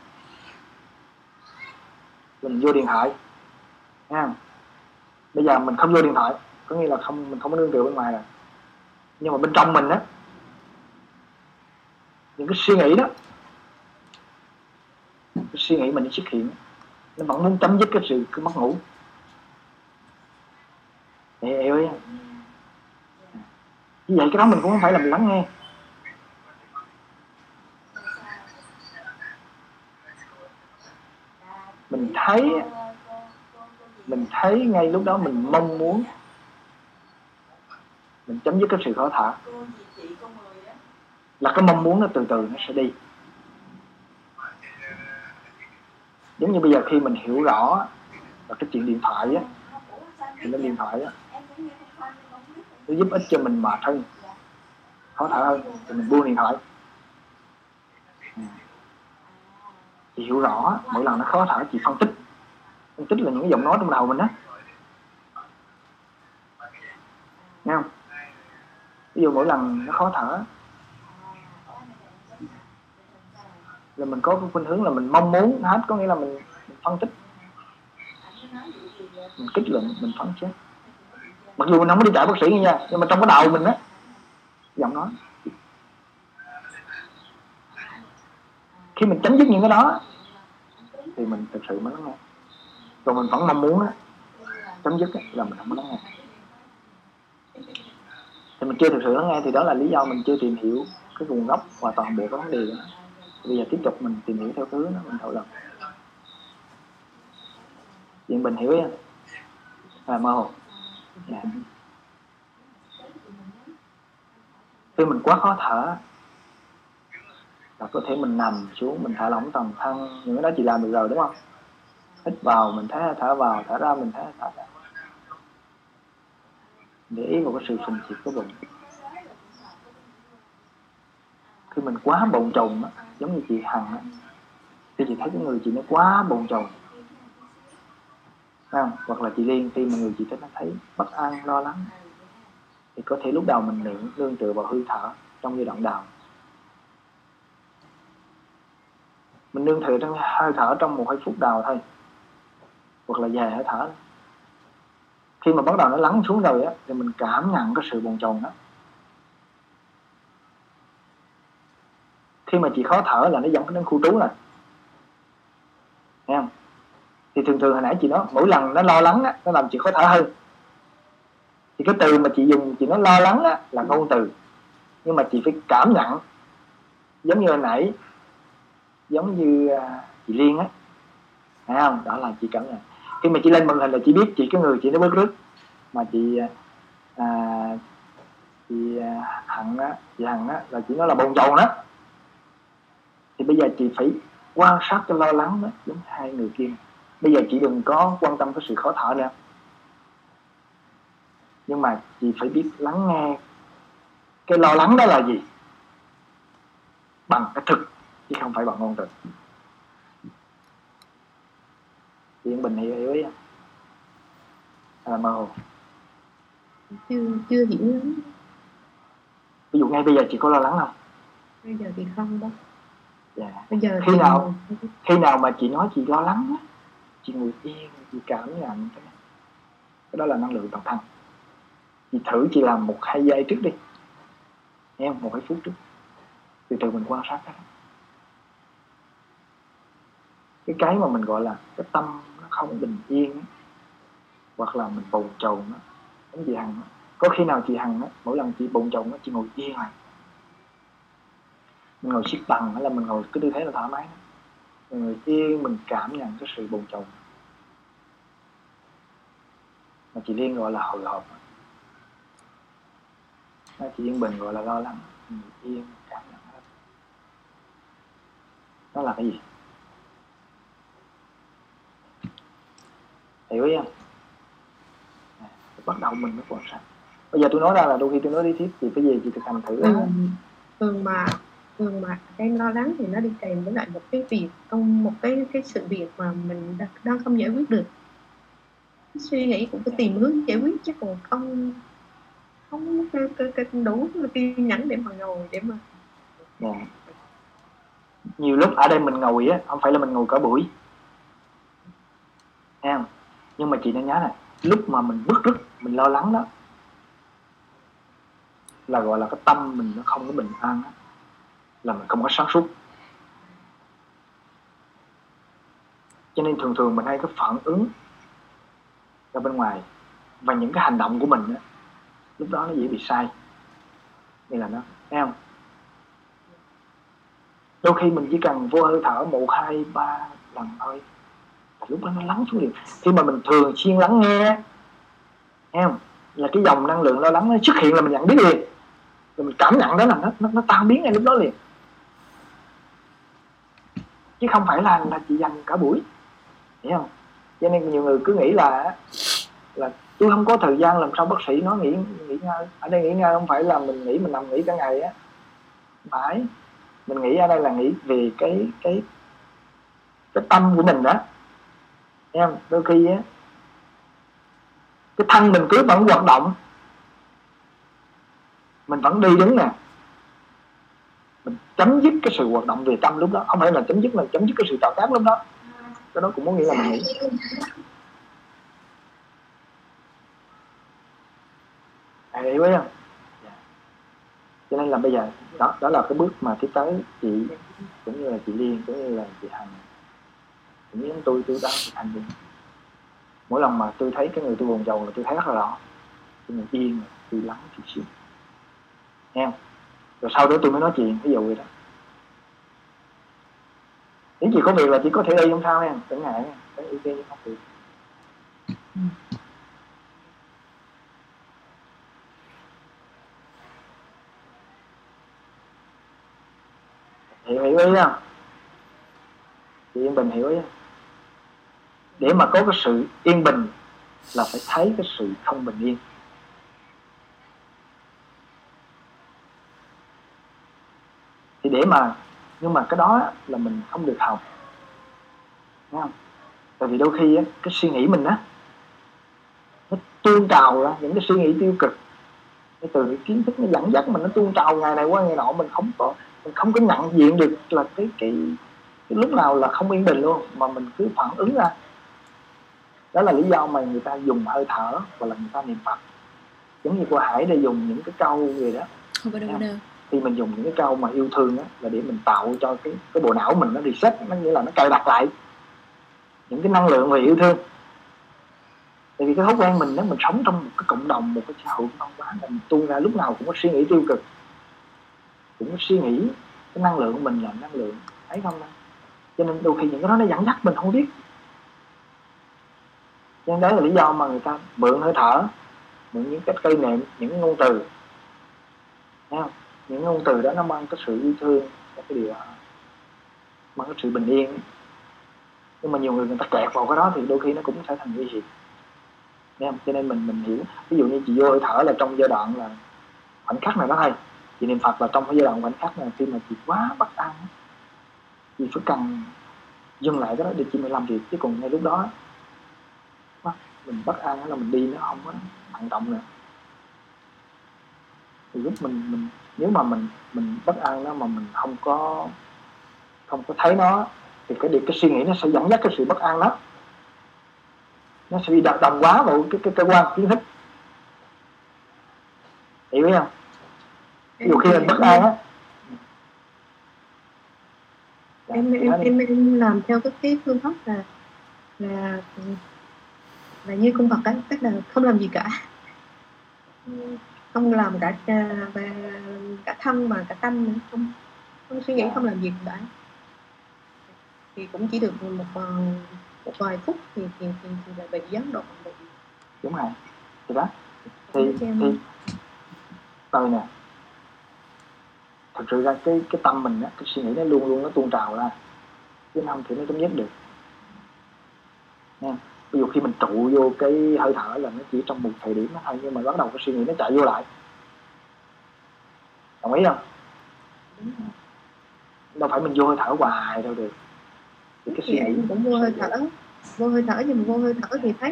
mình vô điện thoại nha bây giờ mình không vô điện thoại, có nghĩa là không, mình không có nương tựa bên ngoài rồi. Nhưng mà bên trong mình á, những cái suy nghĩ đó, cái suy nghĩ mình xuất hiện, nó vẫn muốn chấm dứt cái sự cứ mất ngủ hiểu không như vậy cái đó mình cũng không phải là mình lắng nghe. Mình thấy mình thấy ngay lúc đó mình mong muốn mình chấm dứt cái sự khó thở. Là cái mong muốn nó từ từ nó sẽ đi. Giống như bây giờ khi mình hiểu rõ là cái chuyện điện thoại á, thì nó điện thoại á nó giúp ích cho mình mệt hơn khó thở hơn thì mình buông điện thoại. Ừ. Chị hiểu rõ mỗi lần nó khó thở chị phân tích. Phân tích là những cái giọng nói trong đầu mình đó nghe không? Ví dụ mỗi lần nó khó thở là mình có cái khuynh hướng là mình mong muốn hết có nghĩa là mình, mình phân tích. Mình kích luận mình phán xét mặc dù mình không có đi chạy bác sĩ nha, nhưng mà trong cái đầu mình á, giọng nói. Khi mình chấm dứt những cái đó, thì mình thực sự mới lắng nghe. Còn mình vẫn mong muốn á, chấm dứt là mình không có lắng nghe. Thì mình chưa thực sự lắng nghe, thì đó là lý do mình chưa tìm hiểu cái nguồn gốc và toàn bộ cái vấn đề đó. Bây giờ tiếp tục mình tìm hiểu theo thứ nó mình thảo luận. Chuyện mình hiểu nha à mơ hồ. Dạ. khi mình quá khó thở, là có thể mình nằm xuống, mình thả lỏng toàn thân. Những cái đó chị làm được rồi, đúng không? Hít vào, mình thấy thở vào thở ra, mình thấy thở ra. Để ý vào cái sự phình chịu của bụng. Khi mình quá bồn chồn giống như chị hằng á khi chị thấy cái người chị nó quá bồn chồn không? hoặc là chị liên, khi mà người chị thấy nó thấy bất an, lo lắng, thì có thể lúc đầu mình niệm lương tựa vào hơi thở trong giai đoạn đầu. Mình nương tựa trong hơi thở trong một hai phút đầu thôi, hoặc là dài hơi thở. Khi mà bắt đầu nó lắng xuống rồi á, thì mình cảm nhận cái sự bồn chồn đó. Khi mà chị khó thở là nó dẫn đến khu trú rồi nghe không? Thì thường thường hồi nãy chị nói mỗi lần nó lo lắng á nó làm chị khó thở hơn. Thì cái từ mà chị dùng chị nói lo lắng á, là ngôn từ. Nhưng mà chị phải cảm nhận. Giống như hồi nãy giống như à, chị Liên á. Thấy không? Đó là chị cảm nhận. Khi mà chị lên màn hình là chị biết chị cái người chị nó bớt rứt mà chị à, à chị à, hằng á chị hằng á là chị nói là bồn chồn đó thì bây giờ chị phải quan sát cho lo lắng đó giống hai người kia bây giờ chị đừng có quan tâm cái sự khó thở nữa. Nhưng mà chị phải biết lắng nghe. Cái lo lắng đó là gì? Bằng cái thực chứ không phải bằng ngôn từ. Yên Bình hiểu hiểu ý không? Hay là mơ hồ. Chưa chưa hiểu lắm. Ví dụ ngay bây giờ chị có lo lắng không? Bây giờ thì không đâu dạ. Bây giờ Khi thì nào? khi nào mà chị nói chị lo lắng á chị ngồi yên chị cảm nhận cái cái đó là năng lượng toàn thân. Chị thử chị làm một, hai giây trước đi. Nghe không? Một, hai phút trước. Từ từ mình quan sát cái đó. Cái cái mà mình gọi là cái tâm nó không bình yên hoặc là mình bồn chồn nó giống chị hằng có khi nào chị hằng á, mỗi lần chị bồn chồn á, chị ngồi yên lại. Mình ngồi siết bằng hay là mình ngồi cái tư thế là thoải mái. đó ngồi yên mình cảm nhận cái sự bồn chồn. Mà chị liên gọi là hồi hộp. Đó, chị yên bình gọi là lo lắng. Ngồi yên cảm nhận hết. Nó là cái gì? Hiểu ý không? À, bắt đầu mình mới quan sát bây giờ tôi nói ra là đôi khi tôi nói lý thuyết chị phải về chị thực hành thử á. thường mà thường mà em lo lắng thì nó đi kèm với lại một cái việc công một cái cái sự việc mà mình đang, đang không giải quyết được. Suy nghĩ cũng phải tìm hướng giải quyết chứ còn không không cái, cái, cái đủ cái kiên nhẫn để mà ngồi để mà yeah. nhiều lúc ở đây mình ngồi á không phải là mình ngồi cả buổi. Thấy không? Nhưng mà chị nên nhớ này lúc mà mình bức rứt mình lo lắng đó là gọi là cái tâm mình nó không có bình an á là mình không có sáng suốt. Cho nên thường thường mình hay có phản ứng ra bên ngoài và những cái hành động của mình á lúc đó nó dễ bị sai. Đây là nó thấy không? Đôi khi mình chỉ cần vô hơi thở một hai ba lần thôi là lúc đó nó lắng xuống liền. Khi mà mình thường xuyên lắng nghe thấy không? Là cái dòng năng lượng lo lắng nó xuất hiện là mình nhận biết liền. Rồi mình cảm nhận đó là nó nó, nó tan biến ngay lúc đó liền chứ không phải là là chỉ dành cả buổi. Hiểu không? Cho nên nhiều người cứ nghĩ là là tôi không có thời gian làm sao bác sĩ nói nghỉ nghỉ ngơi. Ở đây nghỉ ngơi không phải là mình nghỉ, mình nằm nghỉ cả ngày á. Phải, mình nghĩ ở đây là nghĩ về cái cái cái tâm của mình đó. Em đôi khi á, cái thân mình cứ vẫn hoạt động. Mình vẫn đi đứng nè chấm dứt cái sự hoạt động về tâm lúc đó. Không phải là chấm dứt là chấm dứt cái sự tạo tác lúc đó. Cái đó cũng có nghĩa là mình nghĩ. À, hiểu không? Cho nên là bây giờ đó đó là cái bước mà tiếp tới chị cũng như là chị liên cũng như là chị hằng. Cũng như tôi tôi đang chị hành đi. Mỗi lần mà tôi thấy cái người tôi buồn giàu là tôi thấy rất là rõ. Tôi ngồi yên tôi lắng chị xíu nghe không? Rồi sau đó tôi mới nói chuyện ví dụ vậy đó những chị có việc là chị có thể đi không sao em đừng ngại cái không được. Hiểu hiểu ý không chị yên bình hiểu ý. Không để mà có cái sự yên bình là phải thấy cái sự không bình yên. Thì để mà nhưng mà cái đó là mình không được học. Thấy không? Tại vì đôi khi á, cái suy nghĩ mình á nó tuôn trào ra những cái suy nghĩ tiêu cực. Cái từ cái kiến thức nó dẫn dắt mình nó tuôn trào ngày này qua ngày nọ mình không có mình không có nhận diện được là cái cái, cái lúc nào là không yên bình luôn mà mình cứ phản ứng ra. Đó là lý do mà người ta dùng hơi thở hoặc là người ta niệm phật. Giống như cô hải đây dùng những cái câu gì đó. Không có đâu khi mình dùng những cái câu mà yêu thương đó là để mình tạo cho cái cái bộ não mình nó reset nó nghĩa là nó cài đặt lại những cái năng lượng về yêu thương tại vì cái thói quen mình, nếu mình sống trong một cái cộng đồng, một cái xã hội văn hóa là mình tuôn ra, lúc nào cũng có suy nghĩ tiêu cực, cũng có suy nghĩ cái năng lượng của mình là năng lượng thấy không đó? cho nên đôi khi những cái đó nó dẫn dắt mình không biết nhưng nên là lý do mà người ta mượn hơi thở mượn những cái cây nệm, những ngôn từ Thấy không? Những ngôn từ đó nó mang cái sự yêu thương, cái điều đó mang cái sự bình yên. Nhưng mà nhiều người người ta kẹt vào cái đó thì đôi khi nó cũng sẽ thành nguy hiểm nên không? cho nên mình mình hiểu. Ví dụ như chị vô hơi thở là trong giai đoạn là khoảnh khắc này đó thôi chị niệm phật là trong cái giai đoạn khoảnh khắc này khi mà chị quá bất an chị phải cần dừng lại cái đó để chị mới làm việc. Chứ còn ngay lúc đó mình bất an là mình đi nó không có thận động nữa. Thì lúc mình mình nếu mà mình mình bất an đó mà mình không có không có thấy nó thì cái điều cái suy nghĩ nó sẽ dẫn dắt cái sự bất an đó. Nó sẽ bị đồng, đồng hóa vào cái cái cơ quan kiến thức. Hiểu không? Dụ khi mình bất an á. Em em em em làm theo cái cái phương pháp là là là như con vật ấy tức là không làm gì cả không làm cả và cả thân mà cả tâm nữa không không suy nghĩ không làm gì cả. Thì cũng chỉ được một một vài phút thì thì thì, thì là bị gián đoạn bị đúng rồi. Thì đó thì thì rồi nè. Thật sự ra cái cái tâm mình á cái suy nghĩ nó luôn luôn nó tuôn trào ra. Chứ không thì nó chấm dứt được. Nha ví dụ khi mình trụ vô cái hơi thở là nó chỉ trong một thời điểm thôi nhưng mà bắt đầu cái suy nghĩ nó chạy vô lại. Đồng ý không? Đâu phải mình vô hơi thở hoài đâu được. Thì cái suy nghĩ cũng vô hơi thở. Vô hơi thở nhưng mà vô hơi thở thì thấy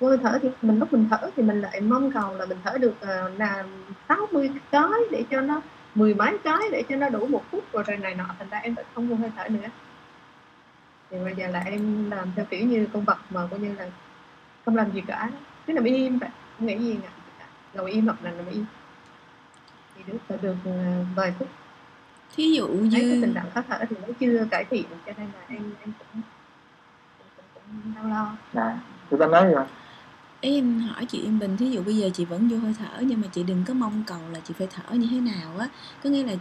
vô hơi thở thì mình lúc mình thở thì mình lại mong cầu là mình thở được uh, là 60 cái để cho nó mười mấy cái để cho nó đủ một phút rồi rồi này nọ. Thành ra em lại không vô hơi thở nữa thì bây giờ là em làm theo kiểu như con vật mà coi như là không làm gì cả. Cứ nằm im vậy. Không nghĩ gì cả. Ngồi im hoặc là nằm im. Thì được là được ờ, vài phút. Thí dụ như Thấy cái tình trạng khó thở thì nó chưa cải thiện cho nên là em em cũng cũng, cũng đau lo. À người ta nói rồi ý em hỏi chị Yên Bình thí dụ bây giờ chị vẫn vô hơi thở nhưng mà chị đừng có mong cầu là chị phải thở như thế nào á. Có nghĩa là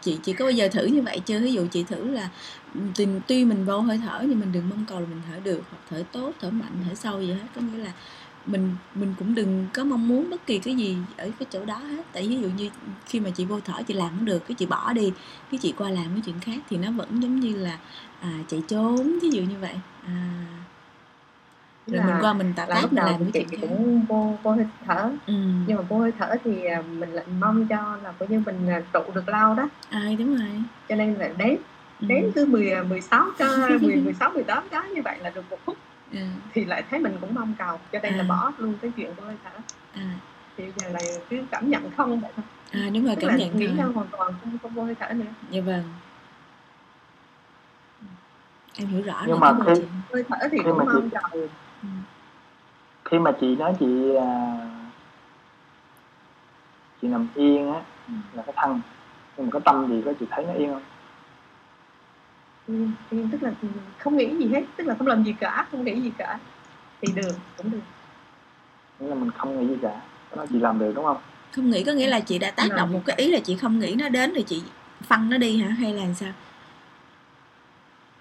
chị chị có bao giờ thử như vậy chưa? Ví dụ chị thử là tìm tuy mình vô hơi thở nhưng mình đừng mong cầu là mình thở được hoặc thở tốt thở mạnh thở sâu gì hết. Có nghĩa là mình mình cũng đừng có mong muốn bất kỳ cái gì ở cái chỗ đó hết. Tại ví dụ như khi mà chị vô thở chị làm không được cái chị bỏ đi cái chị qua làm cái chuyện khác thì nó vẫn giống như là à, chạy trốn ví dụ như vậy. À, rồi là, mình qua mình tạo là tác lúc mình làm cái chị cũng vô vô hơi thở. Ừ. nhưng mà vô hơi thở thì à, mình lại mong cho là coi như mình à, trụ được lâu đó. À đúng rồi. Cho nên là đếm ừ. đếm cứ 10 16 cái 10 16 18 cái như vậy là được một phút. Ừ. thì lại thấy mình cũng mong cầu cho nên là À. bỏ luôn cái chuyện vô hơi thở. À. Thì giờ là cứ cảm nhận không vậy thôi. À đúng rồi tức cảm là nhận nghĩ ra hoàn toàn không không vô hơi thở nữa. Dạ vâng. Em hiểu rõ Nhưng rồi mà khi- hơi thở thì cũng mong cầu ừ. Khi mà chị nói chị à, chị nằm yên á Ừ. là cái thân nhưng mà cái tâm gì có chị thấy nó yên không? Ừ, thì tức là không nghĩ gì hết tức là không làm gì cả không nghĩ gì cả. Thì được cũng được. Nghĩa là mình không nghĩ gì cả đó chị làm được đúng không? Không nghĩ có nghĩa là chị đã tác động một cái ý là chị không nghĩ nó đến thì chị phân nó đi hả? Hay là sao?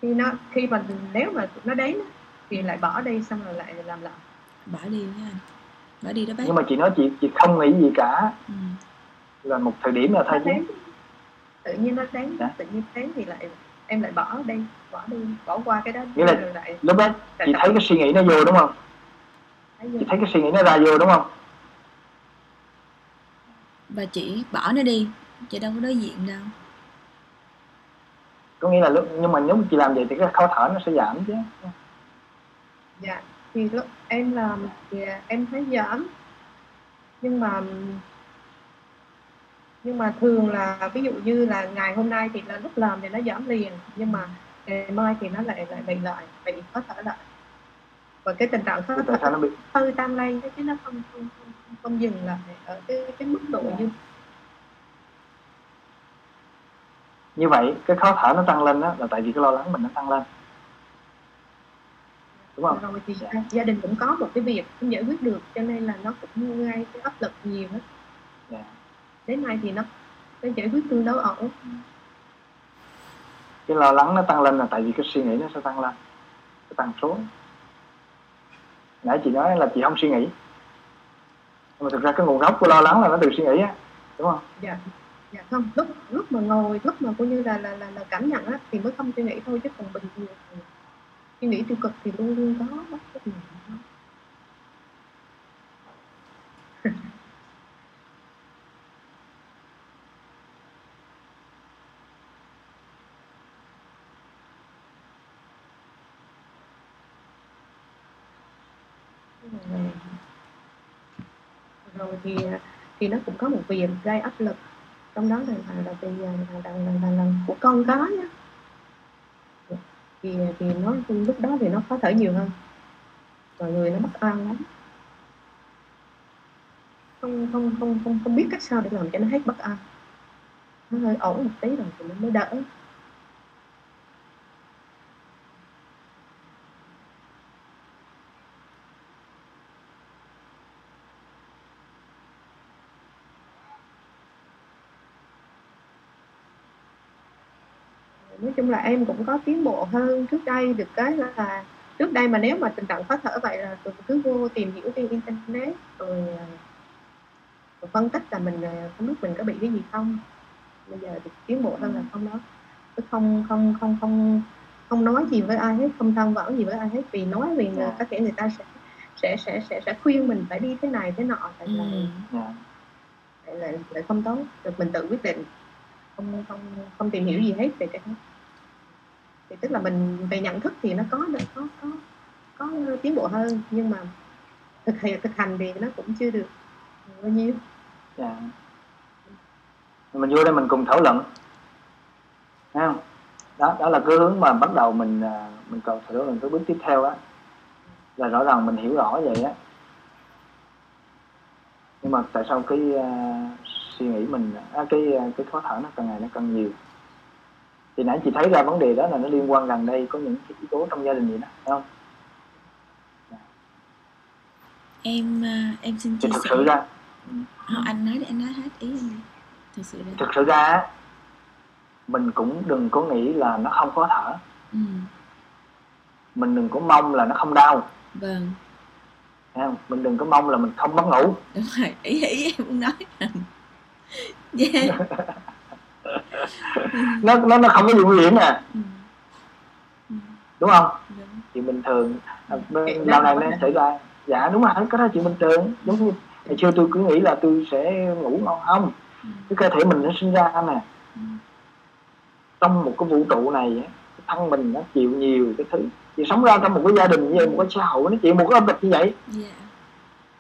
Khi nó khi mà nếu mà nó đến thì lại bỏ đi xong rồi lại làm lại. Bỏ đi nha bỏ đi đó bác. Nhưng mà chị nói chị chị không nghĩ gì cả. Ừ. là một thời điểm là thôi chứ tự nhiên nó đến Dạ. tự nhiên đến thì lại em lại bỏ đi bỏ đi bỏ qua cái đó. Nghĩa là- lại lúc đó chị thấy cái suy nghĩ nó vô đúng không? Thấy vô. chị thấy cái suy nghĩ nó ra vô đúng không? Và chị bỏ nó đi chị đâu có đối diện đâu. Có nghĩa là lúc nhưng mà nếu mà chị làm vậy thì cái khó thở nó sẽ giảm chứ dạ. Thì lúc em làm thì em thấy giảm nhưng mà nhưng mà thường là ví dụ như là ngày hôm nay thì là lúc làm thì nó giảm liền nhưng mà ngày mai thì nó lại lại bị lại bị khó thở lại và cái tình trạng khó thở bị hơi tăng lên chứ nó không không, không, không, không dừng lại ở cái cái mức độ như như vậy cái khó thở nó tăng lên đó là tại vì cái lo lắng mình nó tăng lên đúng không? Rồi thì gia- đình cũng có một cái việc không giải quyết được cho nên là nó cũng gây cái áp lực nhiều hết Dạ. đến nay thì nó nó giải quyết tương đối ổn. Cái lo lắng nó tăng lên là tại vì cái suy nghĩ nó sẽ tăng lên cái tăng số nãy chị nói là chị không suy nghĩ. Nhưng mà thực ra cái nguồn gốc của lo lắng là nó từ suy nghĩ á đúng không? Dạ dạ không. Lúc lúc mà ngồi lúc mà coi như là là là, là cảm nhận á thì mới không suy nghĩ thôi chứ còn bình thường suy nghĩ tiêu cực thì luôn luôn có rất nhiều có. rồi, rồi thì à, thì nó cũng có một việc gây áp lực trong đó là à, là là, là, là, là, là, là của con cái á thì thì nó, lúc đó thì nó khó thở nhiều hơn. Mọi người nó bất an lắm. Không không không không không biết cách sao để làm cho nó hết bất an. Nó hơi ổn một tí rồi thì nó mới đỡ nói chung là em cũng có tiến bộ hơn trước đây được cái là trước đây mà nếu mà tình trạng khó thở vậy là tôi cứ vô tìm hiểu trên internet rồi, rồi phân tích là mình à, không biết mình có bị cái gì không. Bây giờ thì tiến bộ hơn là không đó. Chứ không không không không không nói gì với ai hết không than vãn gì với ai hết. Vì nói vì người, Dạ. có thể người ta sẽ sẽ sẽ sẽ sẽ khuyên mình phải đi thế này thế nọ tại là ừ. dạ. lại lại lại không tốt. Được mình tự quyết định không không không tìm hiểu gì hết về cái đó thì tức là mình về nhận thức thì nó có có có có tiến bộ hơn nhưng mà thực hiện thực hành thì nó cũng chưa được bao nhiêu. Dạ. Mình vô đây mình cùng thảo luận. Thấy không? Đó đó là cái hướng mà bắt đầu mình à, mình cần thử mình cái bước tiếp theo á. Là rõ ràng mình hiểu rõ vậy á. Nhưng mà tại sao cái uh, suy nghĩ mình uh, cái uh, cái khó thở nó càng ngày nó càng nhiều? Thì nãy chị thấy ra vấn đề đó là nó liên quan gần đây có những cái yếu tố trong gia đình gì đó phải không? Em à, em xin chia thực sẻ. sự ra Không, anh nói đi anh nói hết ý anh đi. Thực sự ra. Thực sự ra mình cũng đừng có nghĩ là nó không khó thở. Ừ. mình đừng có mong là nó không đau. Vâng. Thấy không? mình đừng có mong là mình không mất ngủ. Đúng rồi ý ý em muốn nói. (laughs) Yeah. (laughs) (laughs) nó nó nó không có gì nguy hiểm nè ừ. Ừ. đúng không Đúng. chuyện bình thường à, dạo đó này nó xảy ra dạ đúng rồi cái đó chuyện bình thường giống như ngày xưa tôi cứ nghĩ là tôi sẽ ngủ ngon không Ừ. cái cơ thể mình nó sinh ra nè Ừ. trong một cái vũ trụ này cái thân mình nó chịu nhiều cái thứ thì sống ra trong một cái gia đình như vậy một cái xã hội nó chịu một cái áp lực như vậy dạ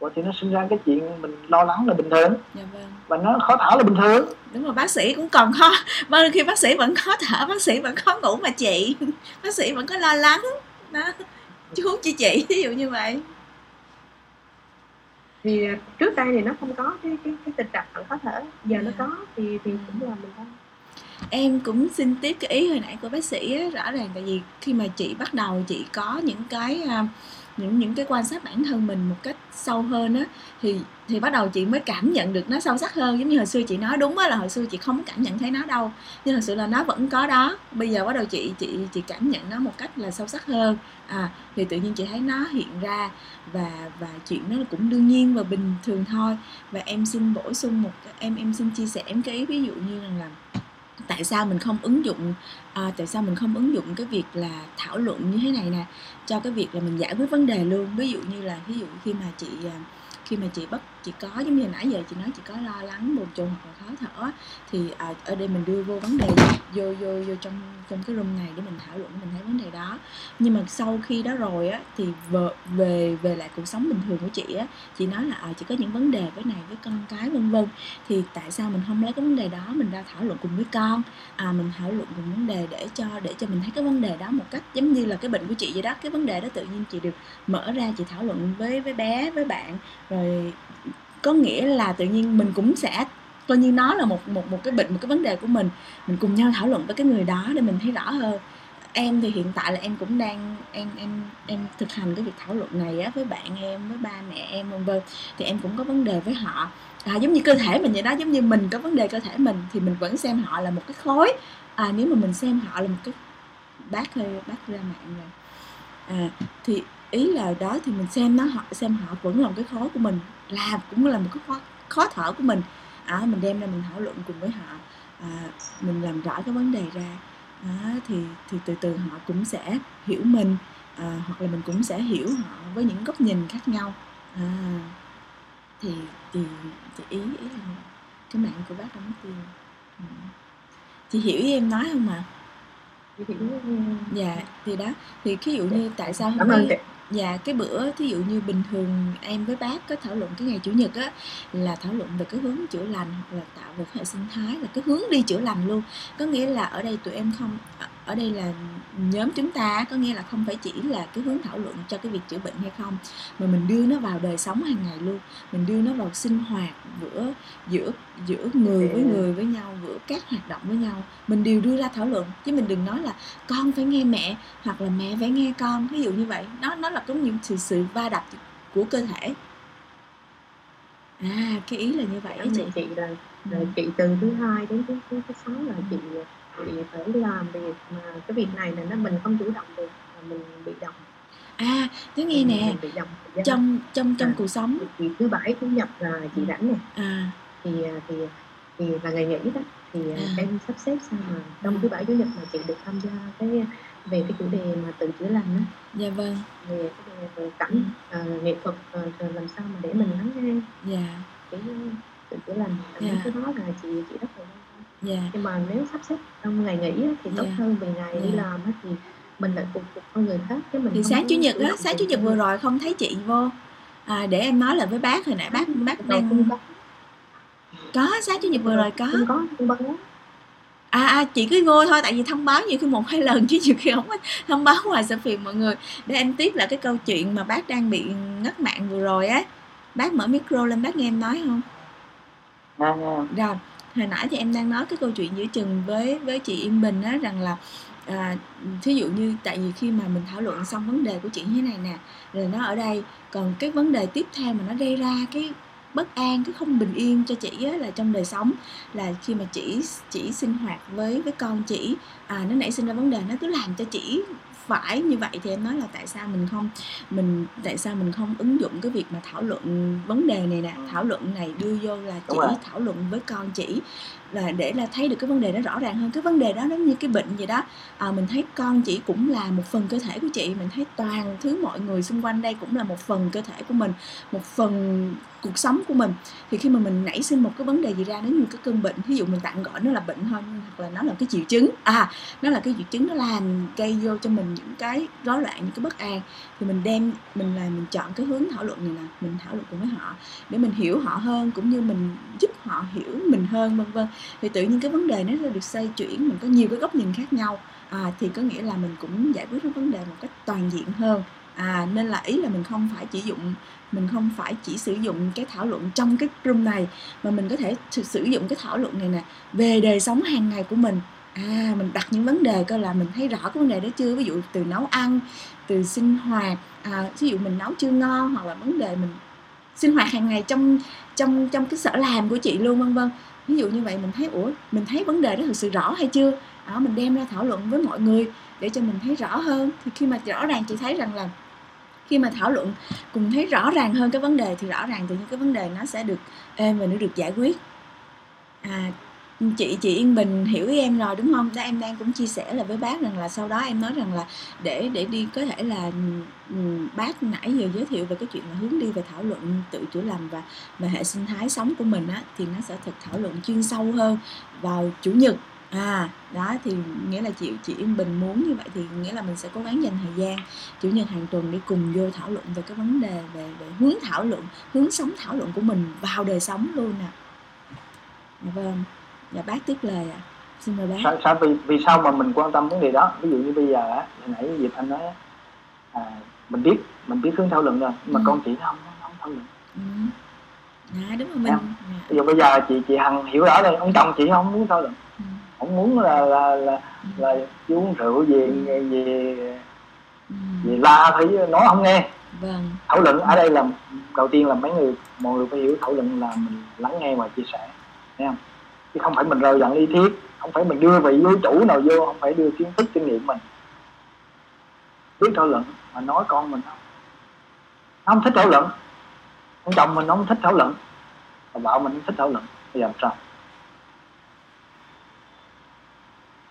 Ủa thì nó sinh ra cái chuyện mình lo lắng là bình thường. Dạ vâng. Và nó khó thở là bình thường. Đúng rồi bác sĩ cũng còn khó. Bao khi bác sĩ vẫn khó thở bác sĩ vẫn khó ngủ mà chị. (laughs) Bác sĩ vẫn có lo lắng. Đó. Chú chị chị ví dụ như vậy. Thì trước đây thì nó không có cái cái, cái tình trạng khó thở. Giờ nó Dạ. có thì thì cũng là mình có em cũng xin tiếp cái ý hồi nãy của bác sĩ á, rõ ràng tại vì khi mà chị bắt đầu chị có những cái à, những những cái quan sát bản thân mình một cách sâu hơn á thì thì bắt đầu chị mới cảm nhận được nó sâu sắc hơn. Giống như hồi xưa chị nói đúng á là hồi xưa chị không cảm nhận thấy nó đâu nhưng thật sự là nó vẫn có đó. Bây giờ bắt đầu chị chị chị cảm nhận nó một cách là sâu sắc hơn. À thì tự nhiên chị thấy nó hiện ra và và chuyện nó cũng đương nhiên và bình thường thôi. Và em xin bổ sung một em em xin chia sẻ em cái ý ví dụ như rằng là tại sao mình không ứng dụng à, tại sao mình không ứng dụng cái việc là thảo luận như thế này nè cho cái việc là mình giải quyết vấn đề luôn. Ví dụ như là, ví dụ khi mà chị à, khi mà chị bất chị có giống như nãy giờ chị nói chị có lo lắng buồn chồn hoặc là khó thở thì à, ở đây mình đưa vô vấn đề vô vô vô trong trong cái room này để mình thảo luận mình thấy vấn đề đó. Nhưng mà sau khi đó rồi á thì về về về lại cuộc sống bình thường của chị á chị nói là à, chị có những vấn đề với này với con cái vân vân. Thì tại sao mình không lấy cái vấn đề đó mình ra thảo luận cùng với con? À mình thảo luận cùng vấn đề để cho để cho mình thấy cái vấn đề đó một cách giống như là cái bệnh của chị vậy đó. Cái vấn đề đó tự nhiên chị được mở ra chị thảo luận với với bé với bạn rồi có nghĩa là tự nhiên mình cũng sẽ coi như nó là một một một cái bệnh một cái vấn đề của mình. Mình cùng nhau thảo luận với cái người đó để mình thấy rõ hơn. Em thì hiện tại là em cũng đang em em em thực hành cái việc thảo luận này á với bạn em với ba mẹ em vân vân. Thì em cũng có vấn đề với họ. À, giống như cơ thể mình vậy đó giống như mình có vấn đề cơ thể mình thì mình vẫn xem họ là một cái khối. À, nếu mà mình xem họ là một cái bác hơi bác ra mạng rồi. À, thì ý là đó thì mình xem nó họ xem họ vẫn là một cái khối của mình là cũng là một cái khó, khó thở của mình. À, mình đem ra mình thảo luận cùng với họ. À, mình làm rõ cái vấn đề ra. À, thì thì từ từ họ cũng sẽ hiểu mình. À, hoặc là mình cũng sẽ hiểu họ với những góc nhìn khác nhau. À, thì thì, thì ý ý là cái mạng của bác mất tiêu ừ. chị hiểu ý em nói không mà Chị dạ thì đó. Thì ví dụ như tại sao hôm nay chị Dạ cái bữa thí dụ như bình thường em với bác có thảo luận cái ngày chủ nhật á, là thảo luận về cái hướng chữa lành hoặc là tạo về cái hệ sinh thái, là cái hướng đi chữa lành luôn. Có nghĩa là ở đây tụi em không à, ở đây là nhóm chúng ta có nghĩa là không phải chỉ là cái hướng thảo luận cho cái việc chữa bệnh hay không mà mình đưa nó vào đời sống hàng ngày luôn. Mình đưa nó vào sinh hoạt giữa giữa giữa người với người với nhau giữa các hoạt động với nhau. Mình đều đưa ra thảo luận chứ mình đừng nói là con phải nghe mẹ hoặc là mẹ phải nghe con. Ví dụ như vậy. Nó nó là có những sự sự va đập của cơ thể. À cái ý là như vậy cảm chị. chị là, ừ. là chị từ thứ hai đến thứ, thứ sáu là chị chị phải làm việc mà cái việc này là nó mình không chủ động được mà mình bị động. À thế nghe nè bị động trong trong trong À. cuộc sống. thì thứ bảy chủ nhật là chị rảnh nè. À. Thì à, thì thì là ngày nghỉ đó. Thì à, À. em sắp xếp sao mà trong thứ bảy chủ nhật mà chị được tham gia cái về cái chủ đề mà tự chữa lành á dạ vâng. Về cái đề về cảnh à, nghệ thuật à, rồi làm sao mà để mình lắng nghe dạ. cái tự chữa lành. Dạ. yeah. cái đó là chị chị rất là dạ. Nhưng mà nếu sắp xếp trong ngày nghỉ á, thì tốt Dạ. hơn vì ngày đi Dạ. làm á, thì mình lại phụ thuộc vào người khác chứ mình thì không sáng có chủ nhật chủ á động sáng được chủ nhật vừa rồi không thấy chị vô. À, để em nói lại với bác hồi nãy bác bác đang không có có sáng chủ nhật vừa rồi có. không có không báo à, à chị cứ vô thôi tại vì thông báo nhiều khi một hai lần chứ nhiều khi không có thông báo ngoài sự phiền mọi người. Để em tiếp lại cái câu chuyện mà bác đang bị ngắt mạng vừa rồi á. Bác mở micro lên bác nghe em nói không? Nghe nghe rồi hồi nãy thì em đang nói cái câu chuyện giữa chừng với với chị Yên Bình á rằng là à, thí dụ như tại vì khi mà mình thảo luận xong vấn đề của chị như thế này nè rồi nó ở đây còn cái vấn đề tiếp theo mà nó gây ra cái bất an cái không bình yên cho chị á, là trong đời sống là khi mà chị chỉ sinh hoạt với với con chị à, nó nảy sinh ra vấn đề nó cứ làm cho chị phải như vậy thì em nói là tại sao mình không mình tại sao mình không ứng dụng cái việc mà thảo luận vấn đề này nè thảo luận này đưa vô là chỉ thảo luận với con chỉ là để là thấy được cái vấn đề nó rõ ràng hơn. Cái vấn đề đó nó như cái bệnh gì đó. À, mình thấy con chỉ cũng là một phần cơ thể của chị mình thấy toàn thứ mọi người xung quanh đây cũng là một phần cơ thể của mình một phần cuộc sống của mình. Thì khi mà mình nảy sinh một cái vấn đề gì ra nó như cái cơn bệnh ví dụ mình tạm gọi nó là bệnh thôi nhưng hoặc là nó là cái triệu chứng à nó là cái triệu chứng nó làm gây vô cho mình những cái rối loạn những cái bất an thì mình đem mình là mình chọn cái hướng thảo luận này nè mình thảo luận cùng với họ để mình hiểu họ hơn cũng như mình giúp họ hiểu mình hơn vân vân. Thì tự nhiên cái vấn đề nó sẽ được xoay chuyển mình có nhiều cái góc nhìn khác nhau à, thì có nghĩa là mình cũng giải quyết cái vấn đề một cách toàn diện hơn. À nên là ý là mình không phải chỉ dụng mình không phải chỉ sử dụng cái thảo luận trong cái room này mà mình có thể sử sử dụng cái thảo luận này nè về đời sống hàng ngày của mình. À mình đặt những vấn đề coi là mình thấy rõ cái vấn đề đó chưa? Ví dụ từ nấu ăn từ sinh hoạt à, ví dụ mình nấu chưa ngon hoặc là vấn đề mình sinh hoạt hàng ngày trong trong trong cái sở làm của chị luôn vân vân. Ví dụ như vậy mình thấy ủa mình thấy vấn đề đó thực sự rõ hay chưa? Đó mình đem ra thảo luận với mọi người để cho mình thấy rõ hơn. Thì khi mà rõ ràng chị thấy rằng là khi mà thảo luận cùng thấy rõ ràng hơn cái vấn đề thì rõ ràng tự nhiên cái vấn đề nó sẽ được êm và nó được giải quyết. À chị chị Yên Bình hiểu ý em rồi, đúng không? Đó, em đang cũng chia sẻ là với bác rằng là sau đó em nói rằng là để để đi có thể là ừ, bác nãy giờ giới thiệu về cái chuyện là hướng đi về thảo luận tự chữa lành và và hệ sinh thái sống của mình á, thì nó sẽ thực thảo luận chuyên sâu hơn vào chủ nhật à đó, thì nghĩa là chị chị Yên Bình muốn như vậy thì nghĩa là mình sẽ cố gắng dành thời gian chủ nhật hàng tuần để cùng vô thảo luận về cái vấn đề về về hướng thảo luận, hướng sống thảo luận của mình vào đời sống luôn nè à. vâng dạ bác tiếp lời ạ xin mời bác sao, sao vì vì sao mà mình quan tâm vấn đề đó ví dụ như bây giờ á hồi nãy Diệp Anh nói à, mình biết mình biết hướng thảo luận rồi nhưng mà Ừ. con chị nó không nó không thảo luận ừ. dạ đúng rồi mình dạ. ví dụ bây giờ chị chị Hằng hiểu rõ rồi ông chồng chị không muốn thảo luận Ừ. không muốn là là là, là uống rượu gì gì ừ. gì la thấy nói không nghe vâng thảo luận ở đây là đầu tiên là mấy người mọi người phải hiểu thảo luận là mình lắng nghe và chia sẻ thấy không chứ không phải mình rời dặn lý thuyết không phải mình đưa vị vô chủ nào vô, không phải đưa kiến thức kinh nghiệm mình. Biết thảo luận, mà nói con mình không. Nó không thích thảo luận. Ông chồng mình không thích thảo luận. Bà vợ mình không thích thảo luận. Bây giờ làm sao?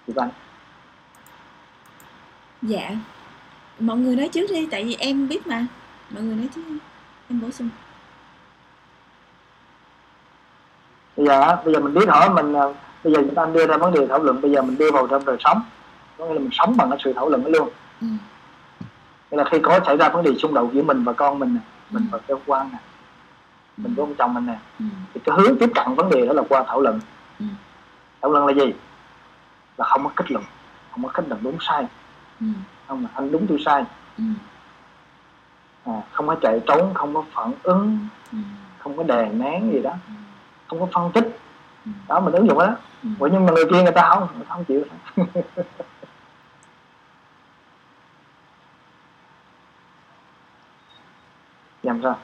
Chị Văn dạ. Mọi người nói trước đi, tại vì em biết mà. Mọi người nói trước đi. Em bổ sung. Bây giờ bây giờ mình biết hỏi mình à, bây giờ chúng ta đưa ra vấn đề thảo luận bây giờ mình đưa vào trong đời sống có nghĩa là mình sống bằng cái sự thảo luận đó luôn ừ. nghĩa là khi có xảy ra vấn đề xung đột giữa mình và con mình nè mình và cơ quan nè mình với ông chồng mình nè ừ. thì cái hướng tiếp cận vấn đề đó là qua thảo luận Ừ. thảo luận là gì là không có kết luận không có kết luận đúng sai ừ. không là anh đúng tôi sai ừ. à, không có chạy trốn không có phản ứng ừ. không có đè nén gì đó không có phân tích. Ừ. đó mình ứng dụng đó Ừ. Vậy nhưng mà người kia người ta không người ta không chịu. (laughs) Làm sao?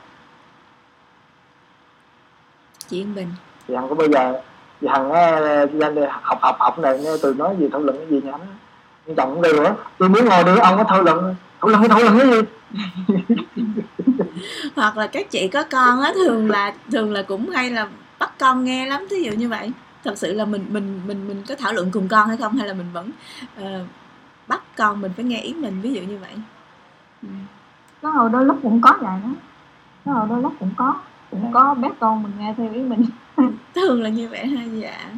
Chị Yên Bình. Thì hằng có bây giờ thì hằng nghe danh học học học này nghe từ nói gì thảo luận cái gì nhỉ? Ông chồng cũng đây nữa. Tôi muốn ngồi đi ông có thảo luận thảo luận cái thảo luận cái gì? (laughs) Hoặc là các chị có con á thường là thường là cũng hay là bắt con nghe lắm thí dụ như vậy. Thật sự là mình mình mình mình có thảo luận cùng con hay không hay là mình vẫn ờ, bắt con mình phải nghe ý mình ví dụ như vậy. Ừ. có hồi đôi lúc cũng có vậy đó. Có hồi đôi lúc cũng có. Cũng có bé con mình nghe theo ý mình. (laughs) Thường là như vậy ha dạ.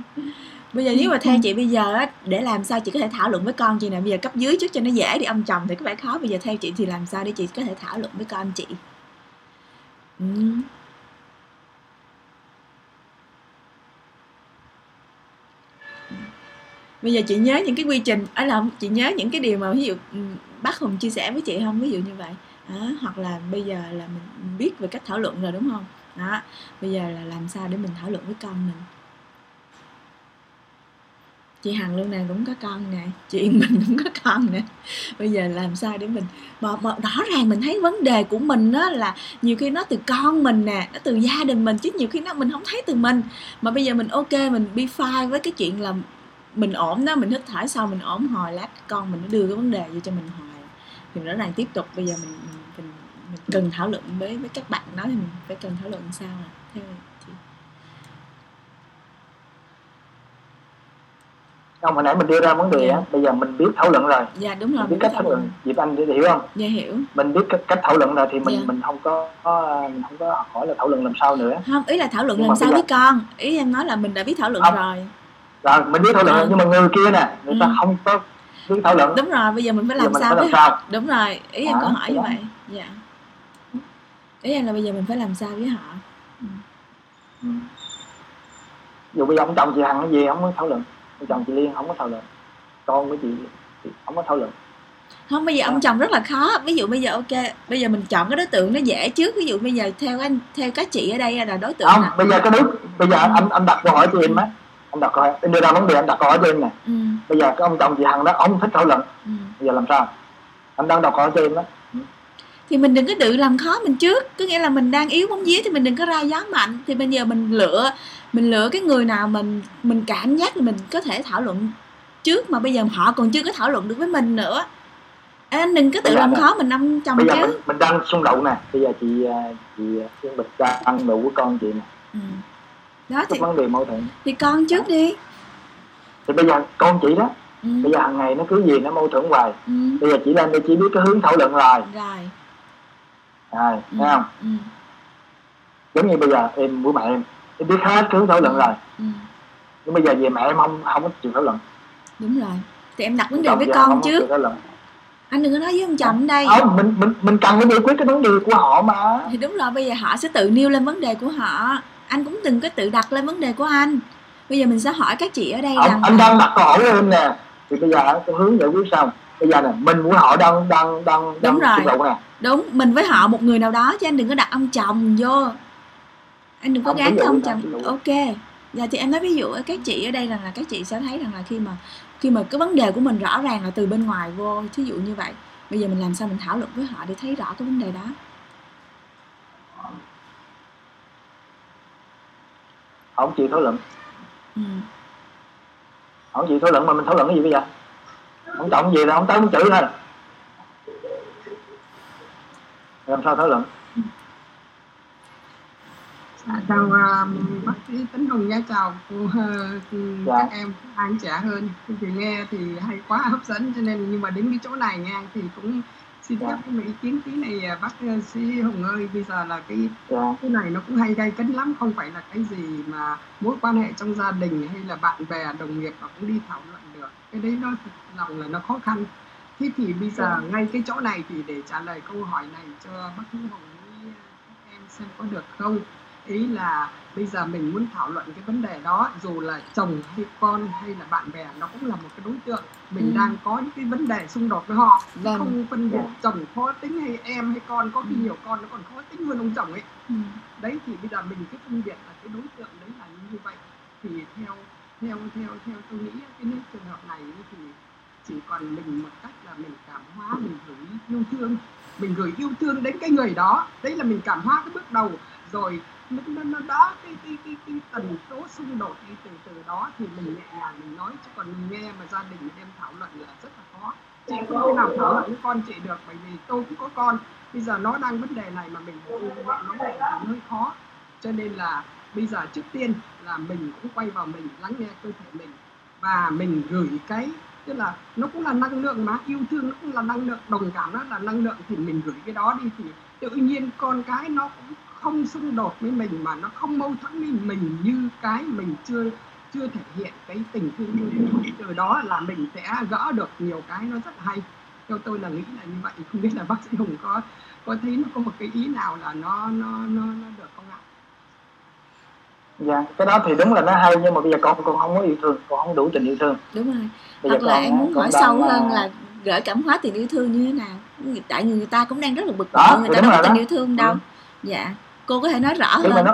Bây giờ nếu mà theo chị bây giờ á để làm sao chị có thể thảo luận với con chị nè? Bây giờ cấp dưới trước cho nó dễ đi ông chồng thì có vẻ khó. Bây giờ theo chị thì làm sao để chị có thể thảo luận với con chị? Ừ. bây giờ chị nhớ những cái quy trình à, ấy là chị nhớ những cái điều mà ví dụ ừ, bác hùng chia sẻ với chị không? Ví dụ như vậy. Đó, hoặc là bây giờ là mình biết về cách thảo luận rồi đúng không? Đó bây giờ là làm sao để mình thảo luận với con mình? Chị hằng luôn nè cũng có con nè. Chị Yên mình cũng (laughs) có con nè. Bây giờ làm sao để mình mà, mà rõ ràng mình thấy vấn đề của mình đó là nhiều khi nó từ con mình nè nó từ gia đình mình chứ nhiều khi nó mình không thấy từ mình. Mà bây giờ mình ok mình be fine với cái chuyện là mình ổn đó mình hít thở sau mình ổn hồi lát con mình nó đưa cái vấn đề vô cho mình hoài thì rõ ràng tiếp tục bây giờ mình mình, mình, cần thảo luận với với các bạn đó thì mình phải cần thảo luận sao à? Theo chị không hồi nãy mình đưa ra vấn đề á bây giờ mình biết thảo luận rồi. Dạ đúng rồi mình biết mình cách thảo luận. dịp anh hiểu không? Dạ hiểu. Mình biết cách, cách thảo luận rồi thì mình Dạ. mình không có, mình không có hỏi là thảo luận làm sao nữa. Không ý là thảo luận Nhưng làm sao bây với con? Ý em nói là mình đã biết thảo luận Không. rồi rồi mình biết thảo luận Ừ. nhưng mà người kia nè người ta Ừ. không có biết thảo luận. Đúng rồi bây giờ mình phải giờ làm mình sao phải với làm sao? Đúng rồi ý em Đó, có hỏi như vậy. Dạ. Ý em là bây giờ mình phải làm sao với họ? Ừ. dù bây giờ ông chồng chị hằng cái gì không có thảo luận. Ông chồng chị liên không có thảo luận. Con của chị thì không có thảo luận. Không bây giờ ông chồng rất là khó. Ví dụ bây giờ ok bây giờ mình chọn cái đối tượng nó dễ trước. Ví dụ bây giờ theo anh theo các chị ở đây là đối tượng không nào? bây giờ cái đức bây giờ Ừ. anh anh đặt câu hỏi cho em á anh đặt hỏi em đưa ra vấn đề anh đặt câu hỏi cho em nè ừ, bây giờ cái ông chồng chị hằng đó ông thích thảo luận. Ừ. bây giờ làm sao? Anh đang đặt câu hỏi cho em đó thì mình đừng có tự làm khó mình trước. Có nghĩa là mình đang yếu bóng vía thì mình đừng có ra gió mạnh. Thì bây giờ mình lựa mình lựa cái người nào mình mình cảm giác là mình có thể thảo luận trước mà bây giờ họ còn chưa có thảo luận được với mình nữa. Anh đừng có tự làm khó mình ông chồng bây giờ mình, mình đang xung đột nè. Bây giờ chị à, chị Yên Bịch đang ăn đồ của con chị nè. Ừ. đó thì, vấn đề mâu thuẫn. thì con trước đi. Thì bây giờ con chị đó. Ừ. bây giờ hàng ngày nó cứ gì nó mâu thuẫn hoài. Ừ. bây giờ chị lên đây chị biết cái hướng thảo luận rồi rồi. Rồi ừ. thấy không? Ừ. giống như bây giờ em với mẹ em em biết hết cái hướng thảo luận rồi. Ừ. nhưng bây giờ về mẹ em không không có chịu thảo luận. Đúng rồi. Thì em đặt vấn đề với con luận. anh đừng có nói với ông chồng đây. Không mình mình mình cần phải giải quyết cái vấn đề của họ mà. Thì đúng rồi bây giờ họ sẽ tự nêu lên vấn đề của họ anh cũng đừng có tự đặt lên vấn đề của anh. Bây giờ mình sẽ hỏi các chị ở đây rằng anh là- đang đặt câu hỏi em nè. Thì bây giờ cái hướng giải quyết sao bây giờ nè mình với họ đang đang đang đang Đúng rồi. nè. Đúng mình với họ một người nào đó chứ anh đừng có đặt ông chồng vô. Anh đừng có gán dụ ông chồng. ok. Dạ thì em nói ví dụ các chị ở đây rằng là các chị sẽ thấy rằng là khi mà khi mà cái vấn đề của mình rõ ràng là từ bên ngoài vô thí dụ như vậy. Bây giờ mình làm sao mình thảo luận với họ để thấy rõ cái vấn đề đó không chịu thảo luận. Ừ. không chịu thảo luận mà mình thảo luận cái gì bây giờ? Không trọng gì là không tới một chữ thôi. Làm sao thảo luận? Dạ, chào uh, bác sĩ Tấn Hùng nha chào cô, uh, Dạ. các em anh trẻ hơn. Thì nghe thì hay quá hấp dẫn cho nên nhưng mà đến cái chỗ này nghe thì cũng xin Dạ. phép cái ý kiến tí này à, bác uh, sĩ Hùng ơi bây giờ là cái dạ. cái này nó cũng hay gay cấn lắm không phải là cái gì mà mối quan hệ trong gia đình hay là bạn bè đồng nghiệp mà cũng đi thảo luận được. Cái đấy nó thực lòng là nó khó khăn. Thế thì bây giờ ngay cái chỗ này thì để trả lời câu hỏi này cho bác sĩ Hùng với các em xem có được không ý là bây giờ mình muốn thảo luận cái vấn đề đó dù là chồng hay con hay là bạn bè nó cũng là một cái đối tượng mình Ừ. đang có những cái vấn đề xung đột với họ Vâng. không phân biệt chồng khó tính hay em hay con có khi Ừ. nhiều con nó còn khó tính hơn ông chồng ấy Ừ. đấy thì bây giờ mình cứ phân biệt là cái đối tượng đấy là như vậy thì theo theo theo theo tôi nghĩ cái trường hợp này thì chỉ còn mình một cách là mình cảm hóa mình gửi yêu thương mình gửi yêu thương đến cái người đó đấy là mình cảm hóa cái bước đầu rồi nó, nó, nó đó cái cái cái cái tần số xung đột đi từ từ đó thì mình nhẹ nhàng mình nói chứ còn mình nghe mà gia đình đem thảo luận là rất là khó. Chị không thể nào thảo luận với con chị được bởi vì tôi cũng có con. Bây giờ nó đang vấn đề này mà mình ừ, nó lại thì hơi khó. Cho nên là bây giờ trước tiên là mình cũng quay vào mình lắng nghe cơ thể mình và mình gửi cái tức là nó cũng là năng lượng mà yêu thương nó cũng là năng lượng đồng cảm nó là năng lượng thì mình gửi cái đó đi thì tự nhiên con cái nó cũng không xung đột với mình mà nó không mâu thuẫn với mình như cái mình chưa chưa thể hiện cái tình thương yêu từ đó là mình sẽ gỡ được nhiều cái nó rất hay. Theo tôi là nghĩ là như vậy. Không biết là bác sĩ hùng có có thấy nó có một cái ý nào là nó nó nó, nó được không ạ? Dạ cái đó thì đúng là nó hay nhưng mà bây giờ con con không có yêu thương con không đủ tình yêu thương. Đúng rồi. Bây hoặc giờ là con em muốn hỏi sâu là- hơn là gửi cảm hóa tình yêu thương như thế nào? Tại người ta cũng đang rất là bực Đó, bội người ta đúng đâu có tình yêu thương đâu. Ừ. dạ cô có thể nói rõ hơn nó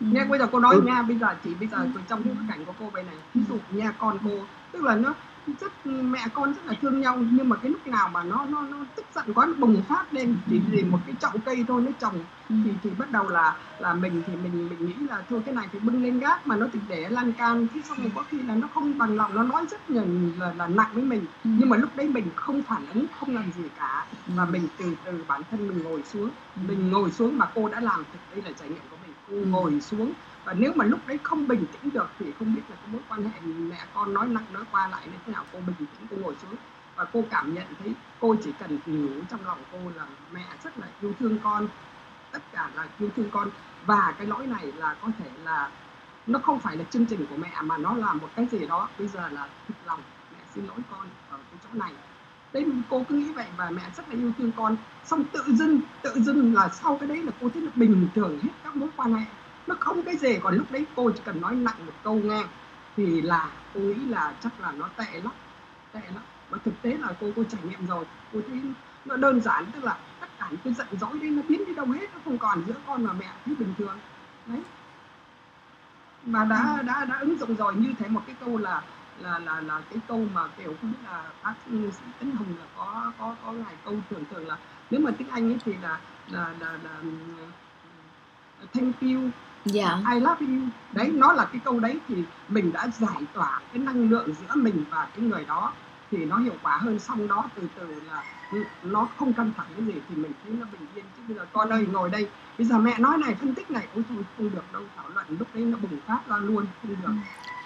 Ừ. nghe bây giờ cô nói Ừ. nha bây giờ chỉ bây giờ trong cái bối cảnh của cô vậy này ví dụ nha con cô tức là nó rất mẹ con rất là thương nhau nhưng mà cái lúc nào mà nó nó nó tức giận quá nó bùng phát lên chỉ vì một cái chậu cây thôi nó trồng Ừ. thì thì bắt đầu là là mình thì mình mình nghĩ là thôi cái này thì bưng lên gác mà nó thì để lan can thế xong rồi có khi là nó không bằng lòng nó nói rất là là, là nặng với mình Ừ. nhưng mà lúc đấy mình không phản ứng không làm gì cả Ừ. và mình từ từ bản thân mình ngồi xuống Ừ. mình ngồi xuống mà cô đã làm thực đây là trải nghiệm của mình cô Ừ. ngồi xuống và nếu mà lúc đấy không bình tĩnh được thì không biết là cái mối quan hệ mẹ con nói nặng, nói qua lại như thế nào, cô bình tĩnh, cô ngồi xuống. Và cô cảm nhận thấy cô chỉ cần nhủ trong lòng cô là mẹ rất là yêu thương con, tất cả là yêu thương con. Và cái lỗi này là có thể là nó không phải là chương trình của mẹ mà nó là một cái gì đó. Bây giờ là thực lòng, mẹ xin lỗi con ở cái chỗ này. Đấy, cô cứ nghĩ vậy và mẹ rất là yêu thương con. Xong tự dưng tự dưng là sau cái đấy là cô thấy là bình thường hết các mối quan hệ nó không cái gì còn lúc đấy cô chỉ cần nói nặng một câu nghe thì là cô nghĩ là chắc là nó tệ lắm tệ lắm. Và thực tế là cô cô trải nghiệm rồi cô thấy nó đơn giản tức là tất cả những cái giận dỗi đấy nó biến đi đâu hết nó không còn giữa con và mẹ thấy bình thường. Đấy. Và đã đã đã ứng dụng rồi như thế một cái câu là là là là cái câu mà kiểu không biết là bác Tấn Hùng là có có có ngài câu thường thường là nếu mà tiếng Anh ấy thì là là là, là, là thank you dạ. I love you. Đấy nó là cái câu đấy thì mình đã giải tỏa cái năng lượng giữa mình và cái người đó thì nó hiệu quả hơn xong đó từ từ là nó không căng thẳng cái gì thì mình thấy nó bình yên. Chứ bây giờ con ơi ngồi đây. Bây giờ mẹ nói này phân tích này. Ôi thôi không được đâu thảo luận lúc đấy nó bùng phát ra luôn không được.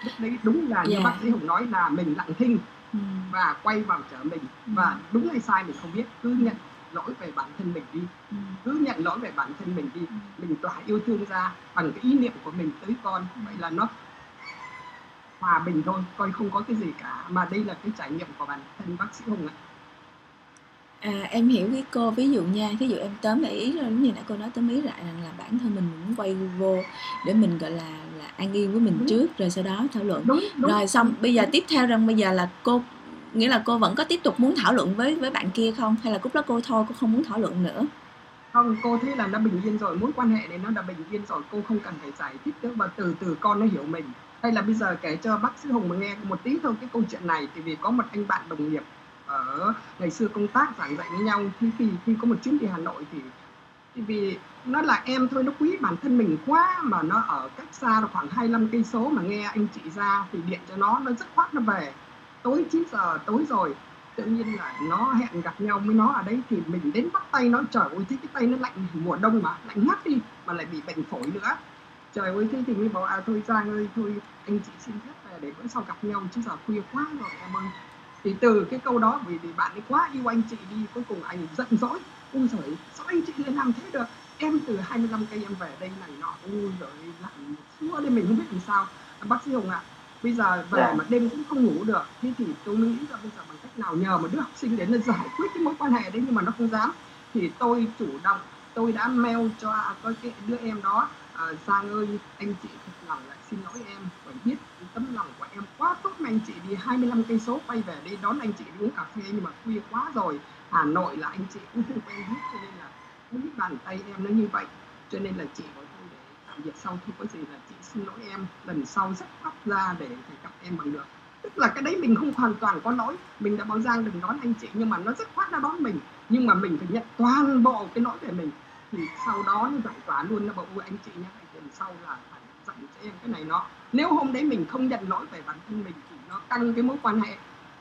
Lúc đấy đúng là như Dạ. bác sĩ hùng nói là mình lặng thinh Ừ. và quay vào trở mình. Và đúng hay sai mình không biết cứ nhận lỗi về bản thân mình đi. Ừ. cứ nhận lỗi về bản thân mình đi. Mình tỏa yêu thương ra bằng cái ý niệm của mình tới con. Vậy là nó hòa bình thôi coi không có cái gì cả. Mà đây là cái trải nghiệm của bản thân bác sĩ hùng ạ. À, em hiểu cái cô ví dụ nha ví dụ em tóm lại ý rồi như nãy cô nói tóm ý lại rằng là bản thân mình muốn quay vô để mình gọi là là an yên với mình Đúng. trước rồi sau đó thảo luận. Đúng đúng. Rồi xong bây giờ tiếp theo rằng bây giờ là cô nghĩa là cô vẫn có tiếp tục muốn thảo luận với với bạn kia không? Hay là lúc đó cô thôi, cô không muốn thảo luận nữa? Không, cô thấy là nó bình yên rồi, mối quan hệ này nó đã bình yên rồi, cô không cần phải giải thích nữa, và từ từ con nó hiểu mình. Hay là bây giờ kể cho bác sĩ hùng mà nghe một tí thôi cái câu chuyện này thì vì có một anh bạn đồng nghiệp ở ngày xưa công tác giảng dạy với nhau, khi khi khi có một chuyến đi hà nội thì thì vì nó là em thôi, nó quý bản thân mình quá, mà nó ở cách xa khoảng 25 cây số mà nghe anh chị ra thì điện cho nó nó rất khoát nó về tối 9 giờ tối rồi tự nhiên là nó hẹn gặp nhau với nó ở đấy thì mình đến bắt tay nó. Trời ơi thế cái tay nó lạnh mùa đông mà lạnh ngắt đi mà lại bị bệnh phổi nữa. Trời ơi thế thì mới bảo à thôi Giang ơi thôi anh chị xin phép về để bữa sau gặp nhau chứ giờ khuya quá rồi em ơi. Thì từ cái câu đó vì, vì bạn ấy quá yêu anh chị đi cuối cùng anh giận dỗi. Ui giời sao anh chị lại làm thế được? Em từ 25 cây em về đây này nọ ui giời lạnh xua đi mình không biết làm sao. Bác sĩ hùng ạ à, bây giờ về Dạ. mà đêm cũng không ngủ được thế thì tôi nghĩ là bây giờ bằng cách nào nhờ một đứa học sinh đến là (laughs) giải quyết cái mối quan hệ đấy nhưng mà nó không dám. Thì tôi chủ động tôi đã mail cho có cái đứa em đó à, Giang ơi anh chị thật lòng lại xin lỗi em bởi biết tấm lòng của em quá tốt mà anh chị đi 25 cây số quay về đây đón anh chị đi uống cà phê nhưng mà khuya quá rồi. Hà Nội là anh chị cũng không quen hết cho nên là không biết bàn tay em nó như vậy. Cho nên là chị bảo thôi để tạm biệt sau khi có gì là chị xin lỗi em, lần sau rất khoát ra để phải gặp em bằng được. Tức là cái đấy mình không hoàn toàn có lỗi, mình đã bảo Giang đừng đón anh chị, nhưng mà nó rất khoát nó đón mình. Nhưng mà mình phải nhận toàn bộ cái lỗi về mình. Thì sau đó nó giải tỏa luôn nó bảo ui anh chị nhé lần sau là phải dặn cho em cái này nó. Nếu hôm đấy mình không nhận lỗi về bản thân mình thì nó tăng cái mối quan hệ.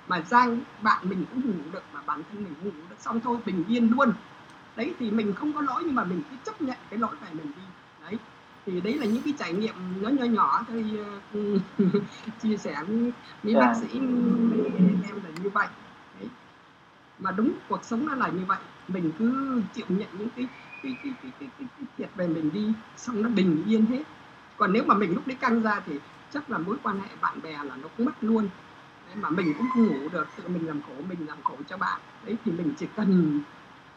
Mà Giang, bạn mình cũng ngủ được mà bản thân mình ngủ được xong thôi, bình yên luôn. Đấy thì mình không có lỗi nhưng mà mình cứ chấp nhận cái lỗi về mình đi thì đấy là những cái trải nghiệm nó nhỏ nhỏ thôi ờ, (laughs) chia sẻ với, Dạ. bác sĩ với em là như vậy. Đấy. mà đúng cuộc sống nó là như vậy. Mình cứ chịu nhận những cái cái cái cái cái, cái, cái thiệt về mình đi xong nó bình yên hết. Còn nếu mà mình lúc đấy căng ra thì chắc là mối quan hệ bạn bè là nó cũng mất luôn. Đấy, mà mình cũng không ngủ được tự mình làm khổ mình làm khổ cho bạn. Đấy thì mình chỉ cần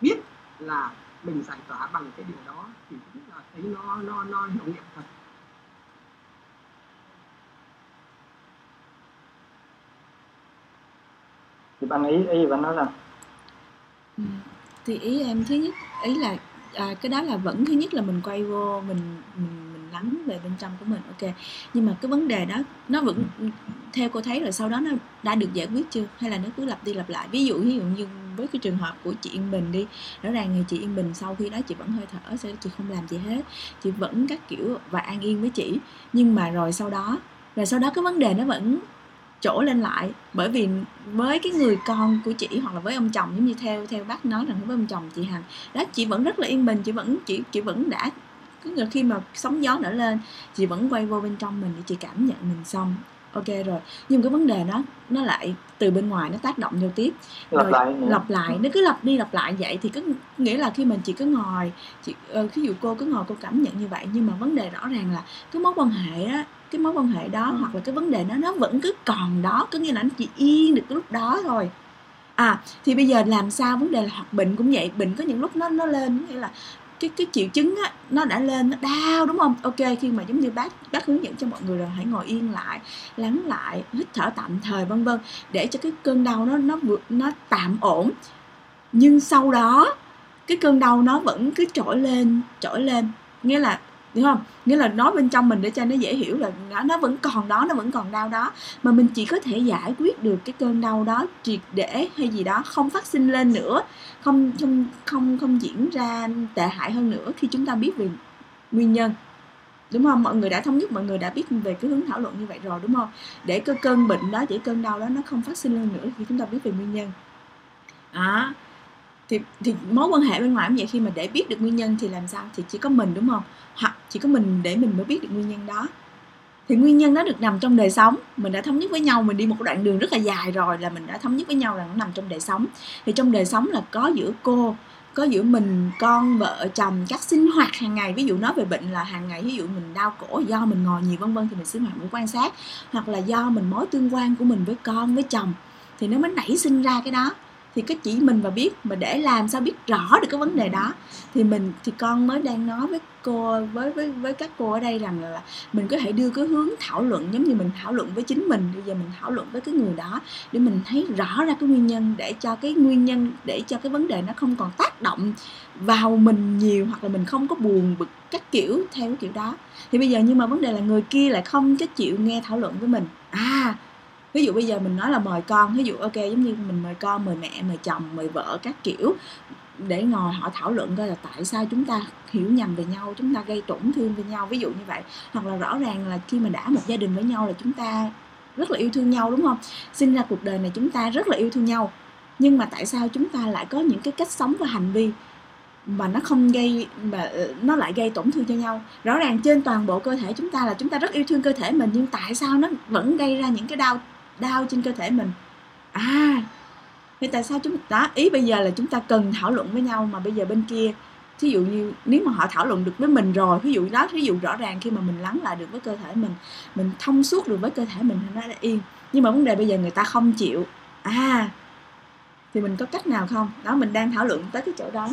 biết là mình giải tỏa bằng cái điều đó thì cũng là thấy nó nó nó hiệu nghiệm thật. Thì bạn ý ý bạn nói là? Ừ. thì ý em thứ nhất ý là à, cái đó là vẫn thứ nhất là mình quay vô mình mình mình lắng về bên trong của mình ok. Nhưng mà cái vấn đề đó nó vẫn theo cô thấy rồi sau đó nó đã được giải quyết chưa? Hay là nó cứ lặp đi lặp lại? Ví dụ ví dụ như với cái trường hợp của chị Yên Bình đi. Rõ ràng thì chị Yên Bình sau khi đó chị vẫn hơi thở sau chị không làm gì hết. Chị vẫn các kiểu và an yên với chị. Nhưng mà rồi sau đó, rồi sau đó cái vấn đề nó vẫn trổ lên lại. Bởi vì với cái người con của chị hoặc là với ông chồng, giống như theo theo bác nói rằng với ông chồng chị Hằng, đó, chị vẫn rất là yên bình, chị vẫn, chị chị vẫn đã khi mà sóng gió nở lên, chị vẫn quay vô bên trong mình để chị cảm nhận mình xong ok rồi. Nhưng cái vấn đề đó nó lại từ bên ngoài nó tác động vô tiếp. Lặp rồi lại nữa. lặp lại nó cứ lặp đi lặp lại vậy thì có nghĩa là khi mình chỉ cứ ngồi chị ờ, ví dụ cô cứ ngồi cô cảm nhận như vậy nhưng mà vấn đề rõ ràng là cái mối quan hệ á cái mối quan hệ đó hoặc là cái vấn đề đó nó vẫn cứ còn đó có nghĩa là nó chỉ yên được cái lúc đó thôi. À thì bây giờ làm sao? Vấn đề là hoặc bệnh cũng vậy bệnh có những lúc nó nó lên nghĩa là cái cái triệu chứng á, nó đã lên, nó đau, đúng không? Ok, khi mà giống như bác bác hướng dẫn cho mọi người là hãy ngồi yên lại, lắng lại, hít thở tạm thời, vân vân, để cho cái cơn đau nó nó vượt, nó tạm ổn. Nhưng sau đó, cái cơn đau nó vẫn cứ trỗi lên trỗi lên. Nghĩa là đúng không? Nghĩa là nói bên trong mình để cho nó dễ hiểu là nó, nó vẫn còn đó nó vẫn còn đau đó. Mà mình chỉ có thể giải quyết được cái cơn đau đó triệt để hay gì đó không phát sinh lên nữa không không không không diễn ra tệ hại hơn nữa khi chúng ta biết về nguyên nhân. Đúng không? Mọi người đã thống nhất mọi người đã biết về cái hướng thảo luận như vậy rồi đúng không? Để cái cơn bệnh đó để cơn đau đó nó không phát sinh lên nữa khi chúng ta biết về nguyên nhân. Đó thì thì mối quan hệ bên ngoài cũng vậy, khi mà để biết được nguyên nhân thì làm sao? Thì chỉ có mình, đúng không? Hoặc chỉ có mình để mình mới biết được nguyên nhân đó. Thì nguyên nhân nó được nằm trong đời sống. Mình đã thống nhất với nhau, mình đi một đoạn đường rất là dài rồi là mình đã thống nhất với nhau là nó nằm trong đời sống. Thì trong đời sống là có giữa cô, có giữa mình, con, vợ, chồng, các sinh hoạt hàng ngày. Ví dụ nói về bệnh là hàng ngày, ví dụ mình đau cổ, do mình ngồi nhiều, vân vân, thì mình sinh hoạt mình quan sát. Hoặc là do mình mối tương quan của mình với con, với chồng, thì nó mới nảy sinh ra cái đó thì cái chỉ mình và biết. Mà để làm sao biết rõ được cái vấn đề đó? Thì mình, thì con mới đang nói với cô, với với với các cô ở đây rằng là mình có thể đưa cái hướng thảo luận giống như mình thảo luận với chính mình. Bây giờ mình thảo luận với cái người đó để mình thấy rõ ra cái nguyên nhân, để cho cái nguyên nhân, để cho cái vấn đề nó không còn tác động vào mình nhiều hoặc là mình không có buồn bực các kiểu, theo cái kiểu đó. Thì bây giờ nhưng mà vấn đề là người kia lại không có chịu nghe thảo luận với mình. À ví dụ bây giờ mình nói là mời con, ví dụ, ok, giống như mình mời con, mời mẹ, mời chồng, mời vợ các kiểu, để ngồi họ thảo luận coi là tại sao chúng ta hiểu nhầm về nhau, chúng ta gây tổn thương với nhau, ví dụ như vậy. Hoặc là rõ ràng là khi mà đã một gia đình với nhau là chúng ta rất là yêu thương nhau, đúng không? Sinh ra cuộc đời này chúng ta rất là yêu thương nhau, nhưng mà tại sao chúng ta lại có những cái cách sống và hành vi mà nó không gây, mà ờ, nó lại gây tổn thương cho nhau? Rõ ràng trên toàn bộ cơ thể chúng ta là chúng ta rất yêu thương cơ thể mình, nhưng tại sao nó vẫn gây ra những cái đau đau trên cơ thể mình. À thì tại sao chúng ta, ý bây giờ là chúng ta cần thảo luận với nhau mà bây giờ bên kia, thí dụ như nếu mà họ thảo luận được với mình rồi ví dụ đó ví dụ rõ ràng khi mà mình lắng lại được với cơ thể mình mình thông suốt được với cơ thể mình thì nó đã yên. Nhưng mà vấn đề bây giờ người ta không chịu. À thì mình có cách nào không? Đó, mình đang thảo luận tới cái chỗ đó.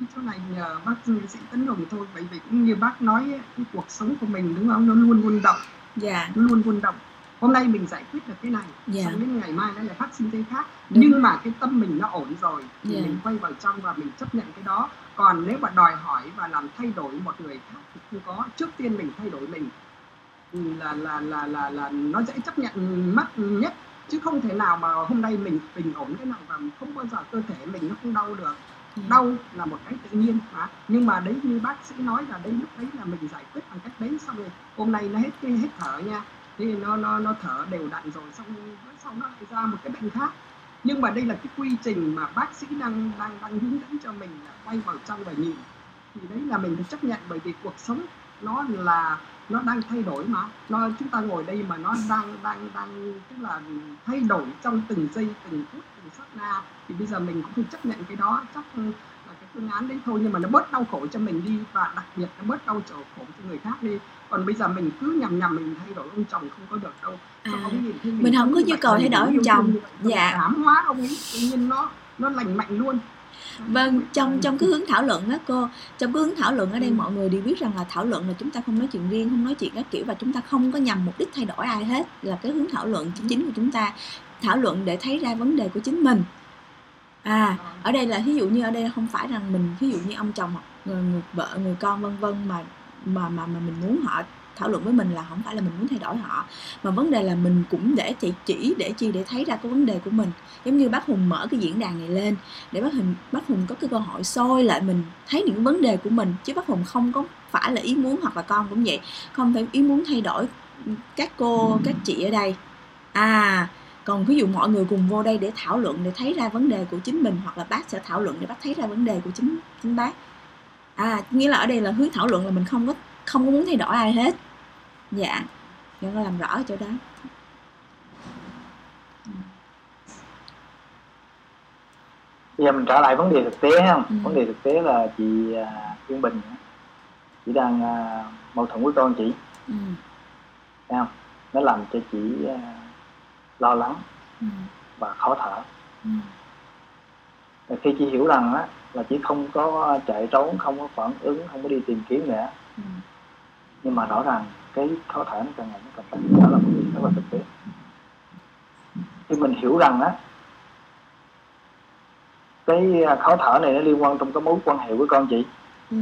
Cái chỗ này nhờ bác dư sẽ tấn đồng thôi. Bởi vì cũng như bác nói ấy, cái cuộc sống của mình đúng không? Nó luôn luôn động. Dạ. Nó luôn luôn động. Hôm nay mình giải quyết được cái này. Dạ. Xong đến ngày mai nó lại phát sinh cái khác. Đúng. nhưng mà cái tâm mình nó ổn rồi. Thì Dạ. mình quay vào trong và mình chấp nhận cái đó. Còn nếu mà đòi hỏi và làm thay đổi một người khác thì không có. Trước tiên mình thay đổi mình. Ừ, là là là là là nó dễ chấp nhận mất nhất. Chứ không thể nào mà hôm nay mình bình ổn cái nào và không bao giờ cơ thể mình nó không đau được. dạ đau là một cái tự nhiên mà. Nhưng mà đấy như bác sĩ nói là đấy lúc đấy là mình giải quyết bằng cách đấy xong rồi hôm nay nó hết cái hết thở nha. Thì nó nó nó thở đều đặn rồi xong sau nó lại ra một cái bệnh khác. Nhưng mà đây là cái quy trình mà bác sĩ đang đang đang hướng dẫn cho mình là quay vào trong và nhìn. Thì đấy là mình phải chấp nhận bởi vì cuộc sống nó là, nó đang thay đổi mà. Nó, chúng ta ngồi đây mà nó đang đang đang, tức là thay đổi trong từng giây, từng phút từng sát na thì bây giờ mình cũng phải chấp nhận cái đó chắc là cái phương án đấy thôi nhưng mà nó bớt đau khổ cho mình đi và đặc biệt nó bớt đau khổ cho người khác đi còn bây giờ mình cứ nhầm nhầm mình thay đổi ông chồng không có được đâu À, nhìn mình không có nhu cầu thay đổi ông chồng. Dạ. cảm hóa ông ấy tự nhiên nó nó lành mạnh luôn Vâng, trong trong cái hướng thảo luận đó cô, trong cái hướng thảo luận ở đây Ừ. mọi người đều biết rằng là thảo luận là chúng ta không nói chuyện riêng, không nói chuyện các kiểu và chúng ta không có nhằm mục đích thay đổi ai hết là cái hướng thảo luận chính chính của chúng ta thảo luận để thấy ra vấn đề của chính mình. À, ở đây là ví dụ như ở đây không phải rằng mình ví dụ như ông chồng hoặc người, người vợ, người con vân vân mà mà mà mà mình muốn họ thảo luận với mình là không phải là mình muốn thay đổi họ. Mà vấn đề là mình cũng để chị chỉ để chi để thấy ra cái vấn đề của mình. Giống như bác hùng mở cái diễn đàn này lên để bác hùng bác hùng có cái cơ hội soi lại mình thấy những vấn đề của mình. Chứ bác hùng không có phải là ý muốn hoặc là con cũng vậy. Không phải ý muốn thay đổi các cô các chị ở đây. À còn ví dụ mọi người cùng vô đây để thảo luận để thấy ra vấn đề của chính mình hoặc là bác sẽ thảo luận để bác thấy ra vấn đề của chính chính bác. À nghĩa là ở đây là hướng thảo luận là mình không có không có muốn thay đổi ai hết. Dạ cho nó làm rõ chỗ đó. Bây giờ mình trở lại vấn đề thực tế ha. Ừ. vấn đề thực tế là chị à, Yên Bình chị đang à, mâu thuẫn với con chị. Ừ. thấy không? Nó làm cho chị à, lo lắng Ừ. và khó thở Ừ. Và khi chị hiểu rằng á là chị không có chạy trốn không có phản ứng không có đi tìm kiếm nữa Ừ. nhưng mà rõ ràng cái khó thở nó càng ngày nó càng tăng đó là một điều rất là thực tế khi mình hiểu rằng á cái à, khó thở này nó liên quan trong cái mối quan hệ với con chị Ừ.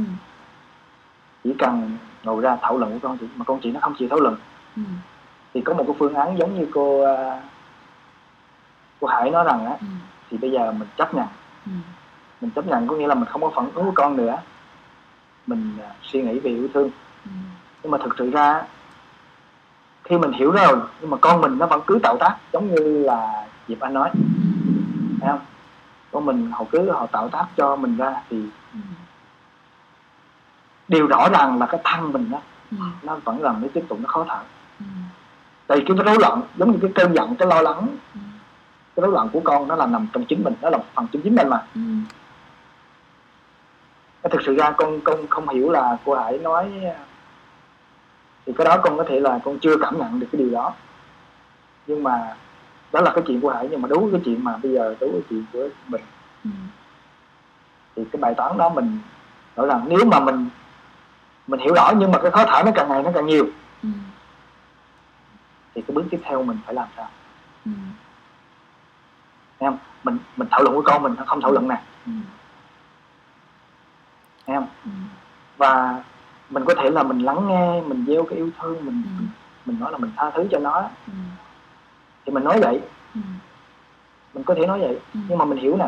chỉ cần ngồi ra thảo luận với con chị mà con chị nó không chịu thảo luận Ừ. thì có một cái phương án giống như cô cô Hải nói rằng á Ừ. thì bây giờ mình chấp nhận Ừ. mình chấp nhận có nghĩa là mình không có phản ứng với con nữa mình à, suy nghĩ về yêu thương Ừ. nhưng mà thực sự ra khi mình hiểu rồi nhưng mà con mình nó vẫn cứ tạo tác giống như là Diệp Anh nói thấy không con mình họ cứ họ tạo tác cho mình ra thì Ừ. điều rõ ràng là cái thân mình đó Ừ. nó vẫn làm nó tiếp tục nó khó thở Ừ. tại vì cái rối loạn giống như cái cơn giận cái lo lắng Ừ. cái rối loạn của con nó là nằm trong chính mình nó là phần trong chính mình mà Ừ. Thực sự ra con con không hiểu là cô Hải nói thì cái đó con có thể là con chưa cảm nhận được cái điều đó nhưng mà đó là cái chuyện của hải nhưng mà đối với cái chuyện mà bây giờ đối với chuyện của mình ừ. thì cái bài toán đó mình nói rằng nếu mà mình mình hiểu rõ nhưng mà cái khó thở nó càng ngày nó càng nhiều ừ. thì cái bước tiếp theo mình phải làm sao ừ. Em mình mình thảo luận với con mình không thảo luận nè ừ. em ừ. và mình có thể là mình lắng nghe mình gieo cái yêu thương mình Ừ. mình nói là mình tha thứ cho nó ừ. thì mình nói vậy ừ. mình có thể nói vậy Ừ. nhưng mà mình hiểu nè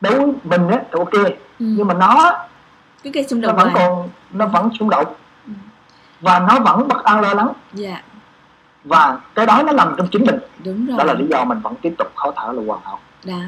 đối với mình á thì ok ừ. nhưng mà nó cái cây xung nó đột vẫn hoài còn nó vẫn xung động Ừ. và nó vẫn bất an lo lắng dạ và cái đó nó nằm trong chính mình. Đúng rồi đó là lý do mình vẫn tiếp tục khó thở là hoàn hảo. Đó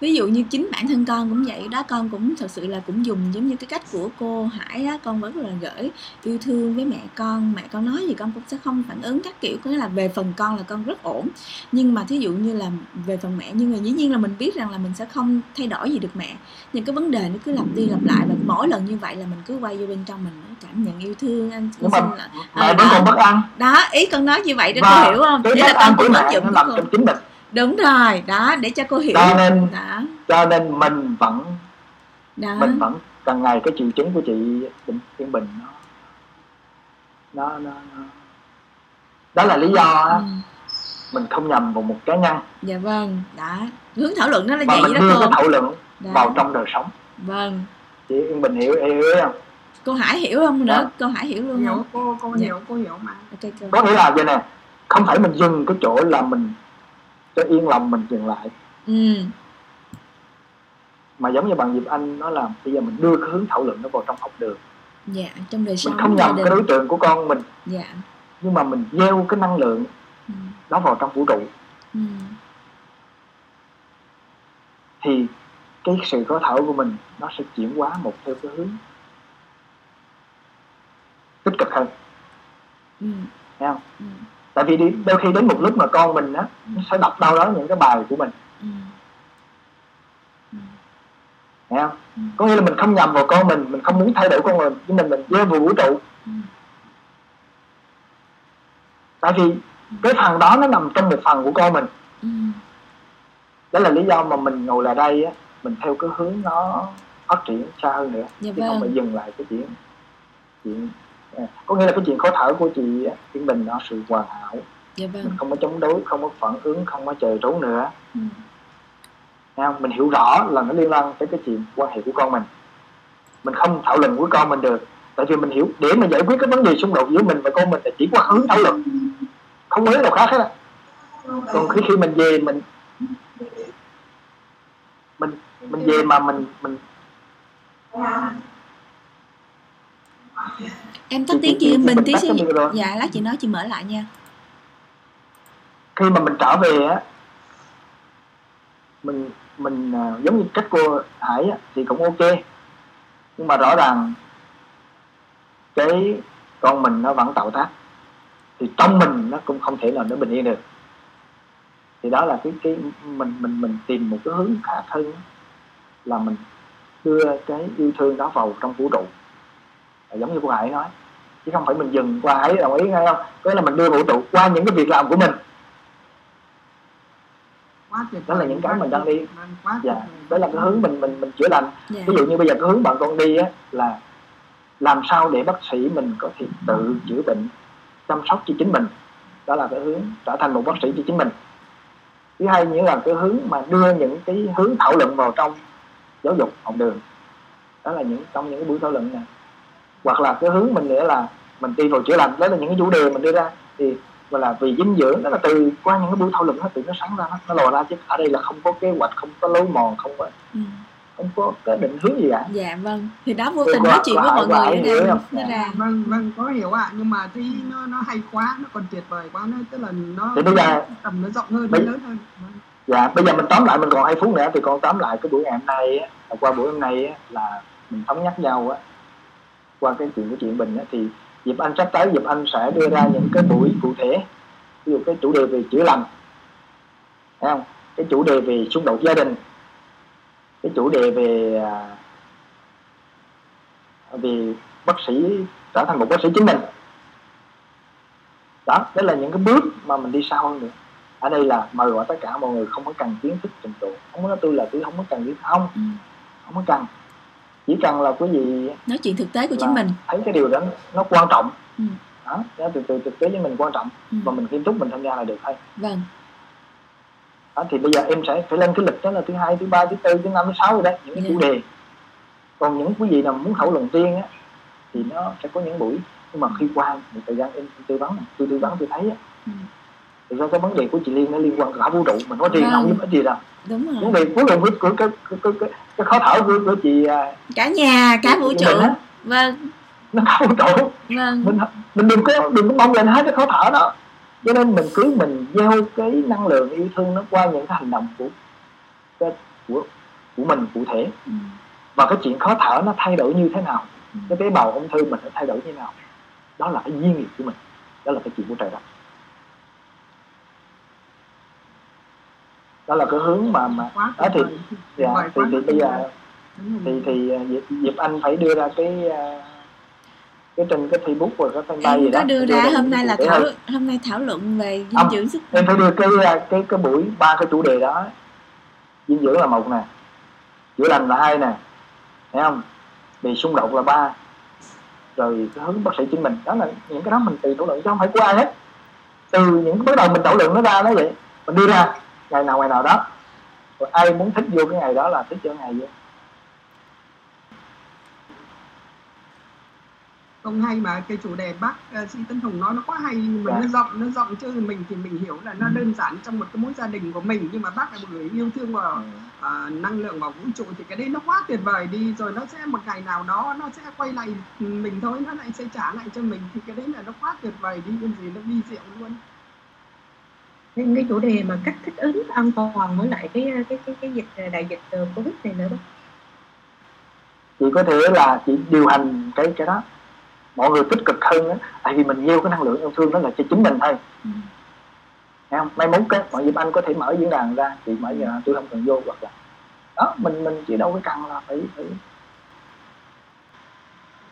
ví dụ như chính bản thân con cũng vậy đó con cũng thật sự là cũng dùng giống như cái cách của cô Hải á con vẫn là gửi yêu thương với mẹ con. Mẹ con nói gì con cũng sẽ không phản ứng các kiểu có nghĩa là về phần con là con rất ổn. Nhưng mà thí dụ như là về phần mẹ nhưng mà dĩ nhiên là mình biết rằng là mình sẽ không thay đổi gì được mẹ. Nhưng cái vấn đề nó cứ lặp đi lặp lại và mỗi lần như vậy là mình cứ quay vô bên trong mình cảm nhận yêu thương anh. Nhưng xin là mẹ à, vẫn đó. còn bất an. đó ý con nói như vậy đó và cô hiểu không? Ý là con cũng áp dụng cô. trong chính mình đúng rồi đó để cho cô hiểu. Cho nên đó. cho nên mình vẫn đó. mình vẫn càng ngày cái triệu chứng của chị Bình Yên Bình nó nó nó, nó. đó là lý do á, ừ. mình không nhầm vào một cá nhân dạ vâng đó. Hướng thảo luận nó là vậy mình đó cô. thảo luận đó. vào trong đời sống. Vâng. Chị Yên Bình hiểu hiểu không? Cô Hải hiểu không nữa? Đó. cô Hải hiểu luôn hiểu không cô cô Dạ. hiểu cô hiểu mà. Ok cô. Có nghĩa là vậy nè không phải mình dừng cái chỗ là mình cho yên lòng mình dừng lại. Ừ. Mà giống như bạn Diệp Anh nói là bây giờ mình đưa cái hướng thảo luận nó vào trong học đường. Dạ trong đời sống mình không nhầm cái đối tượng của con mình. Dạ. Nhưng mà mình gieo cái năng lượng ừ. đó vào trong vũ trụ. Ừ. thì cái sự khó thở của mình nó sẽ chuyển hóa một theo cái hướng tích cực hơn. Ừ. thấy không? Ừ. tại vì đi, đôi khi đến một lúc mà con mình á nó sẽ đọc đâu đó những cái bài của mình Ừ. Ừ. thấy không Ừ. có nghĩa là mình không nhầm vào con mình mình không muốn thay đổi con mình nhưng mình mình gieo vào vũ trụ Ừ. tại vì cái phần đó nó nằm trong một phần của con mình Ừ. đó là lý do mà mình ngồi lại đây á mình theo cái hướng nó phát triển xa hơn nữa dạ chứ không phải vâng dừng lại cái chuyện chuyện có nghĩa là cái chuyện khó thở của chị Yên Bình nó sự hoàn hảo dạ vâng mình không có chống đối không có phản ứng không có chờ trốn nữa ừ. Không? mình hiểu rõ là nó liên quan tới cái chuyện quan hệ của con mình mình không thảo luận với con mình được tại vì mình hiểu để mà giải quyết cái vấn đề xung đột giữa mình và con mình là chỉ có hướng thảo luận không có hướng nào khác hết á. còn khi khi mình về mình mình mình về mà mình mình em tắt Chị- tiếng chị- chị Bình Bình tí micro. dạ lát chị nói chị mở lại nha. Khi mà mình trở về á mình mình à, giống như cách cô Hải á, thì cũng ok. Nhưng mà rõ ràng cái con mình nó vẫn tạo tác thì trong mình nó cũng không thể nào nó bình yên được. Thì đó là cái cái mình mình mình tìm một cái hướng khác hơn là mình đưa cái yêu thương đó vào trong vũ trụ giống như cô Hải nói chứ không phải mình dừng qua Hải đồng ý ngay không? Có là mình đưa vũ trụ qua những cái việc làm của mình. Quá tuyệt Đó là những cái mình đang đi. quá dạ đó là cái hướng mình mình mình chữa lành. Dạ. Ví dụ như bây giờ cái hướng bạn con đi á là làm sao để bác sĩ mình có thể tự chữa bệnh chăm sóc cho chính mình. Đó là cái hướng trở thành một bác sĩ cho chính mình. Thứ hai nữa là cái hướng mà đưa những cái hướng thảo luận vào trong giáo dục học đường. Đó là những trong những cái buổi thảo luận này hoặc là cái hướng mình nữa là mình đi vào chữa lành đó là những cái chủ đề mình đưa ra. Thì gọi là vì dinh dưỡng đó là từ qua những cái buổi thảo luận nó tự nó sáng ra nó, nó lò ra chứ ở đây là không có kế hoạch không có lối mòn không có ừ. không có cái định hướng gì cả. Dạ vâng. Thì đó vô tình nói chuyện với mọi người ở đây nó ra. Vâng vâng có hiểu ạ. Nhưng mà thấy nó nó hay quá nó còn tuyệt vời quá nó tức là nó Thì bây giờ- tầm nó rộng hơn nó bây- lớn hơn. Vâng. dạ bây giờ mình tóm lại mình còn hai phút nữa thì con tóm lại cái buổi ngày hôm nay á, qua buổi hôm nay á, là mình thống nhất nhau á qua cái chuyện của chuyện bình á, thì Diệp Anh sắp tới Diệp Anh sẽ đưa ra những cái buổi cụ thể. Ví dụ cái chủ đề về chữa lành thấy không? Cái chủ đề về xung đột gia đình cái chủ đề về à, về bác sĩ trở thành một bác sĩ chính mình. Đó đó là những cái bước mà mình đi sâu hơn nữa. Ở đây là mời gọi tất cả mọi người không có cần kiến thức trình độ. Không có nói tôi là tôi không có cần kiến thức. Không ừ. không có cần chỉ cần là quý vị nói chuyện thực tế của chính mình thấy cái điều đó nó quan trọng Ừ. đó đó từ từ thực tế với mình quan trọng ừ. và mình nghiêm túc mình tham gia là được thôi vâng đó, thì bây giờ em sẽ phải lên cái lịch đó là thứ hai thứ ba thứ tư thứ năm thứ sáu rồi đấy những cái Dạ. chủ đề còn những quý vị nào muốn thảo luận riêng á thì nó sẽ có những buổi nhưng mà khi qua một thời gian em tư vấn tôi tư vấn tôi thấy á Ừ. thì do cái vấn đề của chị Liên nó liên quan cả vũ trụ mình có riêng Vâng. không giúp ích gì đâu. Đúng rồi. Vấn đề cuối cùng của cái cái, cái, cái, cái khó thở của, của chị à, cả nhà cả vũ trụ. Vâng. Nó cả vũ trụ. Vâng. Mình mình đừng có đừng có mong lên hết cái khó thở đó. Cho nên mình cứ mình gieo cái năng lượng yêu thương nó qua những cái hành động của của của, của mình cụ thể. Ừ. và cái chuyện khó thở nó thay đổi như thế nào? Ừ. cái tế bào ung thư mình nó thay đổi như thế nào? Đó là cái duyên nghiệp của mình. Đó là cái chuyện của trời đất đó là cái hướng mà mà quá đó thì dạ, thì, bây giờ Đúng rồi. thì thì à, Diệp, Diệp Anh phải đưa ra cái à, cái trên cái Facebook và cái fanpage gì đó có đưa đưa ra hôm nay là thảo hôm nay thảo luận về dinh Không. dưỡng sức em phải đưa cái à, cái cái buổi ba cái chủ đề đó. Dinh dưỡng là một nè chữa lành là hai nè thấy không? Bị xung đột là ba. Rồi cái hướng bác sĩ chính mình đó là những cái đó mình tự thảo luận chứ không phải của ai hết. Từ những cái bắt đầu mình thảo luận nó ra đó vậy. Mình đưa ra ngày nào ngày nào đó. Rồi ai muốn thích vô cái ngày đó là thích vô cái ngày vô. Không hay mà cái chủ đề bác uh, sĩ Tân Hùng nói nó quá hay mà Dạ. nó rộng nó rộng chứ mình thì mình hiểu là nó đơn giản trong một cái mối gia đình của mình nhưng mà bác là một người yêu thương và à, năng lượng vào vũ trụ thì cái đấy nó quá tuyệt vời đi. Rồi nó sẽ một ngày nào đó nó sẽ quay lại mình thôi nó lại sẽ trả lại cho mình thì cái đấy là nó quá tuyệt vời đi còn gì nó vi diệu luôn Nên cái chủ đề mà cách thích ứng an toàn với lại cái cái cái cái dịch đại dịch ờ, covid này nữa đó. Chị có thể là chị điều hành cái cái đó. Mọi người tích cực hơn á tại vì mình gieo cái năng lượng yêu thương đó là cho chính mình thôi. Ừ. Thấy không? Mai mốt cái mọi Diệp Anh có thể mở diễn đàn ra chị mở giờ tôi không cần vô hoặc là đó mình mình chỉ đâu có cần là phải phải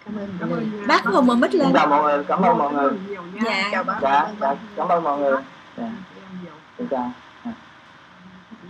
cảm ơn cảm mọi người. ơn Bác Hùng mở mic lên. chào mọi người cảm ơn mọi người. Nhiều nha. Dạ. chào bác. Dạ dạ cảm ơn mọi người. Dạ Em nhiều xin chào